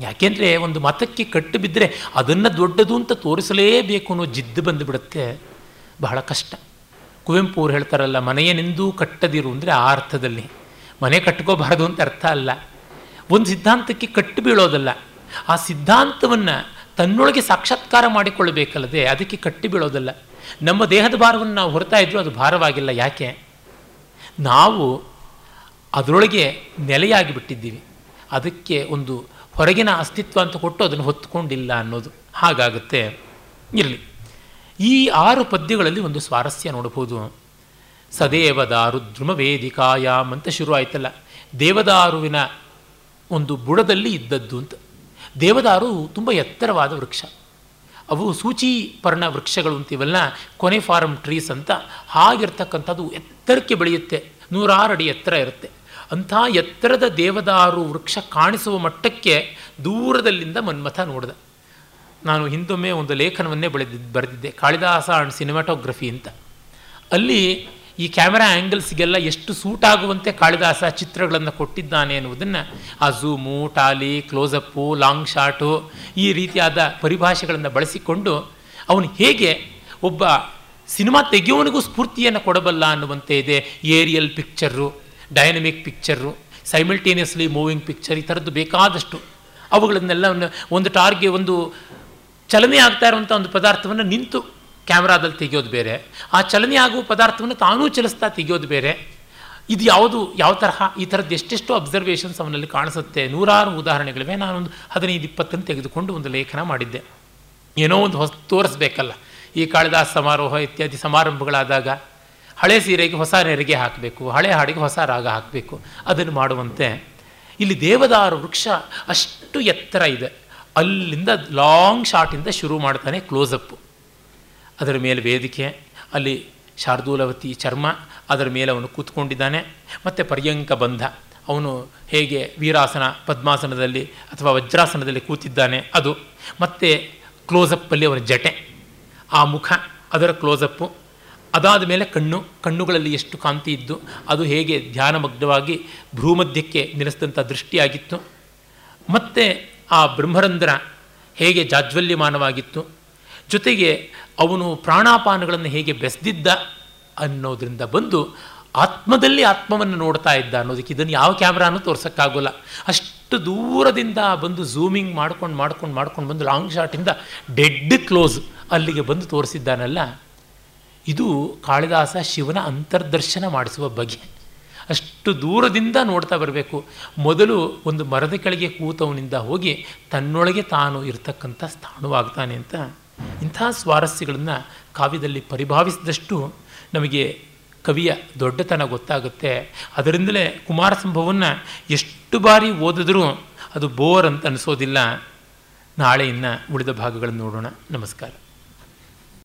ಯಾಕೆಂದರೆ ಒಂದು ಮತಕ್ಕೆ ಕಟ್ಟು ಬಿದ್ದರೆ ಅದನ್ನು ದೊಡ್ಡದು ಅಂತ ತೋರಿಸಲೇಬೇಕು ಅನ್ನೋ ಜಿದ್ದು ಬಂದುಬಿಡುತ್ತೆ. ಬಹಳ ಕಷ್ಟ. ಕುವೆಂಪು ಅವ್ರು ಹೇಳ್ತಾರಲ್ಲ, ಮನೆಯನೆಂದೂ ಕಟ್ಟದಿರು ಅಂದರೆ ಆ ಅರ್ಥದಲ್ಲಿ. ಮನೆ ಕಟ್ಕೋಬಾರದು ಅಂತ ಅರ್ಥ ಅಲ್ಲ. ಒಂದು ಸಿದ್ಧಾಂತಕ್ಕೆ ಕಟ್ಟು ಬೀಳೋದಲ್ಲ. ಆ ಸಿದ್ಧಾಂತವನ್ನು ತನ್ನೊಳಗೆ ಸಾಕ್ಷಾತ್ಕಾರ ಮಾಡಿಕೊಳ್ಳಬೇಕಲ್ಲದೆ ಅದಕ್ಕೆ ಕಟ್ಟಿ ಬೀಳೋದಲ್ಲ. ನಮ್ಮ ದೇಹದ ಭಾರವನ್ನು ನಾವು ಹೊರತಾ ಇದ್ರೂ ಅದು ಭಾರವಾಗಿಲ್ಲ. ಯಾಕೆ? ನಾವು ಅದರೊಳಗೆ ನೆಲೆಯಾಗಿ ಬಿಟ್ಟಿದ್ದೀವಿ ಅದಕ್ಕೆ ಒಂದು ಹೊರಗಿನ ಅಸ್ತಿತ್ವ ಅಂತ ಕೊಟ್ಟು ಅದನ್ನು ಹೊತ್ತುಕೊಂಡಿಲ್ಲ ಅನ್ನೋದು. ಹಾಗಾಗುತ್ತೆ. ಇರಲಿ. ಈ ಆರು ಪದ್ಯಗಳಲ್ಲಿ ಒಂದು ಸ್ವಾರಸ್ಯ ನೋಡಬಹುದು. ಸದೇವದಾರು ದ್ರುಮ ವೇದಿಕಾಯಾಮ್ ಅಂತ ಶುರು ಆಯ್ತಲ್ಲ. ದೇವದಾರುವಿನ ಒಂದು ಬುಡದಲ್ಲಿ ಇದ್ದದ್ದು ಅಂತ. ದೇವದಾರು ತುಂಬ ಎತ್ತರವಾದ ವೃಕ್ಷ. ಅವು ಸೂಚಿ ಪರ್ಣ ವೃಕ್ಷಗಳು ಅಂತೀವಲ್ಲ, ಕೊನೆ ಫಾರಮ್ ಟ್ರೀಸ್ ಅಂತ ಹಾಗಿರ್ತಕ್ಕಂಥದ್ದು ಎತ್ತರಕ್ಕೆ ಬೆಳೆಯುತ್ತೆ. ನೂರಾರು ಅಡಿ ಎತ್ತರ ಇರುತ್ತೆ. ಅಂಥ ಎತ್ತರದ ದೇವದಾರು ವೃಕ್ಷ ಕಾಣಿಸುವ ಮಟ್ಟಕ್ಕೆ ದೂರದಲ್ಲಿಂದ ಮನ್ಮಥ ನೋಡಿದೆ. ನಾನು ಹಿಂದೊಮ್ಮೆ ಒಂದು ಲೇಖನವನ್ನೇ ಬೆಳೆದಿದ್ದು ಬರೆದಿದ್ದೆ, ಕಾಳಿದಾಸ ಆ್ಯಂಡ್ ಸಿನಿಮಾಟೋಗ್ರಫಿ ಅಂತ. ಅಲ್ಲಿ ಈ ಕ್ಯಾಮರಾ ಆ್ಯಂಗಲ್ಸ್ಗೆಲ್ಲ ಎಷ್ಟು ಸೂಟ್ ಆಗುವಂತೆ ಕಾಳಿದಾಸ ಚಿತ್ರಗಳನ್ನು ಕೊಟ್ಟಿದ್ದಾನೆ ಅನ್ನುವುದನ್ನು ಆ ಝೂಮು, ಟಾಲಿ, ಕ್ಲೋಸಪ್ಪು, ಲಾಂಗ್ ಶಾಟು ಈ ರೀತಿಯಾದ ಪರಿಭಾಷೆಗಳನ್ನು ಬಳಸಿಕೊಂಡು ಅವನು ಹೇಗೆ ಒಬ್ಬ ಸಿನಿಮಾ ತೆಗೆಯೋನಿಗೂ ಸ್ಫೂರ್ತಿಯನ್ನು ಕೊಡಬಲ್ಲ ಅನ್ನುವಂತೆ ಇದೆ. Aerial picture, dynamic picture, simultaneously moving picture ಈ ಥರದ್ದು ಬೇಕಾದಷ್ಟು ಅವುಗಳನ್ನೆಲ್ಲ ಒಂದು ಟಾರ್ಗೆ ಒಂದು ಚಲನೆ ಆಗ್ತಾ ಇರುವಂಥ ಒಂದು ಪದಾರ್ಥವನ್ನು ನಿಂತು ಕ್ಯಾಮ್ರಾದಲ್ಲಿ ತೆಗೆಯೋದು ಬೇರೆ. ಆ ಚಲನೆ ಆಗುವ ಪದಾರ್ಥವನ್ನು ತಾನೂ ಚಲಿಸ್ತಾ ತೆಗೆಯೋದು ಬೇರೆ. ಇದು ಯಾವುದು, ಯಾವ ತರಹ, ಈ ಥರದ್ದು ಎಷ್ಟೆಷ್ಟು ಅಬ್ಸರ್ವೇಷನ್ಸ್ ಅವನಲ್ಲಿ ಕಾಣಿಸುತ್ತೆ, ನೂರಾರು ಉದಾಹರಣೆಗಳಿವೆ. ನಾನೊಂದು ಹದಿನೈದು, ಇಪ್ಪತ್ತನ್ನು ತೆಗೆದುಕೊಂಡು ಒಂದು ಲೇಖನ ಮಾಡಿದ್ದೆ. ಏನೋ ಒಂದು ಹೊಸ, ತೋರಿಸ್ಬೇಕಲ್ಲ. ಈ ಕಾಳಿದಾಸ ಸಮಾರೋಹ ಇತ್ಯಾದಿ ಸಮಾರಂಭಗಳಾದಾಗ ಹಳೆ ಸೀರೆಗೆ ಹೊಸ ನೆರಿಗೆ ಹಾಕಬೇಕು, ಹಳೆ ಹಾಡಿಗೆ ಹೊಸ ರಾಗ ಹಾಕಬೇಕು, ಅದನ್ನು ಮಾಡುವಂತೆ. ಇಲ್ಲಿ ದೇವದಾರು ವೃಕ್ಷ ಅಷ್ಟು ಎತ್ತರ ಇದೆ. ಅಲ್ಲಿಂದ ಲಾಂಗ್ ಶಾಟಿಂದ ಶುರು ಮಾಡ್ತಾನೆ ಕ್ಲೋಸಪ್ಪು ಅದರ ಮೇಲೆ ವೇದಿಕೆ, ಅಲ್ಲಿ ಶಾರ್ದೂಲವತಿ ಚರ್ಮ, ಅದರ ಮೇಲೆ ಅವನು ಕೂತ್ಕೊಂಡಿದ್ದಾನೆ. ಮತ್ತು ಪರ್ಯಂಕ ಬಂಧ. ಅವನು ಹೇಗೆ ವೀರಾಸನ, ಪದ್ಮಾಸನದಲ್ಲಿ ಅಥವಾ ವಜ್ರಾಸನದಲ್ಲಿ ಕೂತಿದ್ದಾನೆ, ಅದು. ಮತ್ತು ಕ್ಲೋಸಪ್ಪಲ್ಲಿ ಅವನ ಜಟೆ. ಆ ಮುಖ, ಅದರ ಕ್ಲೋಸಪ್ಪು. ಅದಾದ ಮೇಲೆ ಕಣ್ಣು, ಕಣ್ಣುಗಳಲ್ಲಿ ಎಷ್ಟು ಕಾಂತಿ ಇದ್ದು, ಅದು ಹೇಗೆ ಧ್ಯಾನಮಗ್ನವಾಗಿ ಭ್ರೂಮಧ್ಯಕ್ಕೆ ನಿಲ್ಲಿಸಿದಂಥ ದೃಷ್ಟಿಯಾಗಿತ್ತು. ಮತ್ತು ಆ ಬ್ರಹ್ಮರಂಧ್ರ ಹೇಗೆ ಜಾಜ್ವಲ್ಯಮಾನವಾಗಿತ್ತು. ಜೊತೆಗೆ ಅವನು ಪ್ರಾಣಾಪಾನಗಳನ್ನು ಹೇಗೆ ಬೆಸೆದಿದ್ದ ಅನ್ನೋದರಿಂದ ಬಂದು ಆತ್ಮದಲ್ಲಿ ಆತ್ಮವನ್ನು ನೋಡ್ತಾ ಇದ್ದ ಅನ್ನೋದಕ್ಕೆ ಇದನ್ನು ಯಾವ ಕ್ಯಾಮ್ರಾನೂ ತೋರ್ಸೋಕ್ಕಾಗೋಲ್ಲ. ಅಷ್ಟು ದೂರದಿಂದ ಬಂದು ಝೂಮಿಂಗ್ ಮಾಡ್ಕೊಂಡು ಮಾಡ್ಕೊಂಡು ಮಾಡ್ಕೊಂಡು ಬಂದು ಲಾಂಗ್ ಶಾಟಿಂದ ಡೆಡ್ ಕ್ಲೋಸ್ ಅಲ್ಲಿಗೆ ಬಂದು ತೋರಿಸಿದ್ದಾನಲ್ಲ. ಇದು ಕಾಳಿದಾಸ ಶಿವನ ಅಂತರ್ದರ್ಶನ ಮಾಡಿಸುವ ಬಗೆ. ಅಷ್ಟು ದೂರದಿಂದ ನೋಡ್ತಾ ಬರಬೇಕು. ಮೊದಲು ಒಂದು ಮರದ ಕೆಳಗೆ ಕೂತವನಿಂದ ಹೋಗಿ ತನ್ನೊಳಗೆ ತಾನು ಇರ್ತಕ್ಕಂಥ ಸ್ಥಾನವಾಗ್ತಾನೆ ಅಂತ ಇಂಥ ಸ್ವಾರಸ್ಯಗಳನ್ನು ಕಾವ್ಯದಲ್ಲಿ ಪರಿಭಾವಿಸಿದಷ್ಟು ನಮಗೆ ಕವಿಯ ದೊಡ್ಡತನ ಗೊತ್ತಾಗುತ್ತೆ. ಅದರಿಂದಲೇ ಕುಮಾರ ಸಂಭವವನ್ನು ಎಷ್ಟು ಬಾರಿ ಓದಿದ್ರೂ ಅದು ಬೋರ್ ಅಂತ ಅನಿಸೋದಿಲ್ಲ. ನಾಳೆ ಇನ್ನು ಉಳಿದ ಭಾಗಗಳನ್ನು ನೋಡೋಣ. ನಮಸ್ಕಾರ.